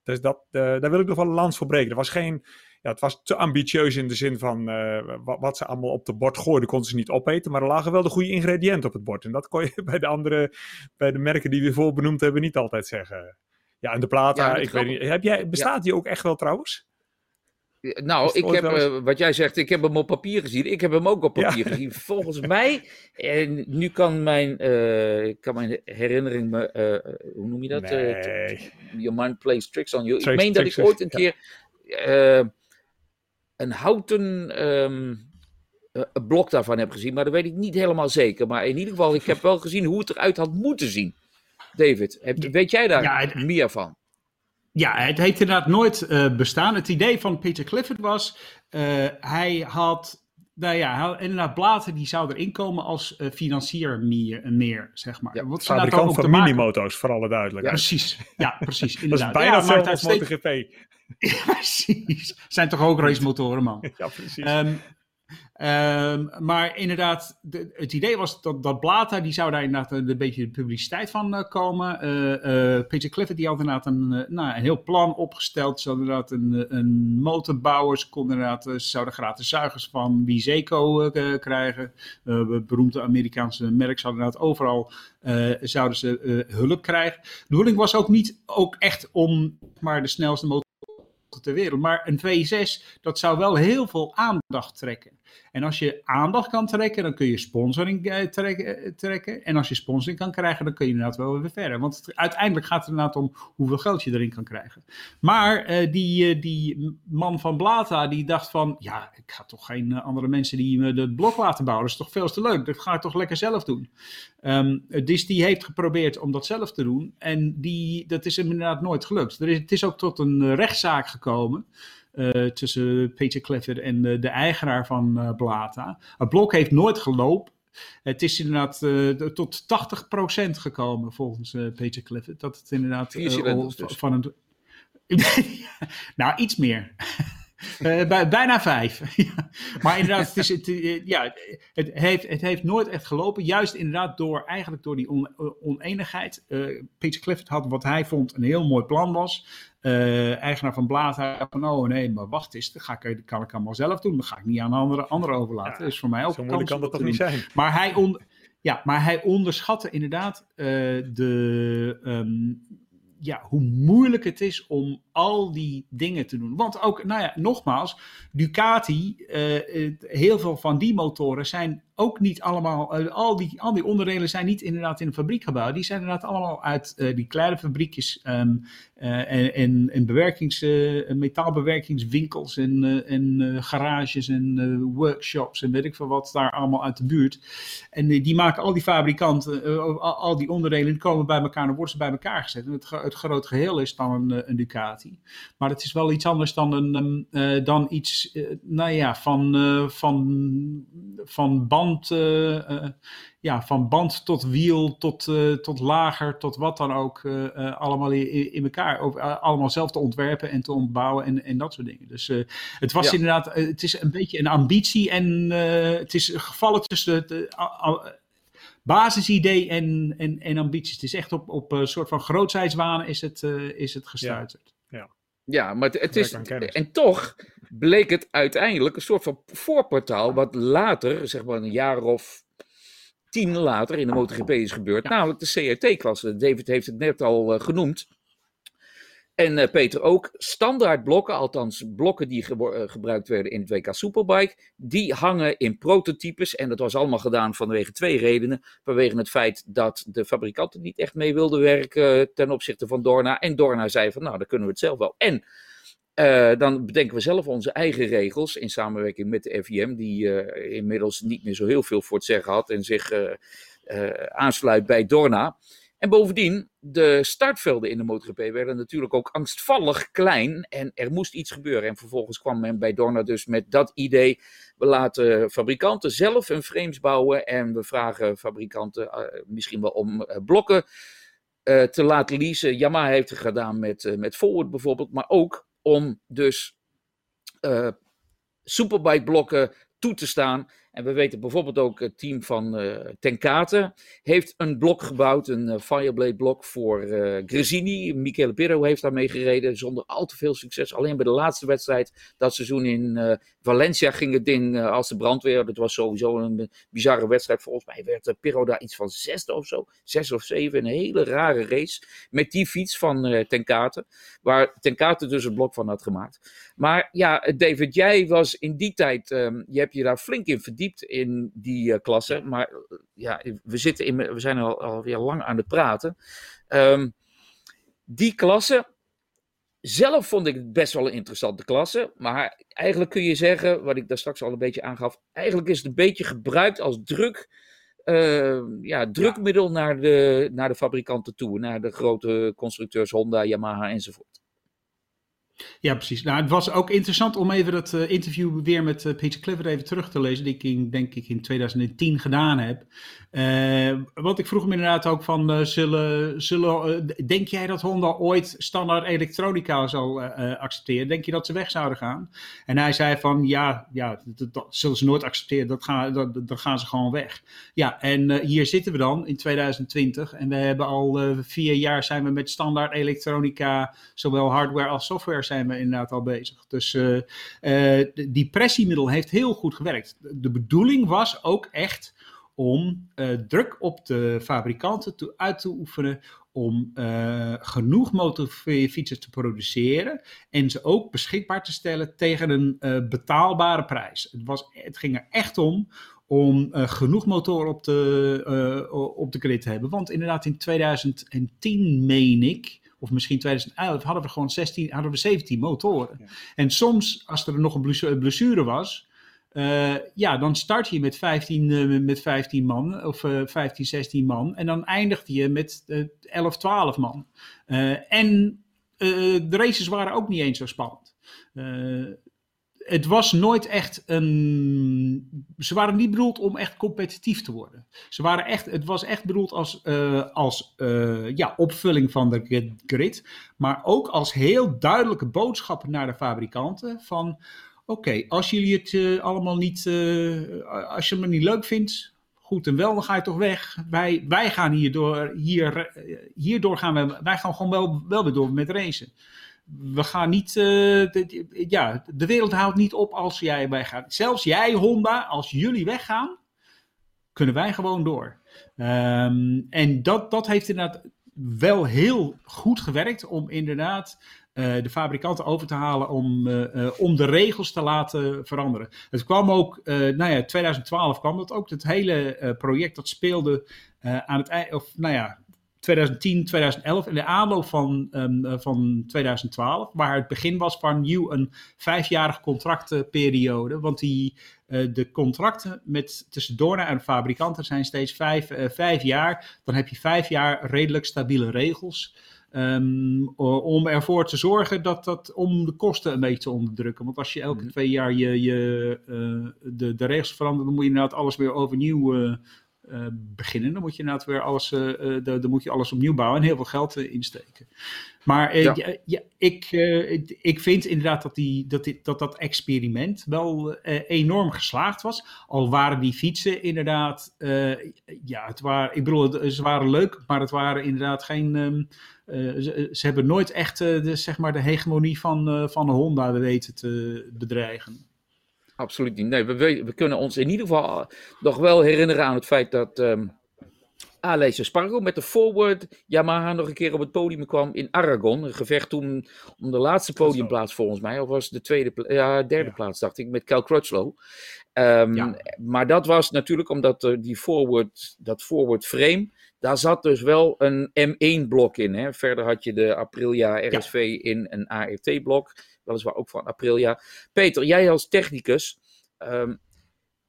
[SPEAKER 4] dus dat, eh, daar wil ik nog wel een lans voor breken. Er was geen, ja, het was te ambitieus in de zin van eh, wat, wat ze allemaal op de bord gooiden, konden ze niet opeten. Maar er lagen wel de goede ingrediënten op het bord. En dat kon je bij de andere, bij de merken die we voor benoemd hebben, niet altijd zeggen. Ja, en de Plata,
[SPEAKER 3] Ja,
[SPEAKER 4] ik weet niet. Heb jij, bestaat die ook echt wel trouwens?
[SPEAKER 3] Nou, ik heb, eh, wat jij zegt, ik heb hem op papier gezien. Ik heb hem ook op
[SPEAKER 4] Ja.
[SPEAKER 3] papier gezien. Volgens mij, en nu kan mijn, eh, kan mijn herinnering me, eh, hoe noem je dat?
[SPEAKER 4] Nee.
[SPEAKER 3] your mind plays tricks on you.
[SPEAKER 4] Tricks-
[SPEAKER 3] ik meen dat ik ooit een
[SPEAKER 4] ja.
[SPEAKER 3] keer een houten ehm, eh, een blok daarvan heb gezien, maar dat weet ik niet helemaal zeker. Maar in ieder geval, ik heb wel gezien hoe het eruit had moeten zien. David, heb, weet jij daar
[SPEAKER 5] Ja,
[SPEAKER 3] meer van?
[SPEAKER 5] Ja, het heeft inderdaad nooit eh, bestaan. Het idee van Peter Clifford was, eh, hij had, nou ja, inderdaad Blater die zou erin komen als eh, financier meer, meer, zeg maar.
[SPEAKER 3] Ja,
[SPEAKER 5] Wat
[SPEAKER 4] Fabrikant van minimoto's, voor alle duidelijkheid.
[SPEAKER 5] Precies, ja, precies.
[SPEAKER 4] dat
[SPEAKER 5] Inderdaad.
[SPEAKER 4] is bijna
[SPEAKER 5] ja,
[SPEAKER 4] als MotoGP.
[SPEAKER 5] Precies. Zijn toch ook racemotoren, man.
[SPEAKER 4] Ja, precies.
[SPEAKER 5] Ehm, ehm, maar inderdaad, de- het idee was dat, dat Blata, die zou daar inderdaad een, beetje de publiciteit van eh, komen. Eh, eh, Peter Clifford, die had inderdaad een, nou, een heel plan opgesteld. Ze inderdaad een, een motorbouwer, ze, konden inderdaad, ze zouden gratis zuigers van Wiseco krijgen. Beroemde Amerikaanse merk, zouden inderdaad overal zouden ze hulp krijgen. De bedoeling was ook niet ook echt om maar de snelste motor ter wereld. Maar een V6, dat zou wel heel veel aandacht trekken. En als je aandacht kan trekken, dan kun je sponsoring eh, trekken, eh, trekken. En als je sponsoring kan krijgen, dan kun je inderdaad wel weer verder. Want uiteindelijk gaat het inderdaad om hoeveel geld je erin kan krijgen. Maar eh, die, die man van Blata, die dacht van... Ja, ik ga toch geen andere mensen die me het blok laten bouwen. Dat is toch veel te leuk. Dat ga ik toch lekker zelf doen. Ehm, dus die heeft geprobeerd om dat zelf te doen. En die, dat is hem inderdaad nooit gelukt. Er is, het is ook tot een eh, rechtszaak gekomen. eh, tussen Peter Clifford en de, de eigenaar van eh, Blata. Het blok heeft nooit gelopen. Het is inderdaad eh, de- tot 80% gekomen volgens eh, Peter Clifford. Dat het inderdaad eh, al-
[SPEAKER 3] dus.
[SPEAKER 5] van een. nou, iets meer. Eh, bij- bijna vijf. Ja. maar inderdaad, het, is, het, eh, ja, het, heeft, het heeft nooit echt gelopen. Juist inderdaad door, eigenlijk door die on, eh, oneenigheid. Peter Clifford had wat hij vond een heel mooi plan was. Eigenaar van had van, oh nee, maar wacht eens, dat, ga ik, kan ik allemaal zelf doen. Dat ga ik niet aan anderen andere overlaten.
[SPEAKER 4] Ja,
[SPEAKER 5] dat is voor mij ook
[SPEAKER 4] Zo moeilijk kan dat toch niet zijn?
[SPEAKER 5] Maar hij, on, ja, maar hij onderschatte inderdaad de, ehm, ja, hoe moeilijk het is om al die dingen te doen. Want ook, nou ja, nogmaals, Ducati, eh, heel veel van die motoren zijn ook niet allemaal, eh, al, die, al die onderdelen zijn niet inderdaad in een fabriek gebouwd. Die zijn inderdaad allemaal uit eh, die kleine fabriekjes ehm, eh, en, en, bewerkings, metaalbewerkingswinkels en, en garages en workshops en weet ik veel wat daar allemaal uit de buurt. En die, maken al die fabrikanten, al, die onderdelen, die komen bij elkaar en worden ze bij elkaar gezet. En het, het groot geheel is dan een, een Ducati. Maar het is wel iets anders dan, een, ehm, eh, dan iets, eh, nou ja, van, eh, van, van band, ja, van band tot wiel, tot, tot lager, tot wat dan ook, allemaal in, in elkaar, allemaal zelf te ontwerpen en te ontbouwen en, en dat soort dingen. Dus het was
[SPEAKER 3] Ja.
[SPEAKER 5] inderdaad, het is een beetje een ambitie en het is gevallen tussen a- basisidee en, en, en ambities. Het is echt op, op een soort van grootheidswaan is het, is het gestuiterd.
[SPEAKER 3] Ja, maar het, het is. En toch bleek het uiteindelijk een soort van voorportaal. wat later, zeg maar een jaar of tien later in de MotoGP is gebeurd. Namelijk de CRT-klasse. David heeft het net al eh, genoemd. En uh, Peter ook, standaard blokken, althans blokken die ge uh, gebruikt werden in het WK Superbike, die hangen in prototypes. En dat was allemaal gedaan vanwege twee redenen. Vanwege het feit dat de fabrikanten niet echt mee wilden werken ten opzichte van Dorna. En Dorna zei van, nou, dan kunnen we het zelf wel. En dan bedenken we zelf onze eigen regels in samenwerking met de FIM, die inmiddels niet meer zo heel veel voor het zeggen had en zich aansluit bij Dorna. En bovendien, de startvelden in de MotoGP werden natuurlijk ook angstvallig klein en er moest iets gebeuren. En vervolgens kwam men bij Dorna dus met dat idee, we laten fabrikanten zelf hun frames bouwen en we vragen fabrikanten misschien wel om blokken te laten leasen. Yamaha heeft het gedaan met, met Forward bijvoorbeeld, maar ook om dus superbike blokken toe te staan. En we weten bijvoorbeeld ook het team van uh, Tenkate heeft een blok gebouwd, een uh, Fireblade blok voor uh, Gresini. Michele Pirro heeft daarmee gereden zonder al te veel succes. Alleen bij de laatste wedstrijd dat seizoen in Valencia ging het ding als de brandweer. Dat was sowieso een bizarre wedstrijd. Volgens mij werd Pirro daar iets van zesde of zo, zes of zeven. Een hele rare race met die fiets van Tenkate, waar Tenkate dus een blok van had gemaakt. Maar ja, David, jij was in die tijd, um, je hebt je daar flink in verdiept in die uh, klasse. Maar ja, we, zitten in, we zijn al, alweer lang aan het praten. Um, die klasse, zelf vond ik het best wel een interessante klasse. Maar eigenlijk kun je zeggen, wat ik daar straks al een beetje aangaf. Eigenlijk is het een beetje gebruikt als druk. Uh, ja, drukmiddel ja. Naar, de, naar de fabrikanten toe. Naar de grote constructeurs Honda, Yamaha enzovoort.
[SPEAKER 5] Ja, precies. Nou, het was ook interessant om even dat uh, interview weer met uh, Peter Clifford even terug te lezen, die ik in, denk ik in 2010 gedaan heb. Uh, want ik vroeg hem inderdaad ook van, zullen, zullen, denk jij dat Honda ooit standaard elektronica zal accepteren? Denk je dat ze weg zouden gaan? En hij zei van, ja, ja dat, dat zullen ze nooit accepteren, dat gaan, dat, dat gaan ze gewoon weg. Ja, en hier zitten we dan in 2020 en we hebben al vier jaar zijn we met standaard elektronica, zowel hardware als software zijn we inderdaad al bezig. Dus uh, die pressiemiddel heeft heel goed gewerkt. De bedoeling was ook echt om uh, druk op de fabrikanten toe, uit te oefenen om genoeg motorfietsen te produceren en ze ook beschikbaar te stellen tegen een betaalbare prijs. Het, was, het ging er echt om om genoeg motoren op de, op de grid te hebben. Want inderdaad in 2010, meen ik, of misschien 2011, hadden we gewoon 16, hadden we 17 motoren. Ja. En soms, als er nog een blessure was, uh, ja, dan start je met 15, uh, met 15 man of uh, 15, 16 man. En dan eindigt je met 11, 12 man. en de races waren ook niet eens zo spannend het was nooit echt een. Ze waren niet bedoeld om echt competitief te worden. Ze waren echt, het was echt bedoeld als, uh, als uh, ja, opvulling van de grid. Maar ook als heel duidelijke boodschappen naar de fabrikanten: van oké, als jullie het uh, allemaal niet. als je het niet leuk vindt. Goed en wel, dan ga je toch weg. Wij, wij gaan hierdoor, hier, hierdoor gaan we, wij gaan gewoon wel, wel weer door met racen we gaan niet, uh, de, ja, de wereld houdt niet op als jij weggaat. Zelfs jij, Honda, als jullie weggaan, kunnen wij gewoon door. Um, en dat, dat heeft inderdaad wel heel goed gewerkt om inderdaad uh, de fabrikanten over te halen om, uh, om de regels te laten veranderen. Het kwam ook, nou ja, 2012 kwam dat ook. Het hele project dat speelde aan het eind, of nou ja, 2010, 2011 in de aanloop van, um, van 2012, waar het begin was van nieuw een vijfjarige contractperiode. Want die, uh, de contracten met, tussen Dorna en fabrikanten zijn steeds vijf, uh, vijf jaar. Dan heb je vijf jaar redelijk stabiele regels. Um, om ervoor te zorgen dat dat om de kosten een beetje te onderdrukken. Want als je elke mm. twee jaar je, je, uh, de, de regels verandert, dan moet je inderdaad alles weer overnieuw uh, beginnen. Dan moet je inderdaad weer alles, uh, dan moet je alles opnieuw bouwen en heel veel geld insteken. Maar ja. Ja, ja, ik, ik vind inderdaad dat, die, dat, dat dat experiment wel enorm geslaagd was. Al waren die fietsen inderdaad, ja, het waren, ik bedoel, ze waren leuk, maar het waren inderdaad geen. Um, ze, ze, hebben nooit echt de, zeg maar de hegemonie van, van Honda weten te bedreigen.
[SPEAKER 3] Absoluut niet. Nee, we, we, kunnen ons in ieder geval nog wel herinneren aan het feit dat um, Aleix Spargo met de forward Yamaha nog een keer op het podium kwam in Aragon. Een gevecht toen om de laatste podiumplaats volgens mij. Of was de tweede, ja, derde
[SPEAKER 4] Ja.
[SPEAKER 3] plaats dacht ik, met Cal Crutchlow. Ehm,
[SPEAKER 5] Ja.
[SPEAKER 3] Maar dat was natuurlijk omdat eh, die forward, dat forward frame, daar zat dus wel een M1 blok in. Hè? Verder had je de Aprilia RSV in een ART blok. Weliswaar ook van Aprilia. Peter, jij als technicus... ehm,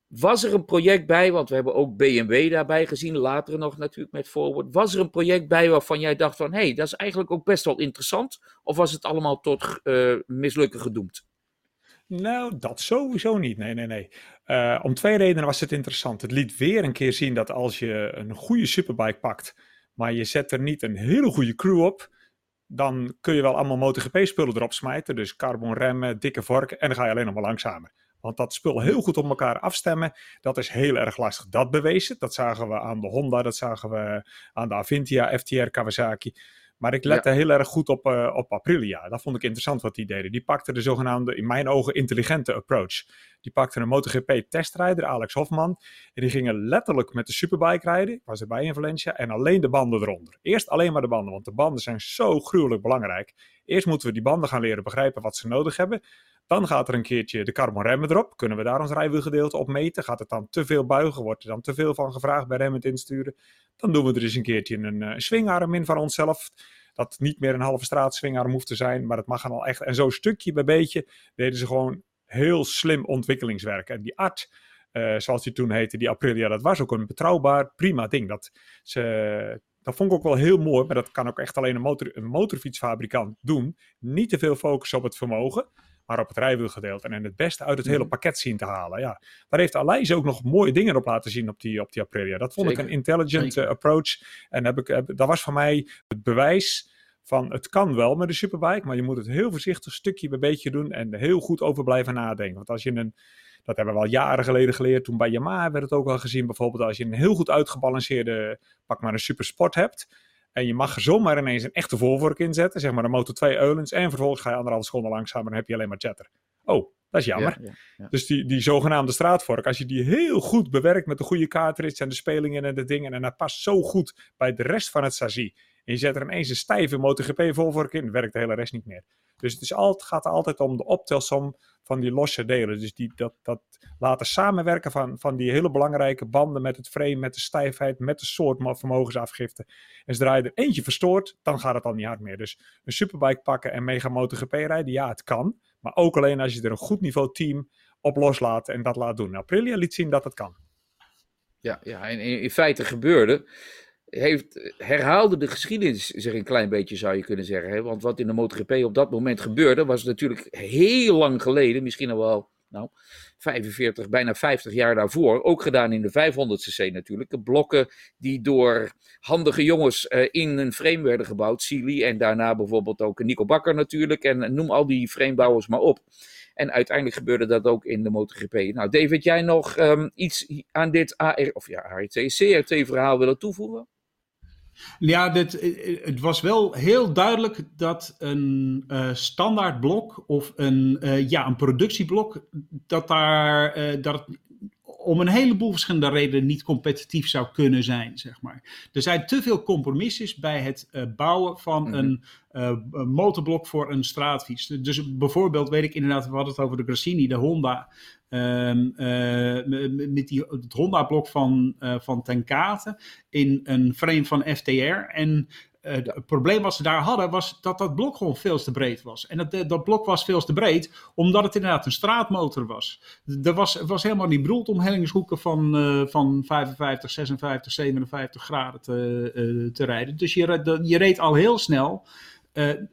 [SPEAKER 3] was er een project bij, want we hebben ook BMW daarbij gezien, later nog natuurlijk met Forward. Was er een project bij waarvan jij dacht van, hé, hey, dat is eigenlijk ook best wel interessant? Of was het allemaal tot eh, mislukken gedoemd?
[SPEAKER 4] Nou, dat sowieso niet. Nee, nee, nee. Eh, om twee redenen was het interessant. Het liet weer een keer zien dat als je een goede superbike pakt, maar je zet er niet een hele goede crew op, dan kun je wel allemaal MotoGP-spullen erop smijten. Dus carbon remmen, dikke vorken en dan ga je alleen nog maar langzamer. Want dat spul heel goed op elkaar afstemmen, dat is heel erg lastig. Dat bewees het. Dat zagen we aan de Honda, dat zagen we aan de Avintia, FTR, Kawasaki. Maar ik lette heel erg goed op, eh, op Aprilia. Dat vond ik interessant wat die deden. Die pakten de zogenaamde, in mijn ogen, intelligente approach. Die pakten een MotoGP-testrijder, Alex Hofman. En die gingen letterlijk met de superbike rijden. Ik was erbij in Valencia. En alleen de banden eronder. Eerst alleen maar de banden, want de banden zijn zo gruwelijk belangrijk. Eerst moeten we die banden gaan leren begrijpen wat ze nodig hebben. Dan gaat er een keertje de carbon remmen erop. Kunnen we daar ons rijwielgedeelte op meten? Gaat het dan te veel buigen? Wordt er dan te veel van gevraagd bij remmen insturen? Dan doen we er eens een keertje een uh, swingarm in van onszelf. Dat niet meer een halve straat swingarm hoeft te zijn, maar dat mag dan al echt. En zo stukje bij beetje deden ze gewoon heel slim ontwikkelingswerk. En die art, uh, zoals die toen heette, die Aprilia, dat was ook een betrouwbaar, prima ding. Dat, ze, dat vond ik ook wel heel mooi, maar dat kan ook echt alleen een, motor, een motorfietsfabrikant doen. Niet te veel focus op het vermogen, maar op het rijwielgedeelte. En het beste uit het hele pakket zien te halen. Ja. Daar heeft Aleis ook nog mooie dingen op laten zien op die, op die Aprilia. Dat vond Zeker. ik een intelligent uh, approach. En heb ik, heb, dat was voor mij het bewijs van het kan wel met een superbike, maar je moet het heel voorzichtig stukje bij beetje doen en heel goed over blijven nadenken. Want als je een, dat hebben we al jaren geleden geleerd, toen bij Yamaha werd het ook al gezien, bijvoorbeeld als je een heel goed uitgebalanceerde, pak maar een supersport hebt, en je mag zomaar ineens een echte voorvork inzetten, zeg maar een Moto 2 Eulens, en vervolgens ga je anderhalve seconde langzamer en dan heb je alleen maar chatter. Oh, dat is jammer. Ja, ja, ja. Dus die, die zogenaamde straatvork, als je die heel goed bewerkt met de goede cartridge en de spelingen en de dingen, en dat past zo goed bij de rest van het chassis, en je zet er ineens een stijve MotoGP-volvork in, werkt de hele rest niet meer. Dus het, is al, het gaat altijd om de optelsom van die losse delen. Dus die, dat, dat laten samenwerken van, van die hele belangrijke banden met het frame, met de stijfheid, met de soort vermogensafgifte. En zodra je er eentje verstoort, dan gaat het al niet hard meer. Dus een superbike pakken en mega MotoGP rijden, ja, het kan. Maar ook alleen als je er een goed niveau team op loslaat en dat laat doen. Aprilia liet zien dat het kan.
[SPEAKER 3] Ja, ja en in, in feite gebeurde heeft, herhaalde de geschiedenis zich een klein beetje, zou je kunnen zeggen. Hè? Want wat in de MotoGP op dat moment gebeurde, was natuurlijk heel lang geleden, misschien al wel nou, 45, bijna 50 jaar daarvoor, ook gedaan in de 500cc natuurlijk. De blokken die door handige jongens uh, in een frame werden gebouwd, Sealy en daarna bijvoorbeeld ook Nico Bakker natuurlijk, en noem al die framebouwers maar op. En uiteindelijk gebeurde dat ook in de MotoGP. Nou, David, jij nog um, iets aan dit AR, of ja, ART, CRT verhaal willen toevoegen?
[SPEAKER 5] Ja, dit, het was wel heel duidelijk dat een uh, standaard blok of een, ja, een productieblok, dat, daar, dat om een heleboel verschillende redenen niet competitief zou kunnen zijn, zeg maar. Er zijn te veel compromissen bij het bouwen van mm-hmm. een, een motorblok voor een straatfiets. Dus bijvoorbeeld, weet ik inderdaad, we hadden het over de Grassini, de Honda. Um, uh, met die, het Honda-blok van, uh, van Tenkate in een frame van FTR. En uh, het probleem wat ze daar hadden was dat dat blok gewoon veel te breed was. En dat, dat blok was veel te breed omdat het inderdaad een straatmotor was. Er was, was helemaal niet bedoeld om hellingshoeken van, van 55, 56, 57 graden te, te rijden. Dus je, je reed al heel snel uh, uh, de,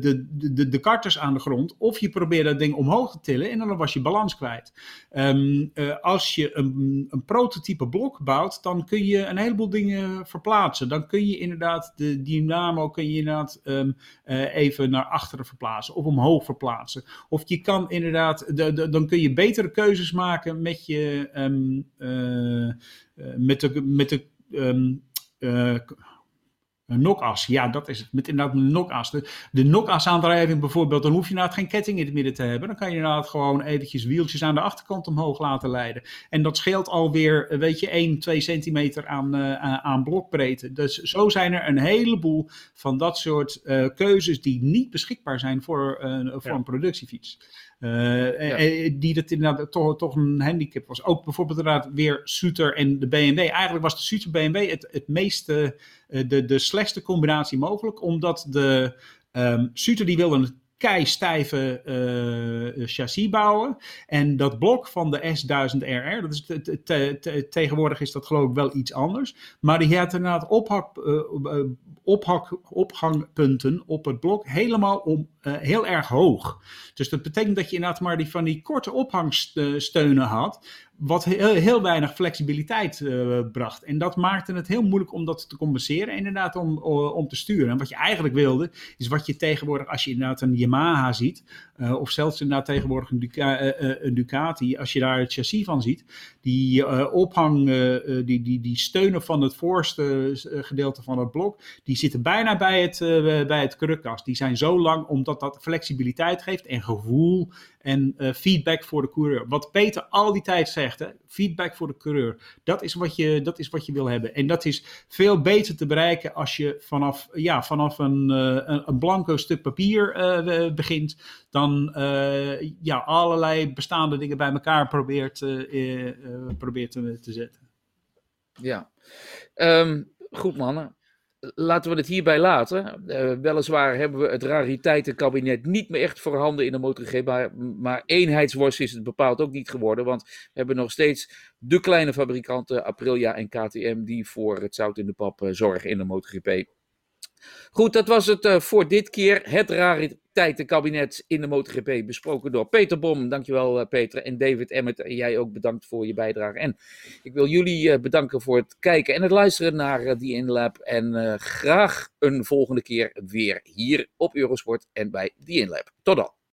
[SPEAKER 5] de, de, de karters aan de grond. Of je probeerde dat ding omhoog te tillen en dan was je balans kwijt. Um, uh, als je een, een prototype blok bouwt, dan kun je een heleboel dingen verplaatsen. Dan kun je inderdaad de dynamo kun je inderdaad um, even naar achteren verplaatsen of omhoog verplaatsen. Of je kan inderdaad, de, dan kun je betere keuzes maken met je um, met de, met de Een nokas, ja, dat is het. Met inderdaad een nokas. De, de nokas-aandrijving bijvoorbeeld, dan hoef je inderdaad geen ketting in het midden te hebben. Dan kan je inderdaad gewoon eventjes wieltjes aan de achterkant omhoog laten leiden. En dat scheelt alweer, eh, weet je, 1, 2 centimeter aan, uh, aan blokbreedte. Dus zo zijn er een heleboel van dat soort uh, keuzes die niet beschikbaar zijn voor, uh, voor ja. een productiefiets. Uh, ja. Die dat inderdaad toch, toch een handicap was. Ook bijvoorbeeld inderdaad weer Suter en de BMW. Eigenlijk was de Suter BMW het, het meeste, de, de slechtste combinatie mogelijk. Omdat de um, Suter die wilde een keistijve uh, chassis bouwen. En dat blok van de S1000RR, dat is te, te, te, tegenwoordig is dat geloof ik wel iets anders. Maar die had inderdaad ophak, uh, ophak, ophangpunten op het blok helemaal om, heel erg hoog. Dus dat betekent dat je inderdaad maar die, van die korte ophangsteunen had wat heel, weinig flexibiliteit uh, bracht. En dat maakte het heel moeilijk om dat te compenseren, inderdaad om, om te sturen. En wat je eigenlijk wilde, is wat je tegenwoordig, als je inderdaad een Yamaha ziet, uh, of zelfs inderdaad tegenwoordig uh, een, Ducati, als je daar het chassis van ziet, die ophang, die, die, die steunen van het voorste gedeelte van het blok, die zitten bijna bij het, bij het krukkast. Die zijn zo lang omdat dat flexibiliteit geeft en gevoel en uh, feedback voor de coureur. Wat Peter al die tijd zegt, hè? feedback voor de coureur. Dat is, wat je, dat is wat je wil hebben. En dat is veel beter te bereiken als je vanaf, ja, vanaf een, uh, een, een, blanco stuk papier uh, begint. Dan ja, allerlei bestaande dingen bij elkaar probeert, probeert te, te, zetten.
[SPEAKER 3] Ja, um, goed mannen laten we het hierbij laten. Uh, weliswaar hebben we het rariteitenkabinet niet meer echt voorhanden in de MotoGP, maar, maar eenheidsworst is het bepaald ook niet geworden, want we hebben nog steeds de kleine fabrikanten Aprilia en KTM die voor het zout in de pap uh, zorgen in de MotoGP. Goed, dat was het uh, voor dit keer. Het rariteitenkabinet in de MotoGP besproken door Peter Bom. Dankjewel uh, Peter. En David Emmet, en jij ook bedankt voor je bijdrage. En ik wil jullie uh, bedanken voor het kijken en het luisteren naar die InLab. En graag een volgende keer weer hier op Eurosport en bij die InLab. Tot dan.